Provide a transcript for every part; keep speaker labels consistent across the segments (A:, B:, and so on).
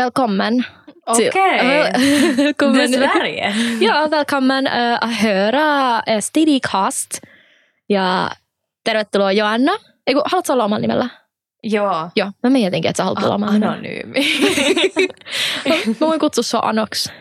A: välkommen.
B: Okej.
A: Till, välkommen.
B: Till Sverige.
A: Ja, välkommen uh, att höra uh, Steadycast. Ja tervetuloa Joanna. Eiku, haluatko olla omalla nimellä?
B: Joo.
A: Joo, mä mietinkin, että sä haluat olla omalla nimellä.
B: Anonyymi.
A: Mä voin kutsua sua Anoks.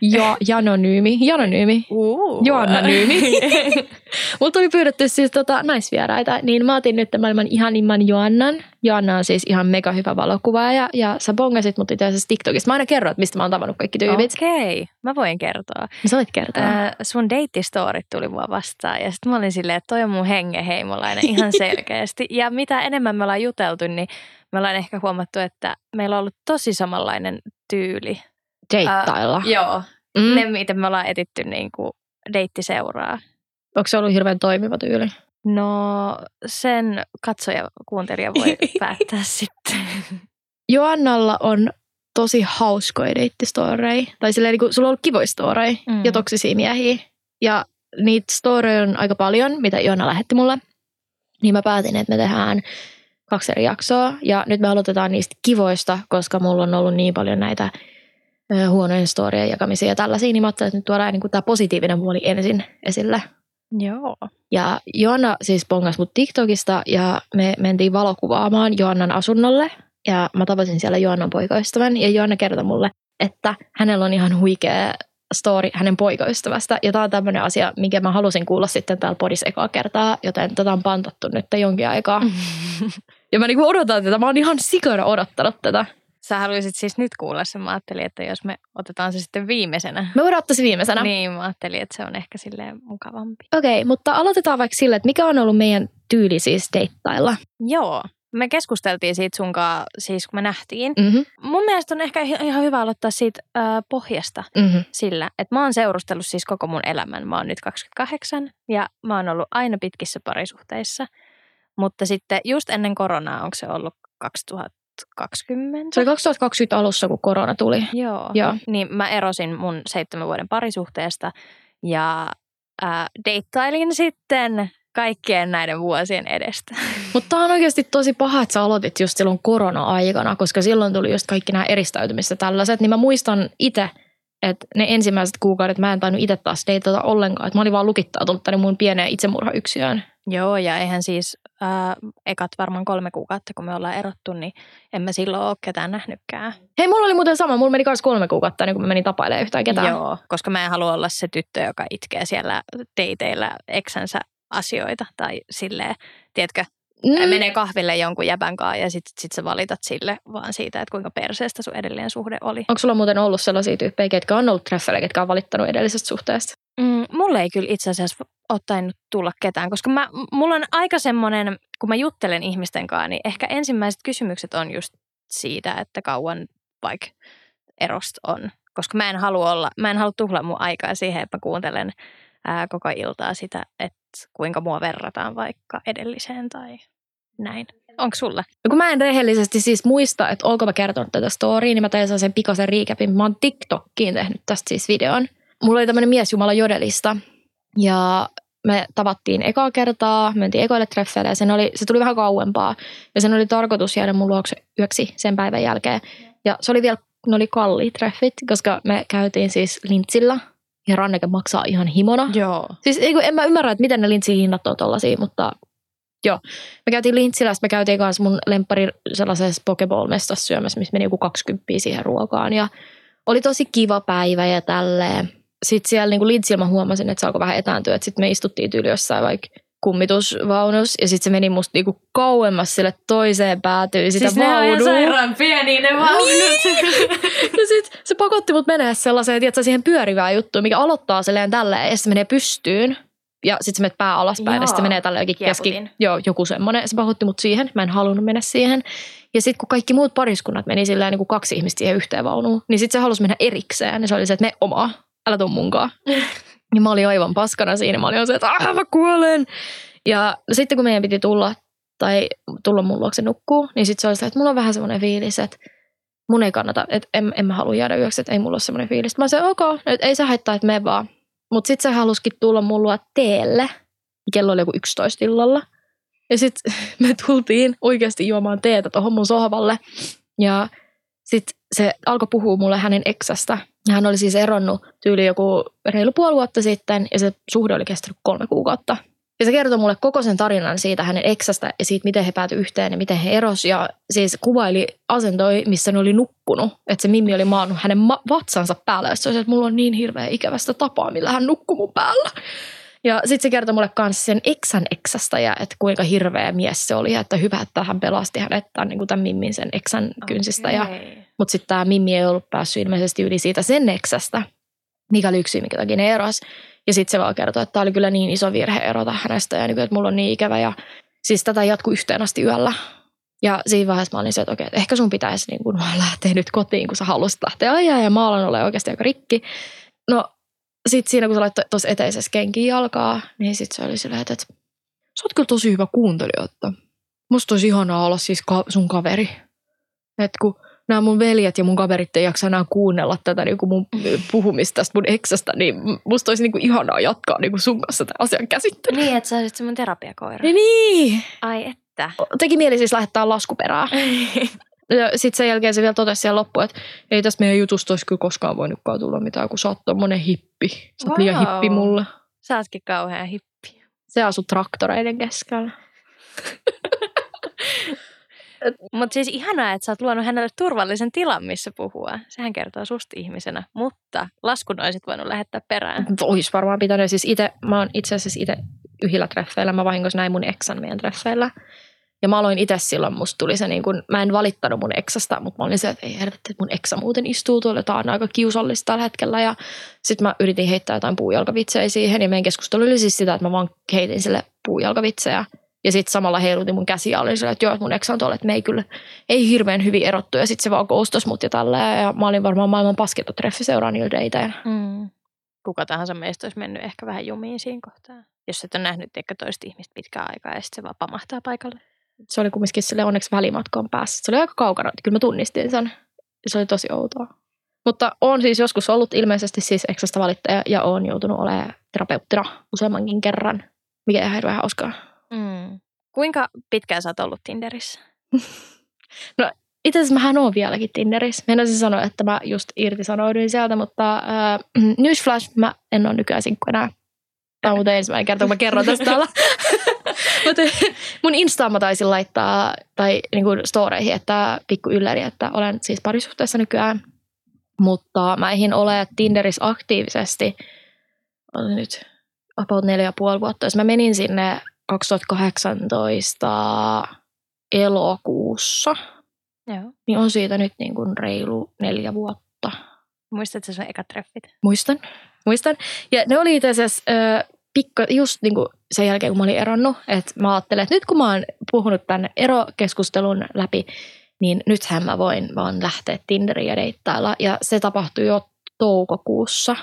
A: Ja, Janonyymi. Janonyymi.
B: Uh.
A: Joannanyymi. Multa oli pyydetty siis tota, naisvieraita, niin mä otin nyt maailman ihanimman Joannan. Joanna on siis ihan mega hyvä valokuvaaja ja sä bongasit mut itse asiassa TikTokista. Mä aina kerron, että mistä mä oon tavannut kaikki tyypit.
B: Okei, mä voin kertoa.
A: Okay. Sä voit kertoa.
B: Äh, sun deittistorit tuli mua vastaan ja sitten mä olin silleen, että toi on mun hengeheimolainen ihan selkeästi. ja mitä enemmän me ollaan juteltu, niin me ollaan ehkä huomattu, että meillä on ollut tosi samanlainen tyyli.
A: Deittailla.
B: Äh, joo,
A: mm.
B: ne miten me ollaan etitty niin kuin deittiseuraa.
A: Onko se ollut hirveän toimiva tyyli?
B: No sen katsoja, kuuntelija voi päättää sitten.
A: Joannalla on tosi hauskoja deittistoreja. Tai silleen, niin kuin, sulla on ollut kivoja storeja
B: Mm.
A: ja toksisia miehiä. Ja niitä storeja on aika paljon, mitä Joanna lähetti mulle. Niin mä päätin, että me tehdään kaksi eri jaksoa. Ja nyt me aloitetaan niistä kivoista, koska mulla on ollut niin paljon näitä huonojen storien jakamisia ja tällaisia. Niin mä ajattelin, että nyt tuodaan niin tämä positiivinen puoli ensin esille.
B: Joo.
A: Ja Joanna siis pongasi mut TikTokista ja me mentiin valokuvaamaan Joannan asunnolle. Ja mä tapasin siellä Joannan poikaystävän ja Joanna kertoi mulle, että hänellä on ihan huikea story hänen poikaystävästä. Ja tämä on tämmöinen asia, mikä mä halusin kuulla sitten täällä podissa ekaa kertaa, joten tätä on pantattu nyt jonkin aikaa. Ja mä niinku odotan tätä, mä oon ihan sikana odottanut tätä.
B: Sä haluaisit siis nyt kuulla sen. Mä ajattelin, että jos me otetaan se sitten viimeisenä.
A: Me voidaan ottaa se viimeisenä.
B: Niin, mä ajattelin, että se on ehkä silleen mukavampi.
A: Okei, okay, mutta aloitetaan vaikka sille, että mikä on ollut meidän tyyli siis deittailla.
B: Joo. Me keskusteltiin siitä sunkaan, siis kun me nähtiin.
A: Mm-hmm.
B: Mun mielestä on ehkä ihan hyvä aloittaa siitä äh, pohjasta
A: Mm-hmm.
B: sillä, että mä oon seurustellut siis koko mun elämän. Mä oon nyt 28 ja mä oon ollut aina pitkissä parisuhteissa. Mutta sitten just ennen koronaa, onko se ollut 2020?
A: Se oli 2020 alussa, kun korona tuli.
B: Joo.
A: Joo.
B: Niin mä erosin mun seitsemän vuoden parisuhteesta ja äh, deittailin sitten kaikkien näiden vuosien edestä.
A: Mutta tämä on oikeasti tosi paha, että sä aloitit just silloin korona-aikana, koska silloin tuli just kaikki nämä eristäytymistä tällaiset. Niin mä muistan itse, että ne ensimmäiset kuukaudet mä en tainnut itse taas deitata ollenkaan. Että mä olin vaan lukittautunut tänne mun pieneen itsemurhayksiöön.
B: Joo, ja eihän siis äh, ekat varmaan kolme kuukautta, kun me ollaan erottu, niin en mä silloin ole ketään nähnytkään.
A: Hei, mulla oli muuten sama. Mulla meni myös kolme kuukautta, niin kun mä menin tapailemaan yhtään ketään.
B: Joo, koska mä en halua olla se tyttö, joka itkee siellä teiteillä eksänsä asioita tai silleen, tiedätkö, mm. menee kahville jonkun jäbän kanssa ja sit, sit sä valitat sille vaan siitä, että kuinka perseestä sun edellinen suhde oli.
A: Onko sulla muuten ollut sellaisia tyyppejä, ketkä on ollut treffeillä, ketkä on valittanut edellisestä suhteesta?
B: Mm, mulle ei kyllä itse asiassa ole tainnut tulla ketään, koska mä, mulla on aika semmoinen, kun mä juttelen ihmisten kanssa, niin ehkä ensimmäiset kysymykset on just siitä, että kauan vaikka erosta on. Koska mä en halua olla, mä en halua tuhlaa mun aikaa siihen, että mä kuuntelen ää, koko iltaa sitä, että kuinka mua verrataan vaikka edelliseen tai näin. Onko sulla?
A: No kun mä en rehellisesti siis muista, että onko mä kertonut tätä storya, niin mä tein sen pikaisen recapin. Mä oon TikTokkiin tehnyt tästä siis videon. Mulla oli tämmöinen mies Jumala jodelista ja me tavattiin ekaa kertaa, mentiin ekoille treffeille ja sen oli, se tuli vähän kauempaa. Ja sen oli tarkoitus jäädä mun luokse yöksi sen päivän jälkeen. Ja se oli vielä, ne oli kalliit treffit, koska me käytiin siis lintsillä ja ranneke maksaa ihan himona.
B: Joo.
A: Siis ei, en mä ymmärrä, että miten ne lintsin hinnat on tollasia, mutta joo. Me käytiin lintsillä, me käytiin kanssa mun lemppari sellaisessa Pokeball-mestassa syömässä, missä meni joku 20 siihen ruokaan. Ja oli tosi kiva päivä ja tälleen. Sitten siellä niin lintsillä mä huomasin, että saako vähän etääntyä. Sitten me istuttiin tyyli jossain vaikka kummitusvaunus ja sitten se meni musta niinku kauemmas sille toiseen päätyyn sitä
B: siis ne on ihan
A: vaunua.
B: sairaan pieniä ne vaunut.
A: Ja sit se pakotti mut menee sellaiseen, tiedätkö, siihen pyörivään juttuun, mikä aloittaa silleen tälleen, ja se menee pystyyn. Ja sitten se menee pää alaspäin,
B: Joo,
A: ja sitten se menee tälleen jokin keski. Joo, joku semmoinen. Se pakotti mut siihen. Mä en halunnut mennä siihen. Ja sitten kun kaikki muut pariskunnat meni silleen niin kuin kaksi ihmistä siihen yhteen vaunuun, niin sitten se halusi mennä erikseen. Ja se oli se, että me omaa, älä tuu munkaan. ja mä olin aivan paskana siinä. Mä olin se, että ah, mä kuolen. Ja sitten kun meidän piti tulla, tai tulla mun luokse nukkuu, niin sitten se oli se, että mulla on vähän semmoinen fiilis, että mun ei kannata, että en, en mä halua jäädä yöksi, että ei mulla ole semmoinen fiilis. Mä sanoin, ok, että ei se haittaa, että me vaan. Mutta sitten se halusikin tulla mun luo teelle. Kello oli joku 11 illalla. Ja sitten me tultiin oikeasti juomaan teetä tuohon mun sohvalle. Ja sitten se alkoi puhua mulle hänen eksästä. Hän oli siis eronnut tyyli joku reilu puoli vuotta sitten ja se suhde oli kestänyt kolme kuukautta. Ja se kertoi mulle koko sen tarinan siitä hänen eksästä ja siitä, miten he päätyi yhteen ja miten he eros. Ja siis kuvaili asentoi, missä ne oli nukkunut. Että se Mimmi oli maannut hänen ma- vatsansa päällä. Ja se oli, että mulla on niin hirveä ikävästä tapaa, millä hän nukkuu mun päällä. Ja sitten se kertoi mulle kanssa sen eksän eksästä ja että kuinka hirveä mies se oli. Ja että hyvä, että hän pelasti hänet tämän, niin kuin tämän Mimmin sen eksän kynsistä. Ja, mutta sitten tämä Mimmi ei ollut päässyt ilmeisesti yli siitä sen eksästä, mikä oli yksi, mikä takia ne eros. Ja sitten se vaan kertoi, että tämä oli kyllä niin iso virhe erota hänestä ja niin kuin, että mulla on niin ikävä. Ja siis tätä jatkuu yhteen asti yöllä. Ja siinä vaiheessa mä olin se, että okei, että ehkä sun pitäisi niin kuin lähteä nyt kotiin, kun sä haluaisit lähteä ajaa. Ja mä alan olla oikeasti aika rikki. No sitten siinä, kun sä laittoi tuossa eteisessä kenkiin jalkaa, niin sitten se oli silleen, että, sä oot kyllä tosi hyvä kuuntelija, että musta olisi ihanaa olla siis ka- sun kaveri. Että kun nämä mun veljet ja mun kaverit ei jaksa enää kuunnella tätä niin kuin mun puhumista tästä mun eksästä, niin musta olisi niin kuin ihanaa jatkaa niin kuin sun kanssa tämän asian käsittelyä.
B: Niin, että sä olisit semmoinen terapiakoira.
A: Niin, niin.
B: Ai että.
A: Teki mieli siis lähettää laskuperää. Ja sitten sen jälkeen se vielä totesi siellä loppuun, että ei tästä meidän jutusta olisi kyllä koskaan voinutkaan tulla mitään, kun sä oot tommonen hippi. Sä oot liian
B: Vau.
A: hippi mulle.
B: Sä ootkin kauhean hippi.
A: Se asuu traktoreiden keskellä.
B: Mutta siis ihanaa, että sä oot luonut hänelle turvallisen tilan, missä puhua. Sehän kertoo susta ihmisenä. Mutta laskun olisit voinut lähettää perään.
A: Ois varmaan pitänyt. Siis ite, mä oon itse asiassa itse yhdellä treffeillä. Mä vahingossa näin mun eksän meidän treffeillä. Ja mä aloin itse silloin, musta tuli se niin kun, mä en valittanut mun eksästä, mutta mä olin se, että ei helvetti, että mun eksä muuten istuu tuolla, tää on aika kiusallista tällä hetkellä. Ja sitten mä yritin heittää jotain puujalkavitsejä siihen ja meidän keskustelu oli siis sitä, että mä vaan heitin sille puujalkavitsejä. Ja sitten samalla heilutin mun käsiä, olin sillä, että joo, mun eksä on tuolla, että me ei kyllä, ei hirveän hyvin erottu. Ja sitten se vaan koustos mut ja tälleen. Ja mä olin varmaan maailman paskinta treffi seuraan niillä dateilla.
B: Mm. Kuka tahansa meistä olisi mennyt ehkä vähän jumiin siinä kohtaa. Jos et ole nähnyt ehkä toista ihmistä pitkään aikaa ja sitten se vaan pamahtaa paikalle.
A: Se oli kumminkin sille onneksi välimatkoon päässä. Se oli aika kaukana, että kyllä mä tunnistin sen. Se oli tosi outoa. Mutta on siis joskus ollut ilmeisesti siis eksästä valittaja ja on joutunut olemaan terapeuttina useammankin kerran, mikä ihan hirveän hauskaa.
B: Mm. Kuinka pitkään sä oot ollut Tinderissä?
A: Itse asiassa mähän oon vieläkin Tinderissä. Meinasin sanoa, että mä just irtisanouduin sieltä, mutta äh, newsflash, mä en ole nykyään sinkku enää. Tämä on muuten ensimmäinen kerta, kun mä kerron tästä täällä. Mutta mun Instaan mä taisin laittaa, tai niin kuin storeihin, että pikku ylläri, että olen siis parisuhteessa nykyään. Mutta mä eihin ole Tinderissä aktiivisesti, on nyt about neljä ja puoli vuotta. Jos mä menin sinne 2018 elokuussa,
B: Joo.
A: niin on siitä nyt niin kuin reilu neljä vuotta.
B: Muistatko sun ekat treffit?
A: Muistan, muistan. Ja ne oli itse asiassa ö, pikka, just niin kuin sen jälkeen, kun mä olin eronnut, että mä ajattelin, että nyt kun mä oon puhunut tämän erokeskustelun läpi, niin nythän mä voin vaan lähteä Tinderiin ja deittailla. Ja se tapahtui jo toukokuussa,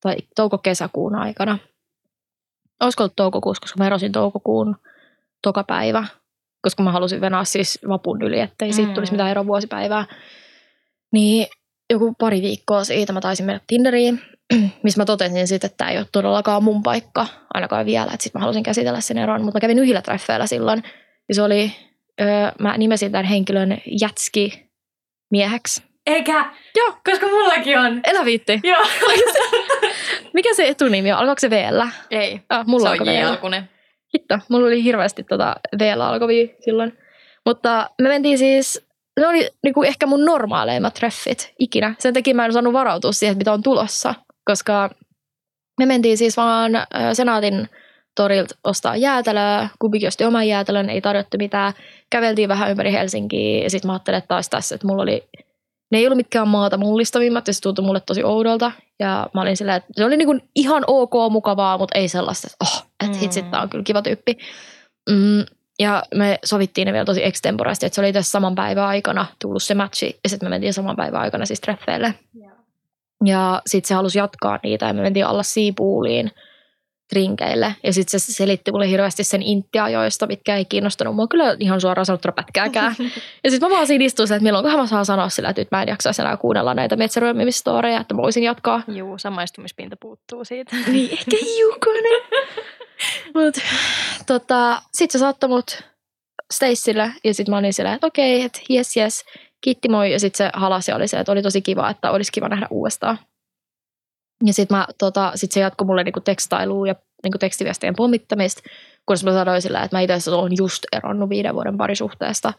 A: tai touko-kesäkuun aikana. Olisiko ollut toukokuussa, koska mä erosin toukokuun toka päivä, koska mä halusin venää siis vapun yli, ettei siitä
B: Mm.
A: tulisi mitään erovuosipäivää. Niin joku pari viikkoa siitä mä taisin mennä Tinderiin, missä mä totesin sitten, että tämä ei ole todellakaan mun paikka, ainakaan vielä. Että sitten mä halusin käsitellä sen eron, mutta mä kävin yhdellä treffeillä silloin. Ja se oli, öö, mä nimesin tämän henkilön Jätski mieheksi.
B: Eikä,
A: Joo.
B: koska mullakin on.
A: Elä viitti.
B: Joo.
A: Mikä se etunimi on? Alkoiko se V-llä?
B: Ei,
A: Ah, mulla
B: se on. J-alkunen.
A: Hitto, mulla oli hirveästi tota V-llä alkavia silloin. Mutta me mentiin siis, ne oli niinku ehkä mun normaaleimmat treffit ikinä. Sen takia mä en osannut varautua siihen, mitä on tulossa. Koska me mentiin siis vaan Senaatin torilta ostaa jäätelöä. Kumpikin osti oman jäätelön, ei tarjottu mitään. Käveltiin vähän ympäri Helsinkiä ja sitten mä ajattelin että taas tässä, että mulla oli ne ei ollut mitkään maata mullistavimmat ja se tuntui mulle tosi oudolta. Ja mä olin sillä, että se oli niinku ihan ok, mukavaa, mutta ei sellaista, että oh, että
B: Mm.
A: hitsit, tää on kyllä kiva tyyppi. Mm, ja me sovittiin ne vielä tosi extemporaisesti, että se oli tässä saman päivän aikana tullut se matchi. Ja sitten me mentiin saman päivän aikana siis treffeille. Ja sitten se halusi jatkaa niitä ja me mentiin alla siipuuliin trinkeille. Ja sitten se selitti mulle hirveästi sen intiajoista, mitkä ei kiinnostanut mua kyllä ihan suoraan sanottuna pätkääkään. ja sitten mä vaan siinä istuin, että milloinkohan mä saan sanoa sillä, että nyt mä en jaksaisi enää kuunnella näitä metsäryömimistoreja, että mä voisin jatkaa.
B: Juu, samaistumispinta puuttuu siitä.
A: Niin, ehkä hiukonen. Mut tota, sit se saattoi mut Stacylle ja sit mä olin sillä, että okei, että yes yes. kiitti moi ja sitten se halasi oli se, että oli tosi kiva, että olisi kiva nähdä uudestaan. Ja sitten tota, sit se jatkoi mulle niinku tekstailua ja niinku tekstiviestien pommittamista, kunnes mä sanoin sillä, että mä itse asiassa olen just eronnut viiden vuoden parisuhteesta,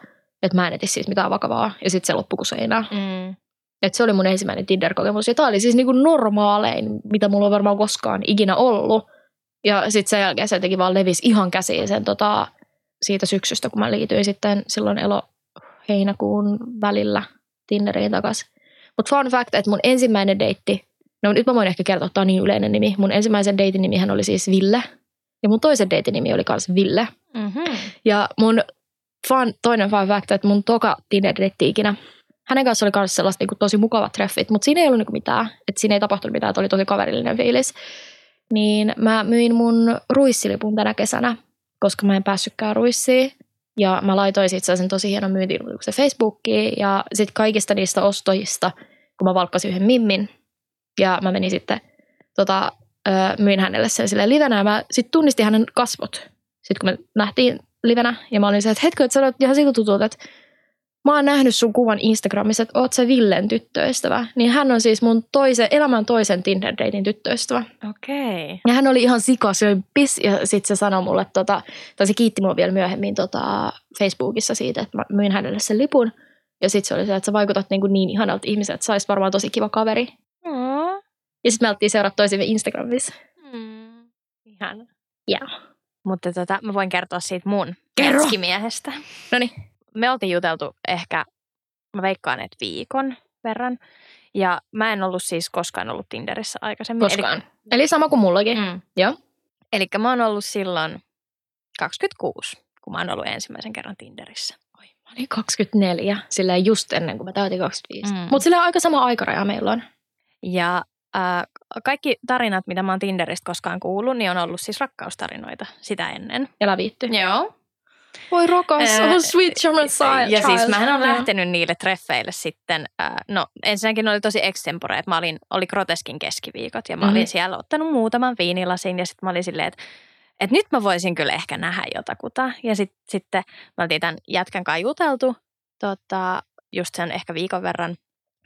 A: että mä en etsi siis mitään vakavaa. Ja sitten se loppui kuin seinään.
B: Mm.
A: Et se oli mun ensimmäinen Tinder-kokemus. Ja tämä oli siis niinku normaalein, mitä mulla on varmaan koskaan ikinä ollut. Ja sitten sen jälkeen se jotenkin vaan levisi ihan käsiin sen tota, siitä syksystä, kun mä liityin sitten silloin elo heinäkuun välillä Tinderiin takaisin. Mutta fun fact, että mun ensimmäinen deitti, no nyt mä voin ehkä kertoa, että tämä on niin yleinen nimi. Mun ensimmäisen deitin nimihän oli siis Ville. Ja mun toisen deitin nimi oli myös Ville.
B: Mm-hmm.
A: Ja mun fun, toinen fun fact, että mun toka Tinder-deitti ikinä, hänen kanssa oli myös sellaiset niin tosi mukavat treffit, mutta siinä ei ollut niin mitään. Että siinä ei tapahtunut mitään, että oli tosi kaverillinen fiilis. Niin mä myin mun ruissilipun tänä kesänä, koska mä en päässytkään ruissiin. Ja mä laitoin itse sen tosi hienon myyntiilmoituksen Facebookiin ja sitten kaikista niistä ostojista, kun mä valkkasin yhden mimmin ja mä menin sitten, tota, myin hänelle sen sille livenä ja mä sitten tunnistin hänen kasvot. Sitten kun me nähtiin livenä ja mä olin se, että hetkö, että sä olet ihan siltä tutulta, että mä oon nähnyt sun kuvan Instagramissa, että oot sä Villen tyttöystävä. Niin hän on siis mun toisen, elämän toisen tinder dating tyttöystävä.
B: Okei. Okay.
A: Ja hän oli ihan sika, se pis, ja sitten se sanoi mulle, tota, tai se kiitti mua vielä myöhemmin tota, Facebookissa siitä, että mä myin hänelle sen lipun. Ja sitten se oli se, että sä vaikutat niin, kuin niin ihanalta ihmiseltä, että sä olisit varmaan tosi kiva kaveri.
B: Mm.
A: Ja sitten me alettiin seurata toisimme Instagramissa.
B: Mm. Ihan.
A: Yeah.
B: Mutta tota, mä voin kertoa siitä mun
A: Kerro.
B: miehestä.
A: Noniin.
B: Me oltiin juteltu ehkä, mä veikkaan, että viikon verran. Ja mä en ollut siis koskaan ollut Tinderissä aikaisemmin.
A: Koskaan. Eli, Eli sama kuin mullakin.
B: Mm.
A: Joo.
B: Eli mä oon ollut silloin 26, kun mä oon ollut ensimmäisen kerran Tinderissä.
A: Oi, mä olin 24, sillä just ennen kuin mä täytin 25.
B: Mm.
A: Mutta sillä on aika sama aikaraja meillä on.
B: Ja äh, kaikki tarinat, mitä mä oon Tinderistä koskaan kuullut, niin on ollut siis rakkaustarinoita sitä ennen.
A: Ja viitty.
B: Joo.
A: Voi rakas,
B: Ää,
A: oh sweet German child.
B: Ja siis mähän on lähtenyt niille treffeille sitten, äh, no ensinnäkin oli tosi extempore, että mä olin, oli groteskin keskiviikot ja mä
A: Mhm.
B: olin siellä ottanut muutaman viinilasin ja sitten mä olin silleen, että että nyt mä voisin kyllä ehkä nähdä jotakuta. Ja sit, sitten me oltiin tämän jätkän kanssa juteltu tota, just sen ehkä viikon verran.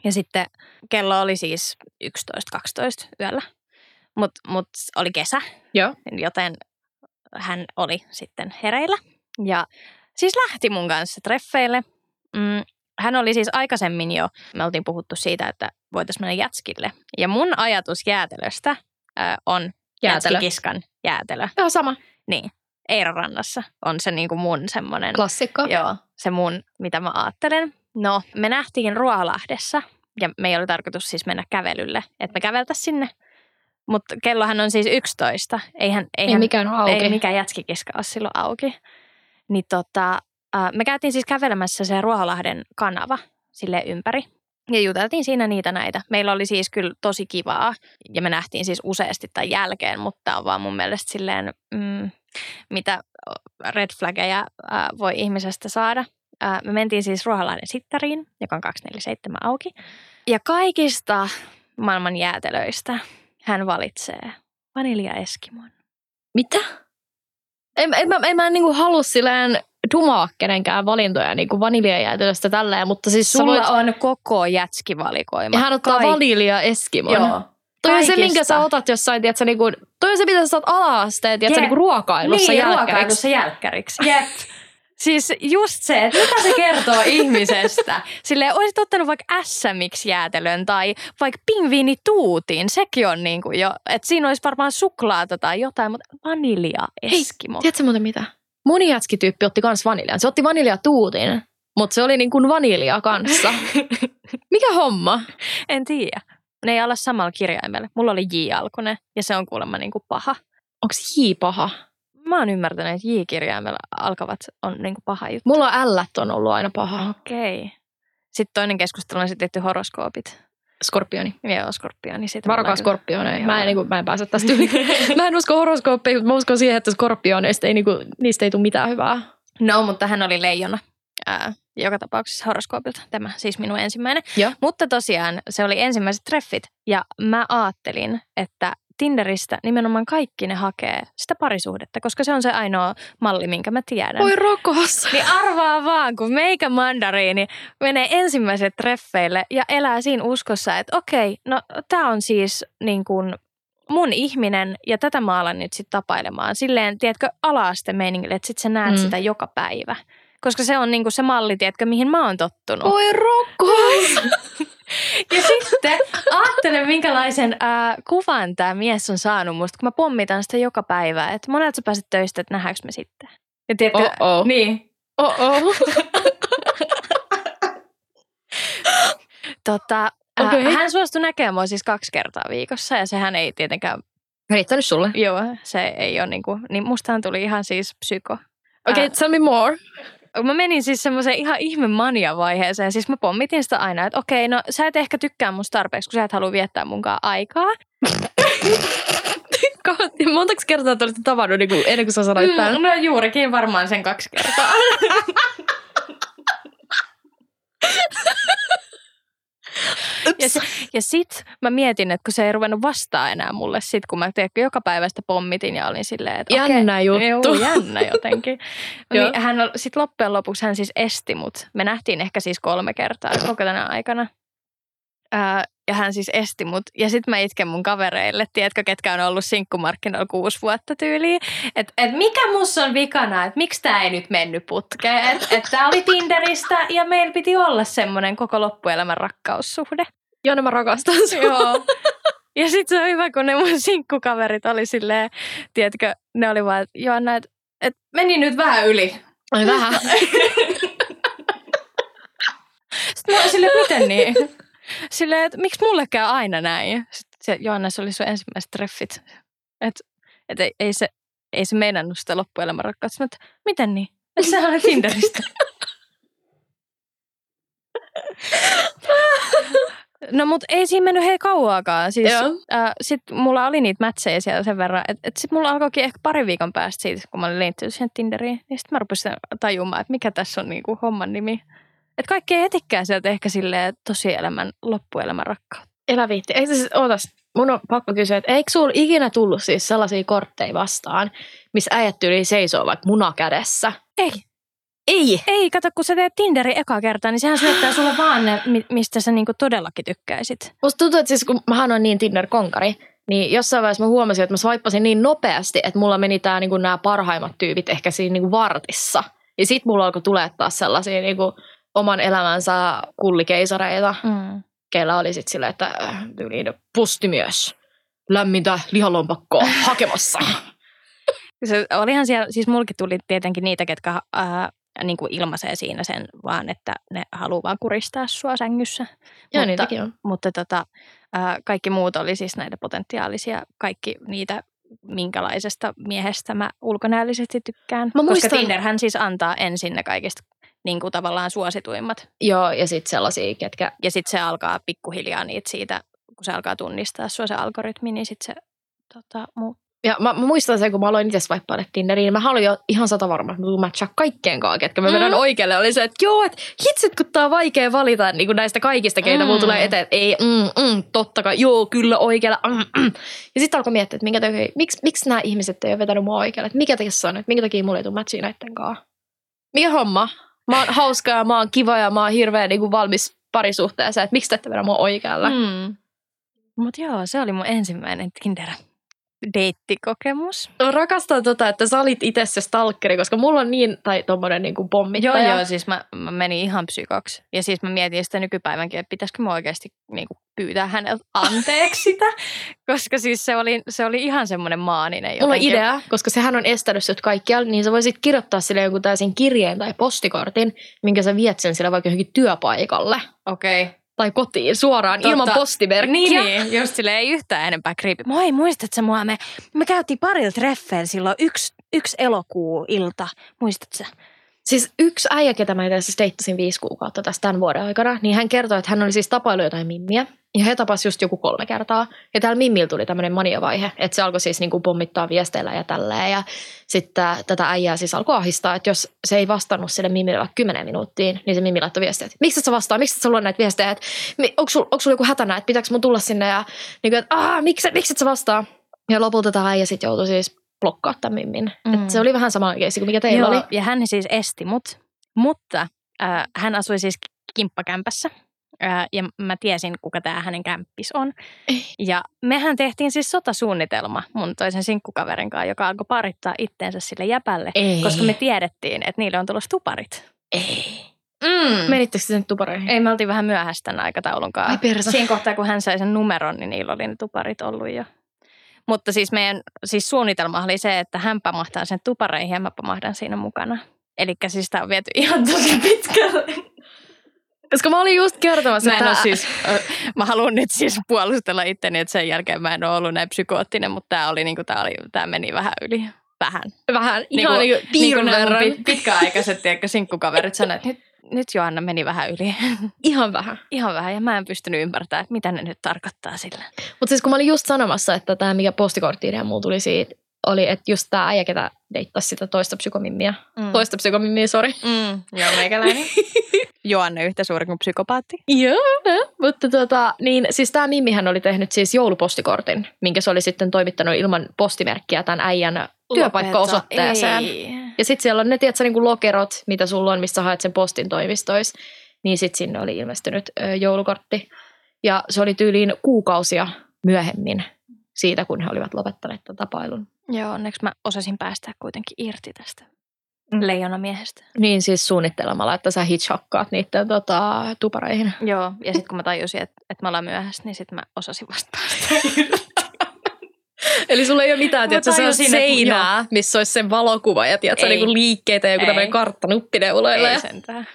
B: Ja sitten kello oli siis 11-12 yöllä, mutta mut oli kesä,
A: Joo.
B: joten hän oli sitten hereillä. Ja siis lähti mun kanssa treffeille. Mm, hän oli siis aikaisemmin jo, me oltiin puhuttu siitä, että voitaisiin mennä jätskille. Ja mun ajatus jäätelöstä äh, on
A: Jäätelö.
B: jätskikiskan jäätelö.
A: Joo, sama.
B: Niin, Eiron rannassa on se niin kuin mun semmoinen,
A: Klassikko.
B: joo, se mun, mitä mä ajattelen. No, me nähtiin Ruoholahdessa ja me ei oli tarkoitus siis mennä kävelylle, että me käveltäisiin sinne. Mutta kellohan on siis 11. Eihän,
A: Ei
B: eihän,
A: mikään ole auki.
B: ei mikään jätskikiska ole silloin auki. Niin tota, me käytiin siis kävelemässä se Ruoholahden kanava sille ympäri. Ja juteltiin siinä niitä näitä. Meillä oli siis kyllä tosi kivaa ja me nähtiin siis useasti tämän jälkeen, mutta on vaan mun mielestä silleen, mm, mitä red flaggeja voi ihmisestä saada. Me mentiin siis Ruoholahden sittariin, joka on 247 auki. Ja kaikista maailman jäätelöistä hän valitsee vanilja Eskimon.
A: Mitä? En, en, mä, en mä niinku halua silleen dumaa kenenkään valintoja niinku vaniljajäätelöstä tälleen, mutta siis
B: Sulla
A: voit...
B: on koko jätskivalikoima.
A: Ja hän ottaa
B: Kaik-
A: vanilja Eskimon.
B: Joo.
A: Toi on se, minkä sä otat jossain, tiedätkö, niinku, toi on se, mitä sä saat ala-asteen, tiedätkö,
B: Jep.
A: niinku ruokailussa
B: niin,
A: jälkkäriksi.
B: ruokailussa jälkkäriksi. Jep. Siis just se, että mitä se kertoo ihmisestä. Silleen, olisit ottanut vaikka SMX jäätelön tai vaikka pingviinituutin. Sekin on niin kuin jo, että siinä olisi varmaan suklaata tai jotain, mutta vanilja Eskimo.
A: Tiedätkö muuten mitä? Mun jätskityyppi otti kans vaniljan. Se otti vaniljatuutin, mutta se oli niin kuin vanilja kanssa. Mikä homma?
B: En tiedä. Ne ei olla samalla kirjaimella. Mulla oli J-alkunen ja se on kuulemma niin kuin paha.
A: Onks J paha?
B: Mä oon ymmärtänyt, että J-kirjaimella alkavat on niin kuin paha juttu.
A: Mulla on L on ollut aina paha.
B: Okei. Sitten toinen keskustelu on sitten horoskoopit.
A: Skorpioni.
B: Joo, skorpioni. Siitä
A: Varokaa skorpioneja. Mä en, niin kuin, mä en pääse tästä yli. mä en usko horoskooppeihin, mutta mä uskon siihen, että skorpioneista ei, niin kuin, niistä ei tule mitään hyvää.
B: No, mutta hän oli leijona. Ää, joka tapauksessa horoskoopilta. Tämä siis minun ensimmäinen.
A: Joo.
B: Mutta tosiaan se oli ensimmäiset treffit. Ja mä ajattelin, että Tinderistä nimenomaan kaikki ne hakee sitä parisuhdetta, koska se on se ainoa malli, minkä mä tiedän.
A: Voi rakas.
B: Niin arvaa vaan, kun meikä mandariini menee ensimmäiset treffeille ja elää siinä uskossa, että okei, no tämä on siis niin kuin mun ihminen ja tätä mä alan nyt sitten tapailemaan. Silleen, tiedätkö, ala-aste meiningille, että sit sä näet mm. sitä joka päivä. Koska se on niinku se malli, tiedätkö, mihin mä oon tottunut.
A: Voi rakas.
B: Ja sitten ajattele, minkälaisen äh, kuvan tämä mies on saanut musta, kun mä pommitan sitä joka päivä. Että monelta sä pääset töistä, että nähdäänkö me sitten. Ja tiedätkö,
A: Oh-oh.
B: Niin.
A: Oh-oh.
B: Tota, äh,
A: Okei.
B: Hän suostui näkemään mua siis kaksi kertaa viikossa ja sehän ei tietenkään,
A: Riittänyt sulle?
B: joo, se ei ole niinku, niin mustahan tuli ihan siis psyko.
A: Okei, okay, tell me more.
B: Mä menin siis semmoiseen ihan ihme mania vaiheeseen. Siis mä pommitin sitä aina, että okei, no sä et ehkä tykkää musta tarpeeksi, kun sä et halua viettää munkaan aikaa.
A: Kohti, montako kertaa te olette tavannut niin kuin, ennen kuin sä sanoit tämän?
B: Mm, no juurikin varmaan sen kaksi kertaa. ja, se, ja sit mä mietin, että kun se ei ruvennut vastaa enää mulle sit, kun mä tiedätkö, joka päivä sitä pommitin ja olin silleen, että
A: Jännä juttu.
B: Joo, jännä jotenkin. Niin hän sitten loppujen lopuksi hän siis esti mut. Me nähtiin ehkä siis kolme kertaa koko tänä aikana. Ää, ja hän siis esti mut. Ja sitten mä itken mun kavereille, tiedätkö, ketkä on ollut sinkkumarkkinoilla kuusi vuotta tyyliin. Että et mikä mussa on vikana, että miksi tää ei nyt mennyt putkeen. Että et tää oli Tinderistä ja meillä piti olla semmoinen koko loppuelämän rakkaussuhde.
A: Joona, mä rakastan sua.
B: Joo. Ja sitten se on hyvä, kun ne mun sinkkukaverit oli silleen, tiedätkö, ne oli vaan, että Joanna, että et meni nyt vähän yli.
A: Ai vähän.
B: Sitten mä olin silleen, miten niin? Silleen, että miksi mulle käy aina näin? Sitten se Joanna, se oli sun ensimmäiset treffit. Että et ei, ei, se, ei se meinannut sitä loppuelämän rakkautta. Mä, että miten niin? Et sä olet Tinderistä. No mut ei siinä mennyt hei kauaakaan. Siis, äh, sit mulla oli niitä mätsejä siellä sen verran, että et sit mulla alkoikin ehkä pari viikon päästä siitä, kun mä olin liittynyt siihen Tinderiin, niin sit mä rupesin tajumaan, että mikä tässä on niinku homman nimi. Että kaikki ei etikään sieltä ehkä silleen tosielämän, loppuelämän rakkautta.
A: Elä viitti. Eikö se siis, ootas, mun on pakko kysyä, että eikö sulla ikinä tullut siis sellaisia kortteja vastaan, missä äijät yli seisoo vaikka muna kädessä?
B: Ei.
A: Ei.
B: Ei, kato, kun sä teet Tinderin eka kertaa, niin sehän syöttää sulle vaan ne, mi- mistä sä niinku todellakin tykkäisit.
A: Musta tuntuu, että siis kun mähän on niin Tinder-konkari, niin jossain vaiheessa mä huomasin, että mä swippasin niin nopeasti, että mulla meni tää niinku nämä parhaimmat tyypit ehkä siinä niinku vartissa. Ja sit mulla alkoi tulee taas sellaisia niinku oman elämänsä kullikeisareita,
B: Mm.
A: keillä oli sit silleen, että äh, tyyliin pusti myös lämmintä lihalompakkoa hakemassa.
B: Se olihan siellä, siis mulki tuli tietenkin niitä, ketkä ää, niin kuin ilmaisee siinä sen vaan, että ne haluaa vaan kuristaa sua sängyssä.
A: Joo,
B: mutta,
A: niitäkin on.
B: mutta tota, ää, kaikki muut oli siis näitä potentiaalisia, kaikki niitä minkälaisesta miehestä mä ulkonäöllisesti tykkään.
A: Mä
B: Koska
A: muistan-
B: Tinderhän siis antaa ensin ne kaikista niin kuin tavallaan suosituimmat.
A: Joo, ja sitten sellaisia, ketkä
B: Ja sitten se alkaa pikkuhiljaa niitä siitä, kun se alkaa tunnistaa sua se algoritmi, niin sitten se tota, muut.
A: Ja mä, mä muistan sen, kun mä aloin itse swipeailla Tinderiin, mä olin jo ihan sata varma, että mä matchaa kaikkien kanssa, ketkä mä vedän
B: Mm.
A: oikealle. Oli se, että joo, että hitsit, kun tää on vaikea valita niin kuin näistä kaikista, keitä mm. mulla tulee eteen. Että ei, mm, mm, totta kai, joo, kyllä oikealle. Mm, mm. Ja sitten alkoi miettiä, että minkä takia, miksi, miksi nämä ihmiset ei ole vetänyt mua oikealle. Että mikä tässä on, että minkä takia mulla ei tule matchia näiden kanssa. Mikä homma? Mä oon hauska ja mä oon kiva ja mä oon hirveän niin valmis parisuhteeseen, että miksi te ette mua oikealle. Mm.
B: Mm. Mutta joo, se oli mun ensimmäinen Tinder deittikokemus.
A: Rakastan tota, että sä olit itse se stalkeri, koska mulla on niin, tai tommonen niin kuin
B: Joo,
A: pommittaja.
B: joo, siis mä, mä menin ihan psykoksi. Ja siis mä mietin sitä nykypäivänkin, että pitäisikö mä oikeasti niin kuin pyytää häneltä anteeksi sitä. Koska siis se oli, se oli ihan semmoinen maaninen
A: Mulla on
B: jotenkin.
A: idea, koska sehän on estänyt sut kaikkialla, niin sä voisit kirjoittaa sille jonkun täysin kirjeen tai postikortin, minkä sä viet sen sille vaikka johonkin työpaikalle
B: Okei. Okay.
A: Tai kotiin suoraan
B: Totta.
A: ilman postimerkkiä.
B: Niin, niin, just silleen ei yhtään enempää kriipi. Moi, muistatko mua? Me, me käytiin parilla treffeillä silloin yksi, yksi elokuu ilta. Muistatko sä?
A: Siis yksi äijä, ketä mä itse asiassa deittasin viisi kuukautta tästä tämän vuoden aikana, niin hän kertoi, että hän oli siis tapailu jotain mimmiä. Ja he tapas just joku kolme kertaa. Ja täällä Mimmillä tuli tämmöinen maniavaihe, että se alkoi siis niinku pommittaa viesteillä ja tälleen. Ja sitten tätä äijää siis alkoi ahistaa, että jos se ei vastannut sille Mimmille vaikka 10 minuuttiin, niin se Mimmi laittoi viestiä, että miksi sä vastaa, miksi sä luo näitä viestejä, että onko sulla joku hätänä, että pitääkö mun tulla sinne ja niin kuin, että miksi, miksi sä vastaa? Ja lopulta tämä äijä sitten joutui siis blokkaa tämän mimmin.
B: Mm.
A: Et se oli vähän sama keissi kuin mikä teillä
B: Joo,
A: oli.
B: ja hän siis esti mut, mutta äh, hän asui siis kimppakämpässä. Äh, ja mä tiesin, kuka tämä hänen kämppis on. Ja mehän tehtiin siis sotasuunnitelma mun toisen sinkkukaverin kanssa, joka alkoi parittaa itteensä sille jäpälle.
A: Ei.
B: Koska me tiedettiin, että niille on tulossa tuparit.
A: Ei.
B: Mm.
A: Menittekö te sen tupareihin?
B: Ei, me oltiin vähän myöhässä tämän aikataulun kanssa.
A: Ai persa.
B: Siinä kohtaa, kun hän sai sen numeron, niin niillä oli ne tuparit ollut jo. Mutta siis meidän siis suunnitelma oli se, että hän pamahtaa sen tupareihin ja mä pamahdan siinä mukana. Eli siis tämä on viety ihan tosi pitkälle.
A: Koska mä olin just kertomassa,
B: Mä,
A: että...
B: siis, mä haluan nyt siis puolustella itteni, että sen jälkeen mä en ole ollut näin psykoottinen, mutta tämä oli, niinku, tää oli, tää meni vähän yli. Vähän.
A: Vähän ihan
B: Niinku-
A: niinku, piirun
B: nämä mun
A: verran.
B: pit- pitkäaikaiset tiedätkö, sinkkukaverit sanoivat, että nyt, nyt Joanna meni vähän yli.
A: Ihan vähän.
B: Ihan vähän ja mä en pystynyt ymmärtämään, että mitä ne nyt tarkoittaa sillä.
A: Mutta siis kun mä olin just sanomassa, että tämä mikä postikortti mulla tuli siitä, oli, että just tämä äijä, ketä deittasi sitä toista psykomimmiä.
B: Mm.
A: Toista psykomimmiä, sori.
B: Mm, joo, meikäläinen. Joanne yhtä suuri kuin psykopaatti.
A: Joo, mutta tota, niin siis tämä Mimmihän oli tehnyt siis joulupostikortin, minkä se oli sitten toimittanut ilman postimerkkiä tämän äijän työpaikkaosoitteeseen.
B: Ei.
A: Ja sitten siellä on ne, tiedätkö, niin kuin lokerot, mitä sulla on, mistä haet sen postin toimistois. Niin sitten sinne oli ilmestynyt ö, joulukortti. Ja se oli tyyliin kuukausia myöhemmin siitä, kun he olivat lopettaneet tämän tapailun.
B: Joo, onneksi mä osasin päästä kuitenkin irti tästä
A: Mm.
B: leijonamiehestä.
A: Niin siis suunnittelemalla, että sä hitchhakkaat niiden tota, tupareihin.
B: Joo, ja sitten kun mä tajusin, että, että mä ollaan myöhässä, niin sitten mä osasin vasta päästä irti.
A: Eli sulla ei ole mitään, tiedätkö, se on
B: että-
A: seinää, missä olisi sen valokuva ja tiedätkö, niin liikkeitä ja joku tämmöinen kartta nuppineuloilla.
B: Ei sentään.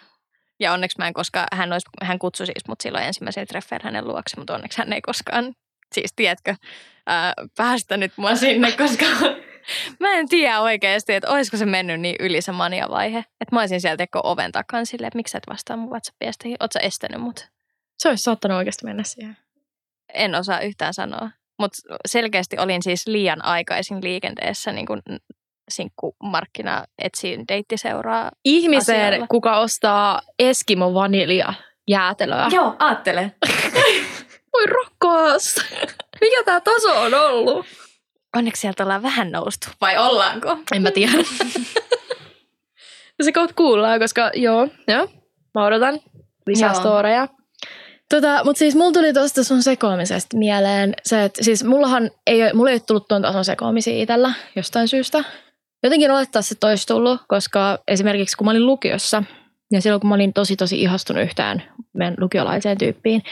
B: Ja onneksi mä en koskaan, hän, olisi, hän kutsui siis mut silloin ensimmäisellä treffeillä hänen luokse, mutta onneksi hän ei koskaan, siis tiedätkö, ää, päästänyt mua sinne, koska mä en tiedä oikeasti, että olisiko se mennyt niin yli se mania-vaihe. Että mä olisin sieltä teko oven takan silleen, että miksi sä et vastaa mun WhatsApp-viesteihin, oot sä estänyt mut?
A: Se olisi saattanut oikeasti mennä siihen.
B: En osaa yhtään sanoa. Mutta selkeästi olin siis liian aikaisin liikenteessä niin kuin sinkkumarkkina etsiin deittiseuraa.
A: Ihmiseen,
B: Asialla.
A: kuka ostaa Eskimo vanilja jäätelöä.
B: Joo, aattele.
A: Voi rakkaas. Mikä tämä taso on ollut?
B: Onneksi sieltä ollaan vähän noustu. Vai ollaanko?
A: En mä tiedä. se kohta kuullaan, koska joo, joo. Mä odotan lisää
B: Joo.
A: storeja. Tota, mutta siis mulla tuli tuosta sun sekoamisesta mieleen se, että siis mullahan ei, mulla ei ole tullut tuon tason sekoamisia itsellä jostain syystä. Jotenkin olettaa se olisi tullut, koska esimerkiksi kun mä olin lukiossa ja silloin kun mä olin tosi tosi ihastunut yhtään meidän lukiolaiseen tyyppiin,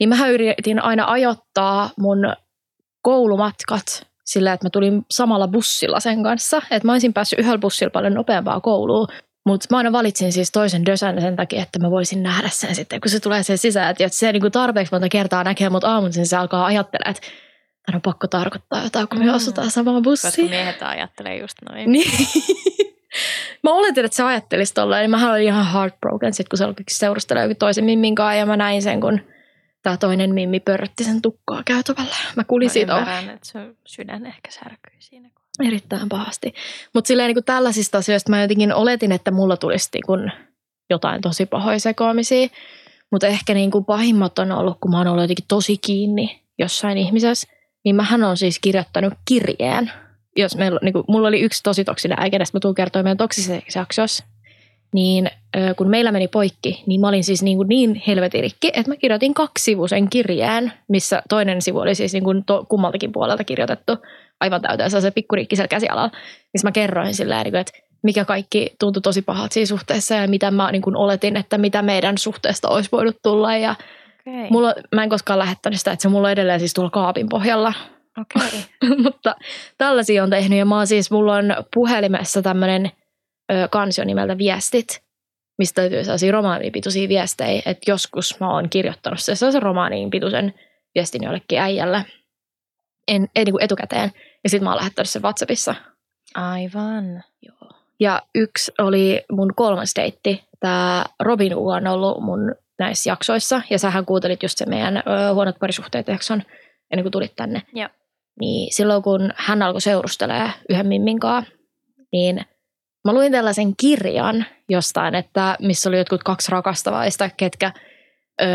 A: niin mähän yritin aina ajoittaa mun koulumatkat sillä, että mä tulin samalla bussilla sen kanssa. Että mä olisin päässyt yhdellä bussilla paljon nopeampaa kouluun. Mutta mä aina valitsin siis toisen dösän sen takia, että mä voisin nähdä sen sitten, kun se tulee sen sisään. Että se niinku tarpeeksi monta kertaa näkee mut aamun, niin se alkaa ajattelemaan, että on pakko tarkoittaa jotain, kun me
B: Mm.
A: asutaan samaan
B: Koska
A: bussiin.
B: miehet ajattelee just noin.
A: Niin. mä oletin, että se ajattelisi tolleen, niin mähän olin ihan heartbroken sit, kun se alkoi seurustella joku toisen mimmin kanssa, ja mä näin sen, kun tämä toinen mimmi pörrötti sen tukkaa käytävällä. Mä kulin
B: Mä
A: siitä ohi.
B: ymmärrän, että sun sydän ehkä särkyi siinä.
A: Erittäin pahasti. Mutta silleen niin tällaisista asioista mä jotenkin oletin, että mulla tulisi niin kuin jotain tosi pahoja sekoamisia. Mutta ehkä niin kuin pahimmat on ollut, kun mä oon ollut jotenkin tosi kiinni jossain ihmisessä, niin mähän on siis kirjoittanut kirjeen. Jos meillä, niin kuin, mulla oli yksi tosi toksinen äikä, mä tuun kertoa meidän toksisessa jaksossa. Niin kun meillä meni poikki, niin mä olin siis niin, kuin niin helvetin rikki, että mä kirjoitin kaksivuisen kirjeen, missä toinen sivu oli siis niin kuin to, kummaltakin puolelta kirjoitettu aivan täyteen se pikkuriikkisellä käsialalla, missä mä kerroin silleen, niin kuin, että mikä kaikki tuntui tosi pahalta siinä suhteessa ja mitä mä niin kuin oletin, että mitä meidän suhteesta olisi voinut tulla. Ja
B: Okei.
A: mulla, mä en koskaan lähettänyt sitä, että se mulla on edelleen siis tuolla kaapin pohjalla.
B: Okei.
A: Mutta tällaisia on tehnyt ja mä oon siis, mulla on puhelimessa tämmöinen kansio nimeltä Viestit, mistä löytyy sellaisia romaanipituisia viestejä, että joskus mä oon kirjoittanut se sellaisen romaanin pituisen viestin jollekin äijälle en, ei niin kuin etukäteen. Ja sitten mä oon lähettänyt sen WhatsAppissa.
B: Aivan.
A: Joo. Ja yksi oli mun kolmas deitti. Tämä Robin U on ollut mun näissä jaksoissa. Ja sähän kuuntelit just sen meidän ö, huonot parisuhteet jakson ennen kuin tulit tänne.
B: Joo.
A: Niin silloin kun hän alkoi seurustelemaan yhden mimmin kanssa, niin mä luin tällaisen kirjan jostain, että missä oli jotkut kaksi rakastavaista, ketkä ö,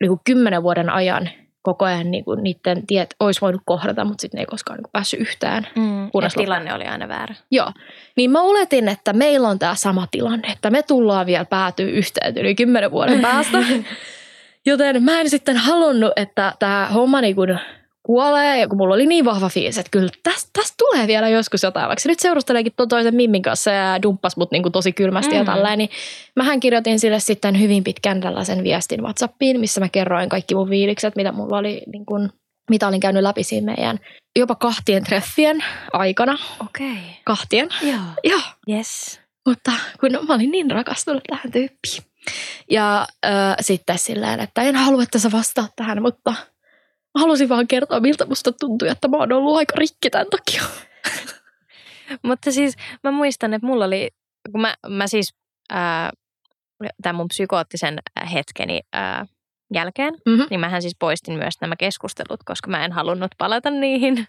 A: niin kuin kymmenen vuoden ajan koko ajan niin kuin niiden tiet olisi voinut kohdata, mutta sitten ne ei koskaan niin kuin päässyt yhtään.
B: Mm,
A: Kunnes
B: ja tilanne oli aina väärä.
A: Joo, niin mä oletin, että meillä on tämä sama tilanne, että me tullaan vielä päätyä yhteen yli kymmenen vuoden päästä. Joten mä en sitten halunnut, että tämä homma niin kuin kuolee, ja kun mulla oli niin vahva fiilis, että kyllä tästä, tästä tulee vielä joskus jotain, vaikka se nyt seurusteleekin tuon toisen Mimmin kanssa ja dumppas mut niin kuin tosi kylmästi mm. ja tällainen, niin mähän kirjoitin sille sitten hyvin pitkän tällaisen viestin Whatsappiin, missä mä kerroin kaikki mun fiilikset, mitä mulla oli niin kuin, mitä olin käynyt läpi siinä meidän jopa kahtien treffien aikana.
B: Okei. Okay.
A: Kahtien.
B: Joo.
A: Joo.
B: Yes.
A: Mutta kun mä olin niin rakastunut tähän tyyppiin. Ja äh, sitten silleen, että en halua, että sä vastaat tähän, mutta mä halusin vaan kertoa, miltä musta tuntui, että mä oon ollut aika rikki tämän takia.
B: Mutta siis mä muistan, että mulla oli, kun mä, mä siis ää, tämän mun psykoottisen hetkeni ää, jälkeen,
A: Mm-hmm.
B: niin mähän siis poistin myös nämä keskustelut, koska mä en halunnut palata niihin.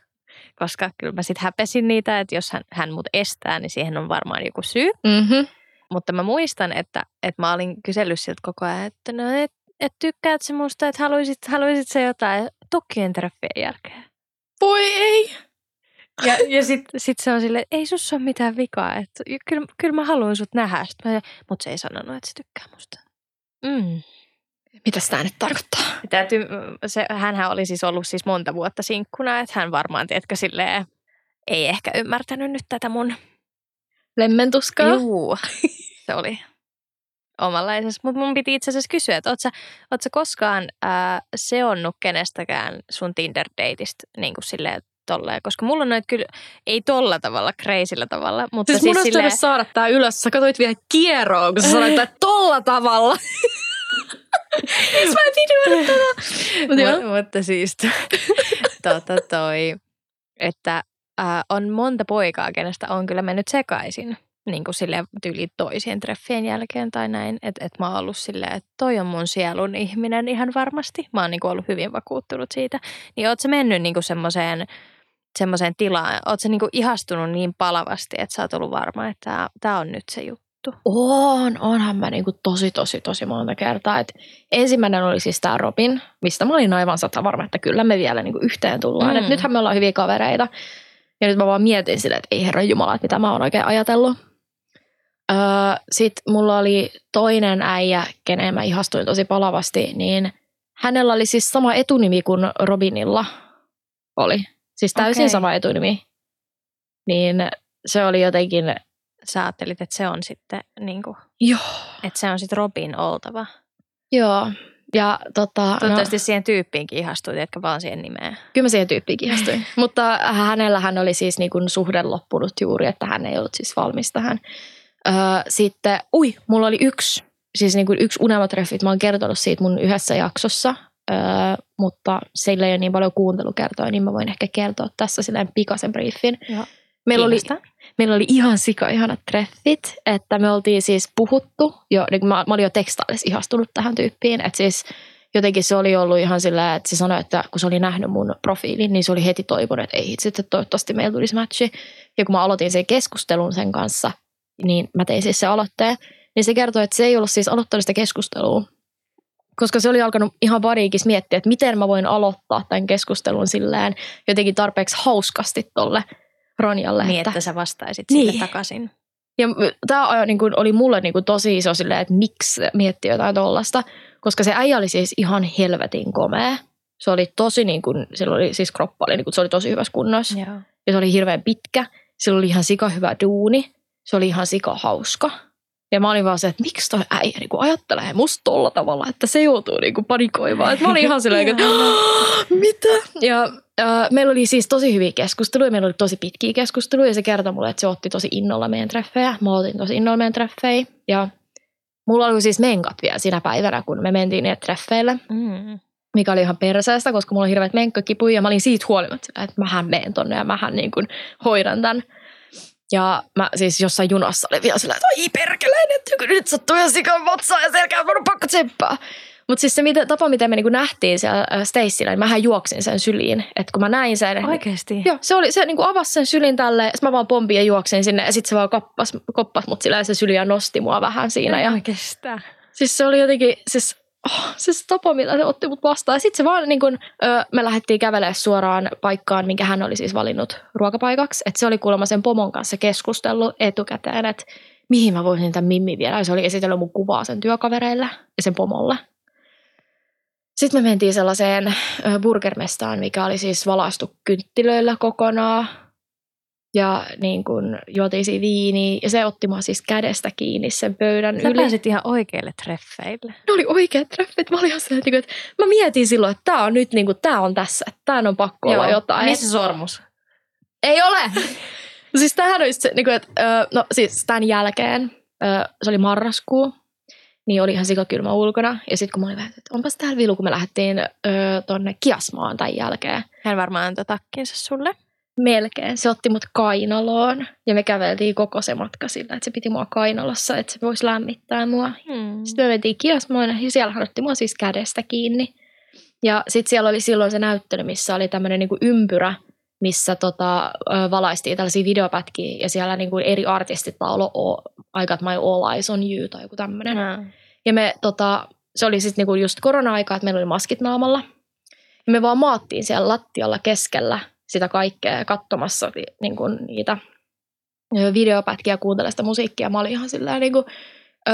B: Koska kyllä mä sitten häpesin niitä, että jos hän, hän mut estää, niin siihen on varmaan joku syy.
A: Mm-hmm.
B: Mutta mä muistan, että, että mä olin kysellyt siltä koko ajan, että no et, et tykkäät se musta, että haluaisit, haluaisit se jotain Tokien treffien jälkeen.
A: Voi ei.
B: Ja, ja sitten sit se on silleen, että ei sussa ole mitään vikaa, että kyllä, kyllä mä haluan sut nähdä. Mutta se ei sanonut, että se tykkää musta. Mm.
A: Mitä tämä nyt tarkoittaa?
B: Täytyy, se, hänhän oli siis ollut siis monta vuotta sinkkuna, että hän varmaan, tiedätkö, silleen, ei ehkä ymmärtänyt nyt tätä mun
A: Lemmentuskaa?
B: Juu, se oli omanlaisessa. Mutta mun piti itse asiassa kysyä, että oot sä, oot sä koskaan ää, seonnut kenestäkään sun Tinder-deitistä niin kuin silleen tolleen? Koska mulla on kyllä, ei tolla tavalla, kreisillä tavalla, mutta
A: Siis,
B: siis,
A: mun olisi
B: silleen,
A: saada tää ylös. Sä katsoit vielä kierroon, kun sä sanoit, että tolla tavalla. Miksi mä en videoida tätä? Mut
B: mutta siis tota toi, että ää, on monta poikaa, kenestä on kyllä mennyt sekaisin niin kuin sille tyyli toisien treffien jälkeen tai näin. Että et mä oon ollut silleen, että toi on mun sielun ihminen ihan varmasti. Mä oon niin kuin ollut hyvin vakuuttunut siitä. Niin oot sä mennyt niin kuin semmoiseen semmoiseen tilaan, oot sä niin kuin ihastunut niin palavasti, että sä oot ollut varma, että tämä on nyt se juttu.
A: On, onhan mä niinku tosi, tosi, tosi monta kertaa. Et ensimmäinen oli siis tämä Robin, mistä mä olin aivan sata varma, että kyllä me vielä niinku yhteen tullaan.
B: Mm.
A: Et nythän me ollaan hyviä kavereita. Ja nyt mä vaan mietin silleen, että ei herra Jumala, että mitä mä oon oikein ajatellut. Öö, Sitten mulla oli toinen äijä, keneen mä ihastuin tosi palavasti, niin hänellä oli siis sama etunimi kuin Robinilla oli. Siis täysin
B: Okei.
A: sama etunimi. Niin se oli jotenkin,
B: Sä ajattelit, että se on sitten niin kuin,
A: joo,
B: että se on sitten Robin oltava.
A: joo. Ja tota, no,
B: Toivottavasti siihen tyyppiinkin ihastuit, etkä vaan siihen nimeen.
A: kyllä mä siihen tyyppiin ihastuin. Mutta hänellä hän oli siis niin kuin suhde loppunut juuri, että hän ei ollut siis valmis tähän. Öö, sitten, ui, mulla oli yksi, siis niin kuin yksi unelmatreffit. Mä oon kertonut siitä mun yhdessä jaksossa, öö, mutta sillä ei ole niin paljon kuuntelukertoa, niin mä voin ehkä kertoa tässä silleen pikaisen briefin.
B: Joo.
A: Meillä oli, meillä oli ihan sika ihanat treffit, että me oltiin siis puhuttu, jo, niin kuin mä, mä olin jo tekstailles ihastunut tähän tyyppiin, että siis jotenkin se oli ollut ihan sillä, että se sanoi, että kun se oli nähnyt mun profiilin, niin se oli heti toivonut, että ei hitsi, että toivottavasti meillä tulisi matchi. Ja kun mä aloitin sen keskustelun sen kanssa, niin mä tein siis se aloitteen, niin se kertoi, että se ei ollut siis aloittanut sitä keskustelua, koska se oli alkanut ihan pariikis miettiä, että miten mä voin aloittaa tämän keskustelun silleen jotenkin tarpeeksi hauskasti tolle Ronjalle.
B: Niin,
A: että,
B: että sä vastaisit
A: Niin.
B: sille takaisin.
A: ja tämä niin kuin, oli mulle niin kuin, tosi iso silleen, että miksi miettii jotain tollasta, koska se äijä oli siis ihan helvetin komea. Se oli tosi niin kuin, sillä oli siis kroppa oli, niin kuin, se oli tosi hyvässä kunnossa.
B: Joo.
A: Ja se oli hirveän pitkä. Sillä oli ihan sika hyvä duuni. Se oli ihan sika hauska. Ja mä olin vaan se, että miksi toi äijä niin ajattelee musta tolla tavalla, että se joutuu niin kuin panikoimaan. Et mä olin ihan silleen, että mitä? Ja äh, meillä oli siis tosi hyviä keskusteluja, meillä oli tosi pitkiä keskusteluja ja se kertoi mulle, että se otti tosi innolla meidän treffejä. Mä otin tosi innolla meidän treffejä ja mulla oli siis menkat vielä siinä päivänä, kun me mentiin niille treffeille
B: Mm.
A: mikä oli ihan perseestä, koska mulla oli hirveät menkkakipuja ja mä olin siitä huolimatta, että mähän meen tonne ja mähän niin kuin hoidan tämän. Ja mä siis jossain junassa olin vielä sillä, että ai perkeleen, että kun nyt sattuu ihan sikan vatsaan ja selkään, mun on pakko tsemppaa. Mutta siis se mitä, tapa, miten me niin nähtiin siellä äh, Stacyllä, niin mähän juoksin sen syliin. Että kun mä näin sen,
B: Oikeasti?
A: Joo, se, oli, se niin kuin avasi sen sylin tälle, sit mä vaan pompin ja juoksin sinne ja sitten se vaan koppas, koppas mut sillä ja se syli ja nosti mua vähän siinä. Ja,
B: Oikeastaan.
A: siis se oli jotenkin, siis oh, se, tapa, millä se otti mut vastaan. Sitten se vaan niin kun, ö, me lähdettiin kävelemään suoraan paikkaan, minkä hän oli siis valinnut ruokapaikaksi. Että se oli kuulemma sen pomon kanssa keskustellut etukäteen, että mihin mä voisin tämän Mimmi viedä. Ja se oli esitellyt mun kuvaa sen työkavereille ja sen pomolle. Sitten me mentiin sellaiseen burgermestaan, mikä oli siis valaistu kynttilöillä kokonaan. Ja niin kun juotiin siinä viiniä. Ja se otti mua siis kädestä kiinni sen pöydän
B: Sä
A: yli.
B: pääsit ihan oikeille treffeille.
A: Ne oli oikeat treffit. Mä olin ihan silleen, että mä mietin silloin, että tää on nyt niin kuin, tää on tässä. Että tää on pakko olla jotain.
B: Missä sormus?
A: Ei ole! siis tämähän olisi se, niin kuin, että, no siis tämän jälkeen, ö, se oli marraskuu, niin oli ihan sikakylmä ulkona. Ja sitten kun mä olin vähän, että onpas täällä vilu, kun me lähdettiin ö, tonne Kiasmaan tämän jälkeen.
B: Hän varmaan antoi takkinsa sulle.
A: Melkein. Se otti mut kainaloon ja me käveltiin koko se matka sillä, että se piti mua kainalossa, että se voisi lämmittää mua.
B: Hmm.
A: Sitten me mentiin Kiasmaan ja siellä hän otti mua siis kädestä kiinni. Ja sitten siellä oli silloin se näyttely, missä oli tämmöinen niinku ympyrä, missä tota, valaistiin tällaisia videopätkiä ja siellä niinku eri artistit laulo I got my all eyes on you tai joku tämmöinen.
B: Mm.
A: Ja me, tota, se oli sitten niinku just korona-aika, että meillä oli maskit naamalla. Ja me vaan maattiin siellä lattialla keskellä sitä kaikkea katsomassa niinku niitä ö, videopätkiä ja kuuntelee sitä musiikkia. Mä olin ihan sillä niin kuin, ö,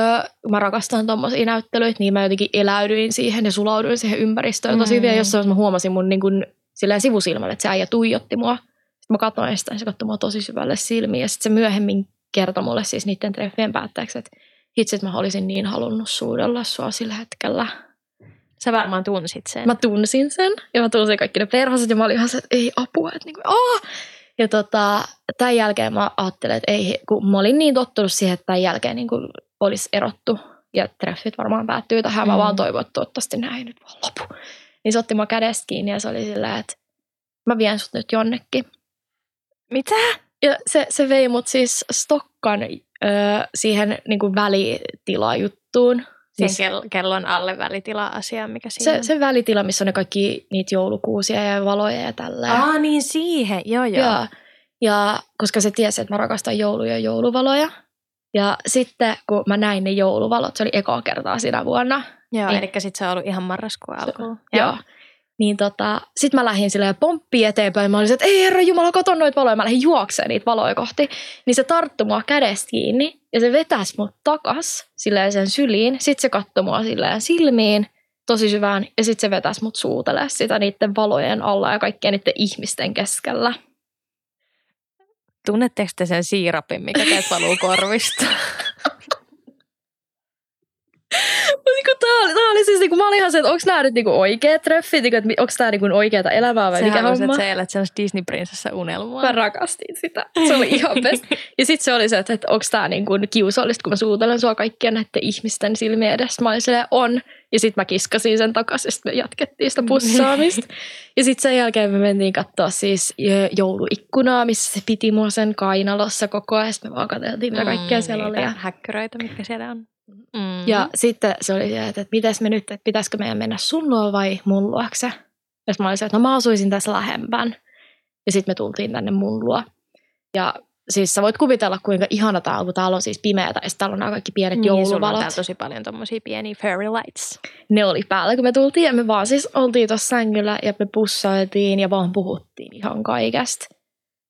A: mä rakastan tommosia näyttelyitä, niin mä jotenkin eläydyin siihen ja sulauduin siihen ympäristöön tosi
B: Mm.
A: hyvin. Ja jossain vaiheessa mä huomasin mun niin kuin, silleen sivusilmällä, että se äijä tuijotti mua. Sitten mä katsoin sitä ja se katsoi mua tosi syvälle silmiin. Ja sitten se myöhemmin kertoi mulle siis niiden treffien päätteeksi, että hitsi, että mä olisin niin halunnut suudella sua sillä hetkellä.
B: Sä varmaan tunsit sen.
A: Mä tunsin sen ja mä tunsin kaikki ne perhoset ja mä olin ihan se, että ei apua, että niinku, aah! Ja tota, tämän jälkeen mä ajattelin, että ei, kun mä olin niin tottunut siihen, että tämän jälkeen niin kuin olisi erottu ja treffit varmaan päättyy tähän. Mä
B: Mm.
A: vaan toivon, että toivottavasti näin nyt vaan lopu. Niin se otti mua kädestä kiinni ja se oli silleen, että mä vien sut nyt jonnekin.
B: Mitä?
A: Ja se, se vei mut siis Stokkan ö, siihen niin kuin välitilajuttuun.
B: Sen
A: Siis
B: kell- kellon alle välitila-asia, mikä siinä
A: se,
B: on.
A: se välitila, missä on ne kaikki niitä joulukuusia ja valoja ja tälleen.
B: Aa, niin siihen. Joo, joo.
A: Ja, ja koska se tiesi, että mä rakastan jouluja ja jouluvaloja. Ja sitten kun mä näin ne jouluvalot, se oli ekaa kertaa sinä vuonna.
B: Joo,
A: Niin.
B: eli sit se on ollut ihan marraskuun alkuun.
A: Joo. Niin tota, sit mä lähdin silleen pomppiin eteenpäin. Mä olin että ei herra jumala, katon noita valoja. Mä lähdin juokseen niitä valoja kohti. Niin se tarttui mua kädestä kiinni ja se vetäisi mut takas silleen sen syliin. Sitten se katsoi mua silleen silmiin tosi syvään ja sitten se vetäisi mut suutelee sitä niiden valojen alla ja kaikkien niiden ihmisten keskellä.
B: Tunnetteko te sen siirapin, mikä teet valuu korvista?
A: Niinku tää, oli, tää oli siis, niinku, mä olin ihan se, että onko nämä nyt niinku oikeat treffit, niinku, että onko tämä niinku oikeata elämää vai
B: Sä
A: mikä
B: haluaisit,
A: homma.
B: että sä elät sellaista Disney-prinsessa unelmaa.
A: Mä rakastin sitä. Se oli ihan best. Ja sitten se oli se, että, että onko tämä niinku kiusallista, kun mä suutelen sua kaikkien näiden ihmisten silmien edestä. Mä olin silleen, on. Ja sitten mä kiskasin sen takaisin ja me jatkettiin sitä pussaamista. ja sitten sen jälkeen me mentiin katsoa siis jouluikkunaa, missä se piti mua sen kainalossa koko ajan. Sitten me vaan katseltiin, mitä kaikkea siellä oli. Ja,
B: häkkyröitä, mitkä siellä on. Mm.
A: ja sitten se oli se, että, mitäs me nyt, että pitäisikö meidän mennä sun luo vai mun luokse. Ja mä olin se, että no mä asuisin tässä lähempään. Ja sitten me tultiin tänne mun luo. Ja siis sä voit kuvitella, kuinka ihana tää on, kun täällä on siis pimeätä ja täällä on nämä kaikki pienet
B: niin,
A: jouluvalot.
B: täällä tosi paljon tommosia pieniä fairy lights.
A: Ne oli päällä, kun me tultiin ja me vaan siis oltiin tuossa sängyllä ja me pussailtiin ja vaan puhuttiin ihan kaikesta.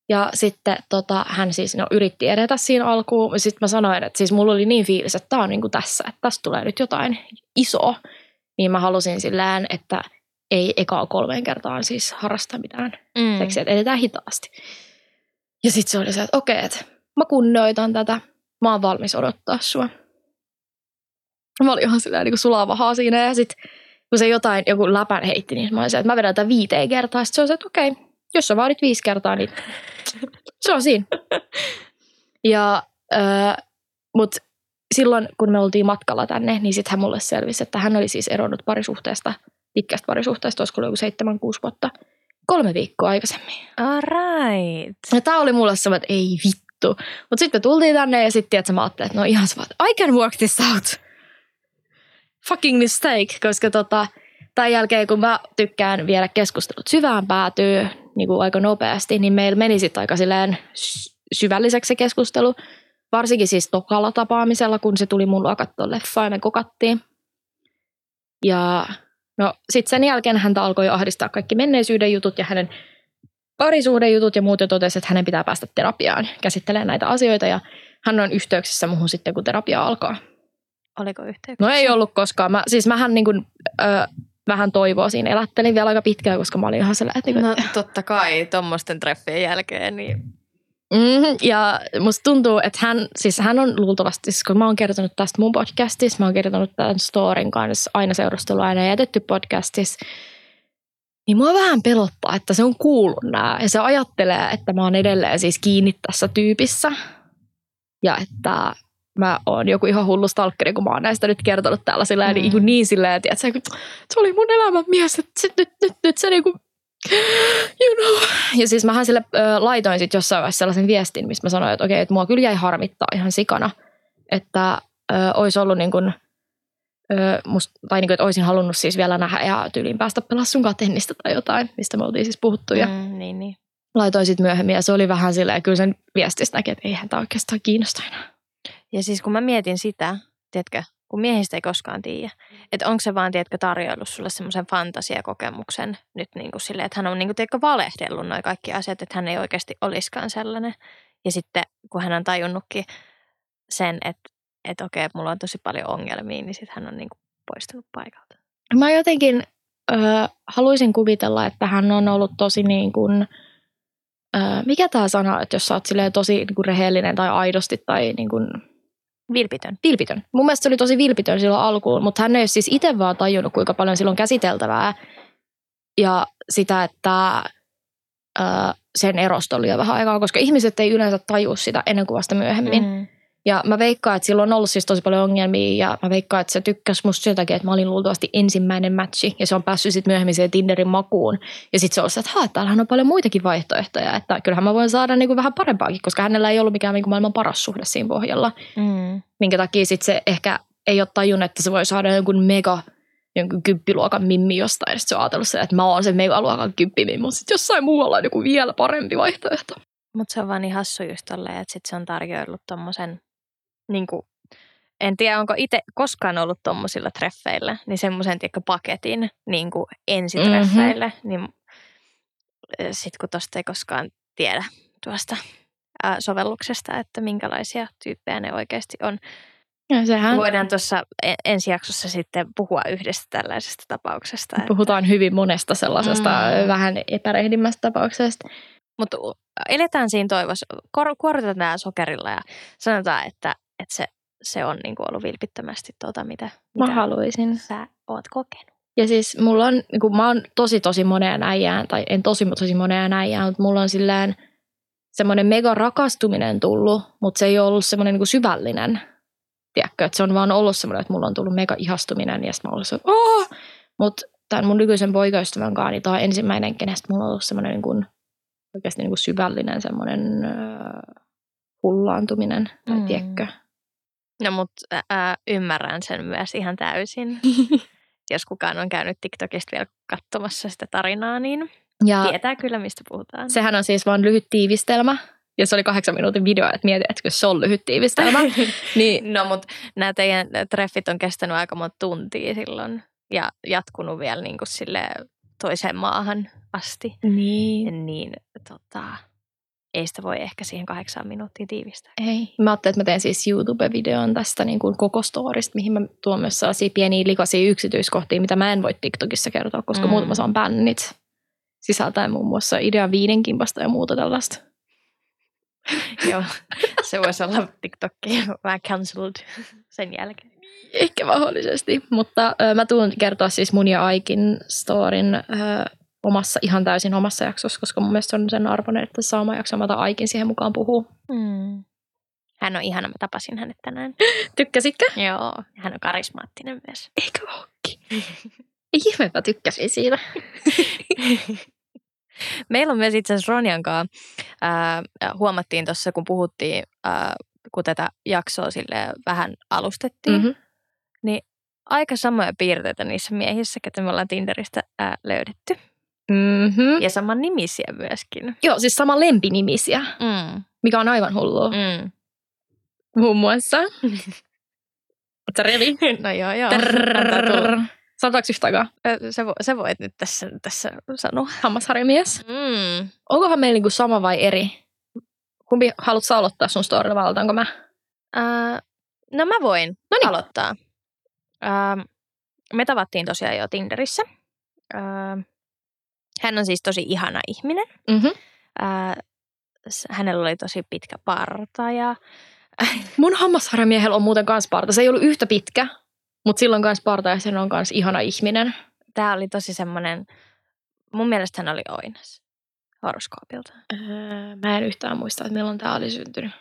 A: Ja sitten tota, hän siis no, yritti edetä siinä alkuun. Sitten mä sanoin, että siis mulla oli niin fiilis, että tää on niinku tässä, että tästä tulee nyt jotain isoa. Niin mä halusin silleen, että ei ekaa kolmeen kertaan siis harrasta mitään
B: Mm.
A: seksiä, että edetään hitaasti. Ja sitten se oli se, että okei, että mä kunnioitan tätä, mä oon valmis odottaa sua. Mä olin ihan silleen niin sulavahaa siinä ja sitten kun se jotain, joku läpän heitti, niin mä olin se, että mä vedän tätä viiteen kertaa. Sitten se on se, että okei, jos sä vaadit viisi kertaa, niin se on siinä. Ja, äh, mutta silloin, kun me oltiin matkalla tänne, niin sitten hän mulle selvisi, että hän oli siis eronnut parisuhteesta, pitkästä parisuhteesta, olisiko ollut joku 7-6 vuotta, kolme viikkoa aikaisemmin.
B: All right.
A: Ja tää oli mulle semmoinen, että ei vittu. Mutta sitten me tultiin tänne ja sitten että mä ajattelin, että no ihan että I can work this out. Fucking mistake, koska tota, tämän jälkeen kun mä tykkään viedä keskustelut syvään päätyy niin kuin aika nopeasti, niin meillä meni sitten aika silleen sy- syvälliseksi se keskustelu. Varsinkin siis tokalla tapaamisella, kun se tuli mun luo katsoa leffaa ja me kokattiin. Ja no sitten sen jälkeen häntä alkoi ahdistaa kaikki menneisyyden jutut ja hänen parisuuden jutut ja muut ja totesi, että hänen pitää päästä terapiaan käsittelemään näitä asioita ja hän on yhteyksissä muuhun sitten, kun terapia alkaa.
B: Oliko yhteyksissä?
A: No ei ollut koskaan. Mä, siis mähän niin kuin, ö, vähän toivoa siinä elättelin vielä aika pitkään, koska mä olin ihan sellainen, että,
B: No totta kai, tuommoisten treffien jälkeen. Niin...
A: Mm-hmm. Ja musta tuntuu, että hän, siis hän on luultavasti, siis kun mä oon kertonut tästä mun podcastissa, mä oon kertonut tämän storin kanssa aina seurustelua aina jätetty podcastissa, niin mua vähän pelottaa, että se on kuullut nämä ja se ajattelee, että mä oon edelleen siis kiinni tässä tyypissä ja että mä oon joku ihan hullu stalkeri, kun mä oon näistä nyt kertonut täällä sillä mm. niin, niin silleen, että se, se oli mun elämän mies, että sit, nyt, nyt, nyt se niinku, you know. Ja siis mähän sille ö, laitoin sitten jossain vaiheessa sellaisen viestin, missä mä sanoin, että okei, että mua kyllä jäi harmittaa ihan sikana, että ö, olisi ollut niin kuin, ö, must, tai niin kuin, että olisin halunnut siis vielä nähdä ja tyyliin päästä pelaa sunkaan tennistä tai jotain, mistä me oltiin siis puhuttu. Ja
B: Mm, niin, niin.
A: laitoin sitten myöhemmin ja se oli vähän silleen, kyllä sen viestistä näki, että eihän tämä oikeastaan kiinnosta enää.
B: Ja siis kun mä mietin sitä, tiedätkö, kun miehistä ei koskaan tiedä, että onko se vaan, tiedätkö, tarjoillut sulle semmoisen fantasiakokemuksen nyt niin kuin silleen, että hän on niin kuin, tiedätkö, valehdellut noin kaikki asiat, että hän ei oikeasti olisikaan sellainen. Ja sitten kun hän on tajunnutkin sen, että, että okei, mulla on tosi paljon ongelmia, niin sitten hän on niin kuin poistunut paikalta.
A: Mä jotenkin ö, haluaisin kuvitella, että hän on ollut tosi niin kuin, mikä tämä sana, että jos sä oot tosi niin kuin rehellinen tai aidosti tai niin kuin,
B: Vilpitön.
A: vilpitön. Mun mielestä se oli tosi vilpitön silloin alkuun, mutta hän ei ole siis itse vaan tajunnut, kuinka paljon silloin käsiteltävää. Ja sitä, että ö, sen erosta oli jo vähän aikaa, koska ihmiset ei yleensä tajua sitä ennen kuin vasta myöhemmin.
B: Mm.
A: Ja mä veikkaan, että silloin on ollut siis tosi paljon ongelmia ja mä veikkaan, että se tykkäsi musta sen takia, että mä olin luultavasti ensimmäinen matchi ja se on päässyt sitten myöhemmin siihen Tinderin makuun. Ja sitten se on että haa, täällähän on paljon muitakin vaihtoehtoja, että kyllähän mä voin saada niinku vähän parempaakin, koska hänellä ei ollut mikään niinku maailman paras suhde siinä pohjalla.
B: Mm.
A: Minkä takia sitten se ehkä ei ole tajunnut, että se voi saada jonkun mega jonkun kymppiluokan mimmi jostain. Sitten se on ajatellut se, että mä oon se megaluokan kymppimimmi, mutta sitten jossain muualla on joku vielä parempi vaihtoehto.
B: Mutta se on vaan niin hassu just tolleen, että sit se on tarjoillut tommosen, niin kuin, en tiedä onko itse koskaan ollut tommosilla treffeillä, niin semmoisen paketin niin kuin ensitreffeille, mm-hmm. niin sitten kun tosta ei koskaan tiedä tuosta ää, sovelluksesta, että minkälaisia tyyppejä ne oikeasti on.
A: Ja sehän
B: Voidaan tuossa e- ensi jaksossa sitten puhua yhdestä tällaisesta tapauksesta. että-
A: puhutaan hyvin monesta sellaisesta
B: Mm.
A: vähän epärehdimmästä tapauksesta.
B: Mutta eletään siinä toivossa, Kor- kuoritetaan sokerilla ja sanotaan, että, että se, se on niin kuin ollut vilpittömästi tuota, mitä,
A: Mä
B: mitä
A: haluaisin.
B: sä oot kokenut.
A: Ja siis mulla on, niin kuin mä oon tosi tosi moneen äijään, tai en tosi tosi moneen äijään, mutta mulla on sillään semmoinen mega rakastuminen tullut, mutta se ei ole ollut semmoinen niin syvällinen. Tiedätkö, että se on vaan ollut semmoinen, että mulla on tullut mega ihastuminen ja sitten mä oon ollut oh! Mutta tämän mun nykyisen poikaystävän kanssa, niin tämä on ensimmäinen, kenestä mulla on ollut semmoinen niin kuin, oikeasti niin kuin syvällinen semmoinen äh, hullaantuminen, tai
B: mm.
A: tiedätkö.
B: No mutta ää, ymmärrän sen myös ihan täysin. Jos kukaan on käynyt TikTokista vielä katsomassa sitä tarinaa, niin
A: Ja
B: tietää kyllä, mistä puhutaan.
A: sehän on siis vain lyhyt tiivistelmä. Ja se oli kahdeksan minuutin video, että mietin, että se on lyhyt tiivistelmä. niin
B: No mutta nämä teidän treffit on kestänyt aika monta tuntia silloin ja jatkunut vielä niin kuin sille toiseen maahan asti.
A: Niin.
B: Niin tota, ei sitä voi ehkä siihen kahdeksaan minuuttiin tiivistää.
A: Ei. Mä ajattelin, että mä teen siis YouTube-videon tästä niin kuin koko storista, mihin mä tuon myös sellaisia pieniä likaisia yksityiskohtia, mitä mä en voi TikTokissa kertoa, koska
B: Mm.
A: muutama saan bännit. Sisältäen muun muassa idean viiden kimpasta ja muuta tällaista.
B: Joo, se voisi olla TikTokki vähän cancelled sen jälkeen.
A: Ehkä mahdollisesti, mutta ö, mä tuun kertoa siis mun ja Aikin storin ö, omassa, ihan täysin omassa jaksossa, koska mun mielestä on sen arvoinen, että saa oma jakso, mä otan Aikin siihen mukaan puhuu.
B: Mm. Hän on ihana, mä tapasin hänet tänään.
A: Tykkäsitkö?
B: Joo, hän on karismaattinen myös.
A: Eikö ookin? Ei ihme, mä tykkäsin siitä.
B: Meillä on myös itse asiassa Ronjan kanssa, ää, huomattiin tuossa, kun puhuttiin, ää, kun tätä jaksoa sille vähän alustettiin, mm-hmm.
A: Mm-hmm.
B: aika samoja piirteitä niissä miehissä, ketä me ollaan Tinderistä ää, löydetty.
A: Mm-hmm.
B: Ja saman nimisiä myöskin.
A: Joo, siis sama lempinimisiä,
B: Mm.
A: mikä on aivan hullua. Mm. Muun muassa. Oletko revi?
B: No joo, joo.
A: Sanotaanko yhtä aikaa?
B: Sä, vo, sä voit nyt tässä, tässä sanoa.
A: Hammasharjamies.
B: Mm.
A: Onkohan meillä niinku sama vai eri? Kumpi haluat sä aloittaa sun storilla vai aloitanko mä?
B: Äh, no mä voin
A: Noniin.
B: aloittaa. Äh, me tavattiin tosiaan jo Tinderissä. Äh, hän on siis tosi ihana ihminen.
A: Mm-hmm.
B: Äh, hänellä oli tosi pitkä parta ja
A: Mun hammasharjamiehellä on muuten kans parta. Se ei ollut yhtä pitkä, mutta silloin kans parta ja sen on kans ihana ihminen.
B: tämä oli tosi semmoinen, mun mielestä hän oli oinas horoskoopilta.
A: Öö, mä en yhtään muista, että milloin tää oli syntynyt.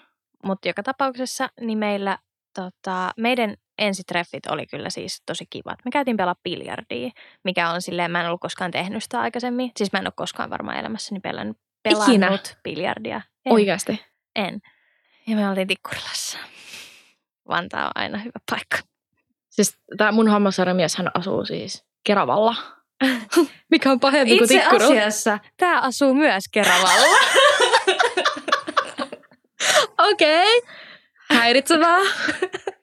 B: Mutta joka tapauksessa niin meillä, tota, meidän ensitreffit oli kyllä siis tosi kivat. Me käytiin pelaa biljardia, mikä on silleen, mä en ollut koskaan tehnyt sitä aikaisemmin. Siis mä en ole koskaan varmaan elämässäni pelannut, pelannut
A: Ikinä?
B: biljardia. En,
A: Oikeasti.
B: en. Ja me oltiin Tikkurilassa. Vantaa on aina hyvä paikka.
A: Siis tää mun hammasharjamies, hän asuu siis Keravalla. Mikä on pahempi kuin
B: Itse
A: Tikkuru.
B: asiassa tämä asuu myös Keravalla.
A: Okei. Okay. Häiritsevää.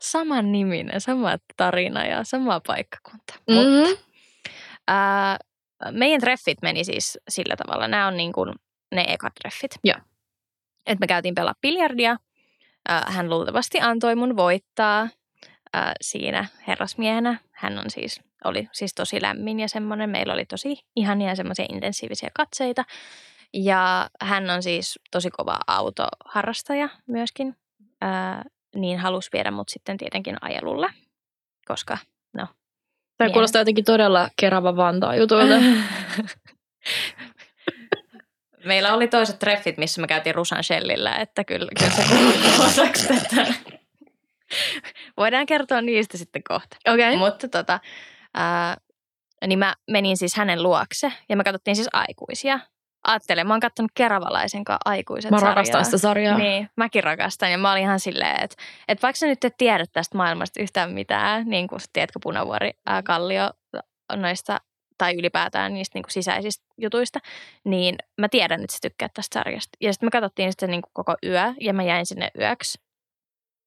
B: Saman niminen, sama tarina ja sama paikkakunta.
A: Mm-hmm.
B: Ää, meidän treffit meni siis sillä tavalla. Nämä on niin kuin ne ekat treffit.
A: Joo.
B: Et me käytiin pelaa biljardia. Hän luultavasti antoi mun voittaa ää, siinä herrasmiehenä. Hän on siis, oli siis tosi lämmin ja semmoinen. Meillä oli tosi ihania semmoisia intensiivisiä katseita. Ja hän on siis tosi kova autoharrastaja myöskin. Niin halusi viedä mut sitten tietenkin ajelulle, koska
A: Tämä
B: Miehen.
A: kuulostaa jotenkin todella Kerava Vantaa jutulta.
B: Meillä oli toiset treffit, missä me käytiin Rusan Shellillä, että kyllä, kyllä se kuuluu osaksi tätä. Voidaan kertoa niistä sitten kohta.
A: Okei. Okay.
B: Mutta tota, ää, niin mä menin siis hänen luokse ja me katsottiin siis aikuisia. Ajattelen, mä oon katsonut Keravalaisen kanssa aikuiset
A: Mä
B: sarjaa.
A: rakastan sitä sarjaa.
B: Niin, mäkin rakastan. Ja mä olin ihan silleen, että, että vaikka sä nyt et tiedä tästä maailmasta yhtään mitään, niin kuin tiedätkö Punavuori, ää, Kallio noista, tai ylipäätään niistä niin kuin sisäisistä jutuista, niin mä tiedän, että sä tykkäät tästä sarjasta. Ja sitten me katsottiin sitä niin kuin koko yö, ja mä jäin sinne yöksi.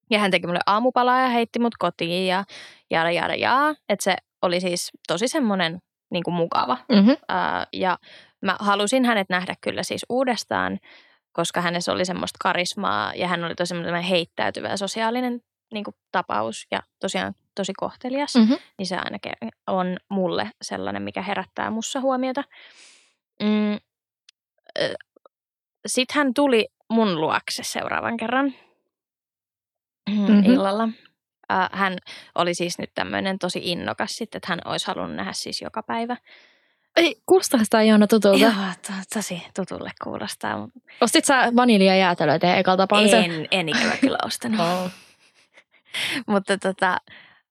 B: Ja hän teki mulle aamupalaa ja heitti mut kotiin ja jada jada jaa. Että se oli siis tosi semmoinen niin kuin mukava.
A: Mm-hmm.
B: Ää, ja mä halusin hänet nähdä kyllä siis uudestaan, koska hänessä oli semmoista karismaa ja hän oli tosi semmoinen heittäytyvä sosiaalinen niin kuin, tapaus ja tosiaan tosi kohtelias.
A: Mm-hmm.
B: Niin se ainakin on mulle sellainen, mikä herättää mussa huomiota. Mm, Sitten hän tuli mun luokse seuraavan kerran
A: Mhm.
B: illalla. Hän oli siis nyt tämmöinen tosi innokas sitten, että hän olisi halunnut nähdä siis joka päivä.
A: Ei, kuulostaa sitä ihana tutulta.
B: Joo, to, tosi tutulle kuulostaa. mutta
A: Ostit sä vanilja jäätelöä teidän ekalla tapaamisella?
B: En, en ikävä kyllä ostanut.
A: Oh.
B: Mutta tota,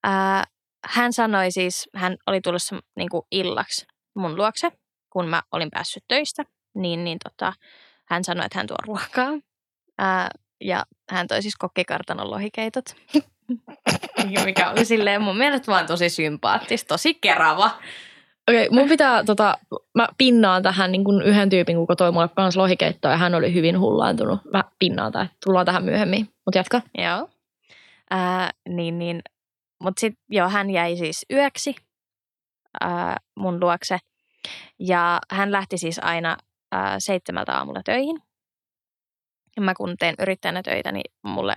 B: ää, hän sanoi siis, hän oli tulossa niin kuin illaksi mun luokse, kun mä olin päässyt töistä, niin, niin tota, hän sanoi, että hän tuo ruokaa. Ää, ja hän toi siis kokkikartanon lohikeitot, mikä oli silleen mun mielestä vaan tosi sympaattista, tosi kerava.
A: Okei, okay, mun pitää, tota, mä pinnaan tähän niin kuin yhden tyypin, kuka toi mulle kans lohikeittoa ja hän oli hyvin hullaantunut. Mä pinnaan tähän, tullaan tähän myöhemmin, mutta jatka.
B: Joo. Ää, niin, niin. Mutta sitten joo, hän jäi siis yöksi ää, mun luokse. Ja hän lähti siis aina ää, seitsemältä aamulla töihin. Ja mä kun teen yrittäjänä töitä, niin mulle,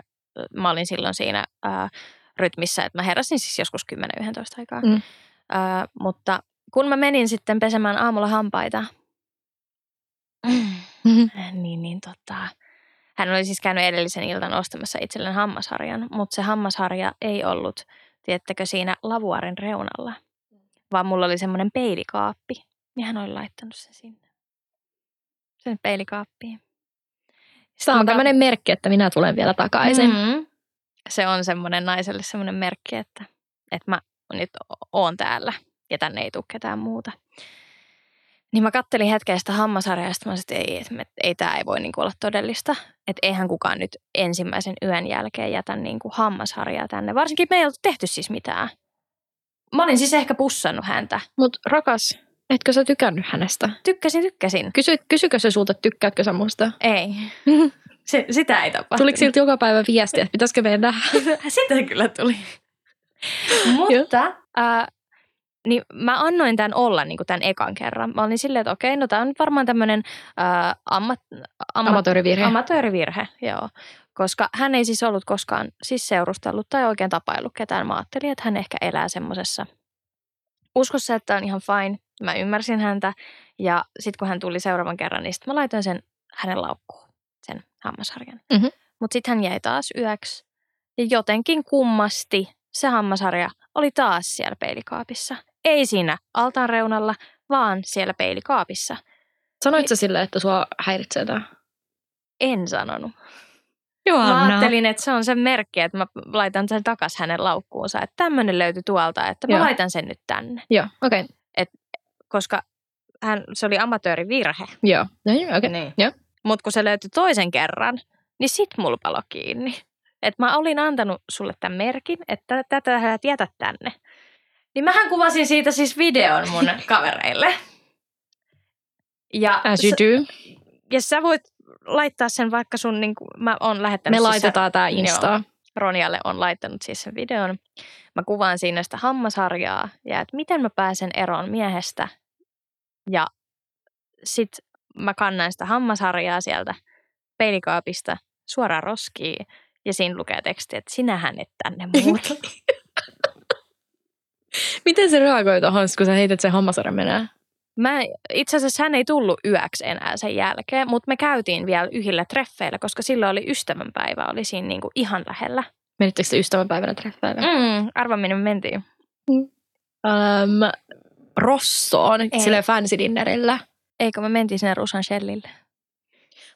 B: mä olin silloin siinä ää, rytmissä, että mä heräsin siis joskus 10-11 aikaa.
A: Mm.
B: Ää, mutta kun mä menin sitten pesemään aamulla hampaita,
A: Mm-hmm.
B: niin, niin tota, hän oli siis käynyt edellisen iltan ostamassa itselleen hammasharjan, mutta se hammasharja ei ollut, tiedättekö, siinä lavuaarin reunalla, vaan mulla oli semmoinen peilikaappi, niin hän oli laittanut sen sinne. Sen peilikaappiin.
A: Tämä on tämmöinen merkki, että minä tulen vielä takaisin. Mm.
B: Mm. Se on semmoinen naiselle semmoinen merkki, että, että mä nyt oon täällä ja tänne ei tule ketään muuta. Niin mä kattelin hetken sitä hammasarjaa ja mä sanoin, että ei, että ei tämä ei voi niinku olla todellista. Että eihän kukaan nyt ensimmäisen yön jälkeen jätä niinku hammasharjaa tänne. Varsinkin me ei oltu tehty siis mitään. Mä olin siis ehkä pussannut häntä.
A: Mutta rakas, etkö sä tykännyt hänestä?
B: Tykkäsin, tykkäsin.
A: Kysy, kysykö se sulta, tykkäätkö sä musta?
B: Ei. Se, sitä ei tapahtunut.
A: Tuliko siltä joka päivä viestiä, että pitäisikö meidän nähdä?
B: Sitä kyllä tuli. Mutta niin mä annoin tämän olla niin kuin tämän ekan kerran. Mä olin silleen, että okei, no tämä on nyt varmaan tämmöinen äh, ammat, ammat,
A: Amatöörivirhe.
B: amatöörivirhe, joo. Koska hän ei siis ollut koskaan siis seurustellut tai oikein tapaillut ketään. Mä ajattelin, että hän ehkä elää semmoisessa uskossa, että on ihan fine. Mä ymmärsin häntä. Ja sitten kun hän tuli seuraavan kerran, niin sitten mä laitoin sen hänen laukkuun, sen hammasharjan.
A: Mhm.
B: Mutta sitten hän jäi taas yöksi. Ja jotenkin kummasti se hammasharja oli taas siellä peilikaapissa. Ei siinä altaan reunalla, vaan siellä peilikaapissa.
A: Sanoit sä sille, että sua häiritsee tämä?
B: En sanonut.
A: Joo,
B: Mä ajattelin, että se on se merkki, että mä laitan sen takas hänen laukkuunsa. Että tämmöinen löytyi tuolta, että mä
A: Joo.
B: laitan sen nyt tänne.
A: Joo, okei. Okay.
B: Koska hän, se oli amatöörivirhe.
A: Joo. No, joo, okei. Okay.
B: Niin.
A: Joo.
B: Mutta kun se löytyi toisen kerran, niin sit mulla palo kiinni. Että mä olin antanut sulle tämän merkin, että tätä sä et jätä tänne. Niin mähän kuvasin siitä siis videon mun kavereille. Ja,
A: As you do.
B: ja sä voit laittaa sen vaikka sun, niin kuin, mä oon lähettänyt
A: Me
B: siis
A: laitetaan tää
B: Joo.
A: Instaan.
B: Ronjalle on laittanut siis sen videon. Mä kuvaan siinä sitä hammasharjaa ja että miten mä pääsen eroon miehestä. Ja sit mä kannan sitä hammasharjaa sieltä peilikaapista suoraan roskiin ja siinä lukee teksti, että sinähän et tänne muuta.
A: Miten se reagoi tuohon, kun sä heität sen hammasarjan menee?
B: Mä, itse asiassa hän ei tullut yöksi enää sen jälkeen, mutta me käytiin vielä yhdillä treffeillä, koska silloin oli ystävänpäivä, oli siinä niinku ihan lähellä.
A: Menittekö se ystävänpäivänä treffeille?
B: Mm, arva minne me mentiin.
A: Um, Rossoon,
B: Ei.
A: sille fancy dinnerillä.
B: Eikö me mentiin sinne Rusan Shellille?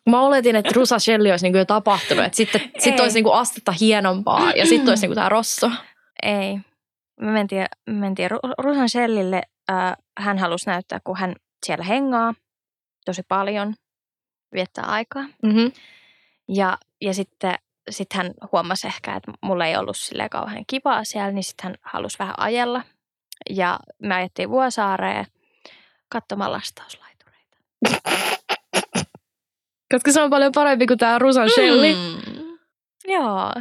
A: Mä oletin, että Rusa Shelly olisi niinku jo tapahtunut, että sitten sit olisi niinku astetta hienompaa ja sitten olisi niinku tämä Rosso.
B: Ei. Me mentiin, me mentiin Ru- Rusan Shellille. Äh, hän halusi näyttää, kun hän siellä hengaa tosi paljon, viettää aikaa.
A: Mm-hmm.
B: Ja, ja sitten sit hän huomasi ehkä, että mulla ei ollut sille kauhean kivaa siellä, niin sitten hän halusi vähän ajella. Ja me ajettiin Vuosaareen katsomaan lastauslaitureita.
A: Koska se on paljon parempi kuin tämä Rusan Shelly. Mm.
B: Joo.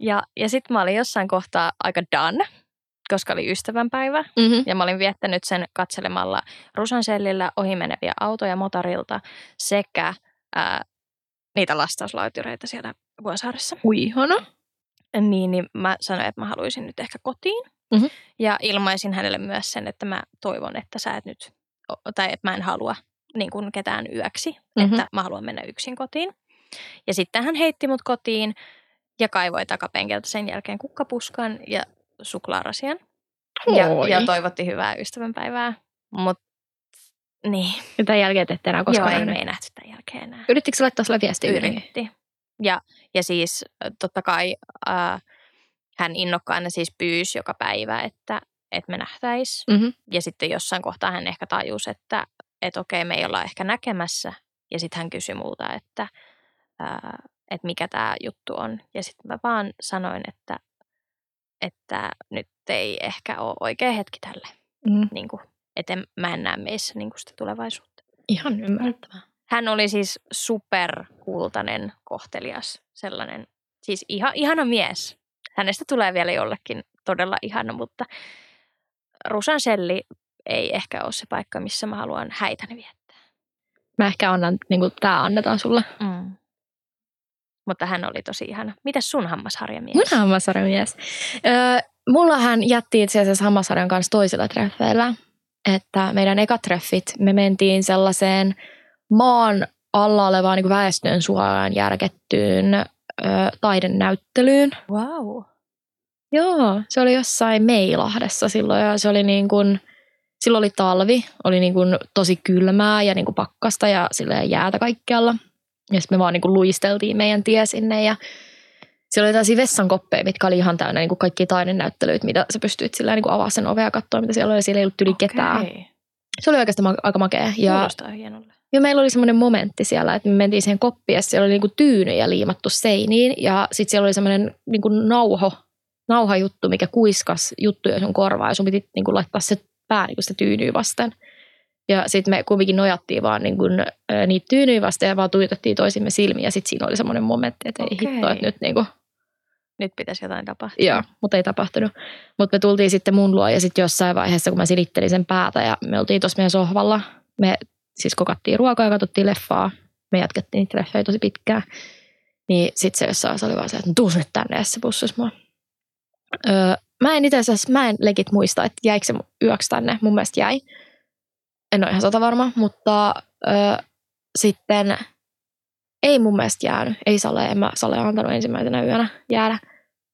B: Ja, ja sitten mä olin jossain kohtaa aika done, koska oli ystävänpäivä.
A: Mm-hmm.
B: Ja mä olin viettänyt sen katselemalla Rusansellillä ohimeneviä autoja motorilta sekä ää, niitä lastauslaitureita siellä Vuosaaressa.
A: Ui, ihana.
B: Niin, niin mä sanoin, että mä haluaisin nyt ehkä kotiin.
A: Mhm.
B: Ja ilmaisin hänelle myös sen, että mä toivon, että sä et nyt, tai että mä en halua niin kuin ketään yöksi,
A: Mhm.
B: että mä haluan mennä yksin kotiin. Ja sitten hän heitti mut kotiin ja kaivoi takapenkiltä sen jälkeen kukkapuskan ja suklaarasian. Ja,
A: Oi.
B: ja toivotti hyvää ystävänpäivää. Mutta niin,
A: Ja tämän jälkeen te ette enää
B: joo,
A: koskaan
B: ei
A: nähnyt.
B: me ei nähty tämän jälkeen enää.
A: Yrittikö sä laittaa sille viestiä?
B: Yritti. Ja, ja siis äh, totta kai äh, hän innokkaana siis pyysi joka päivä, että, että me nähtäis.
A: Mhm.
B: Ja sitten jossain kohtaa hän ehkä tajusi, että, että okei, me ei olla ehkä näkemässä. Ja sitten hän kysyi multa, että, ää, että mikä tämä juttu on. Ja sitten mä vaan sanoin, että, että nyt ei ehkä ole oikea hetki tälle.
A: Mm.
B: Niin kuin, että mä en näe meissä niin kuin sitä tulevaisuutta.
A: Ihan ymmärrettävää.
B: Hän oli siis superkultainen, kohtelias, sellainen, siis ihan, ihana mies. Hänestä tulee vielä jollekin todella ihana, mutta Rusan Selli ei ehkä ole se paikka, missä mä haluan häitäni viettää.
A: Mä ehkä annan, niin kuin tämä annetaan sulle.
B: Mm. Mutta hän oli tosi ihana. Mitäs sun hammasharjamies?
A: Mun hammasarjan mies. Öö, mulla hän jätti itse asiassa hammasarjan kanssa toisilla treffeillä. Että meidän ekat treffit, me mentiin sellaiseen maan alla olevaan niin väestön suojaan järkettyyn ö, taidenäyttelyyn.
B: Wow.
A: Joo, se oli jossain Meilahdessa silloin ja se oli niin kuin, silloin oli talvi, oli niin kuin tosi kylmää ja niin kuin pakkasta ja silleen jäätä kaikkialla. Ja sitten me vaan niin kuin luisteltiin meidän tie sinne ja siellä oli tällaisia vessankoppeja, mitkä oli ihan täynnä niin kuin kaikki taidenäyttelyitä, mitä sä pystyit silleen niin kuin avaa sen ovea ja katsoa, mitä siellä oli. ja Siellä ei ollut yli ketään.
B: Okei.
A: Se oli oikeastaan aika makea. Ja,
B: Kuulostaa hienolle.
A: ja meillä oli semmoinen momentti siellä, että me mentiin siihen koppiin ja siellä oli niinku tyynyjä liimattu seiniin. Ja sitten siellä oli semmoinen niinku nauho, nauhajuttu, mikä kuiskas juttuja sun korvaa ja sun piti niinku laittaa se pää niinku sitä tyynyä vasten. Ja sitten me kumminkin nojattiin vaan niinku, ö, niitä tyynyjä vasten ja vaan tuijotettiin toisimme silmiä. Ja sitten siinä oli semmoinen momentti, että ei hitto, että nyt, niinku,
B: nyt pitäisi jotain tapahtua.
A: Joo, mutta ei tapahtunut. Mutta me tultiin sitten mun luo ja sitten jossain vaiheessa, kun mä silittelin sen päätä ja me oltiin tuossa meidän sohvalla, me siis kokattiin ruokaa ja katsottiin leffaa. Me jatkettiin niitä leffoja tosi pitkään. Niin sitten se jossain vaiheessa oli vaan se, että tuu nyt tänne ja se bussasi mua. Öö, mä en itse asiassa, mä en legit muista, että jäikö se yöksi tänne. Mun mielestä jäi. En ole ihan sata varma, mutta öö, sitten ei mun mielestä jäänyt. Ei Sale, en mä Sale antanut ensimmäisenä yönä jäädä.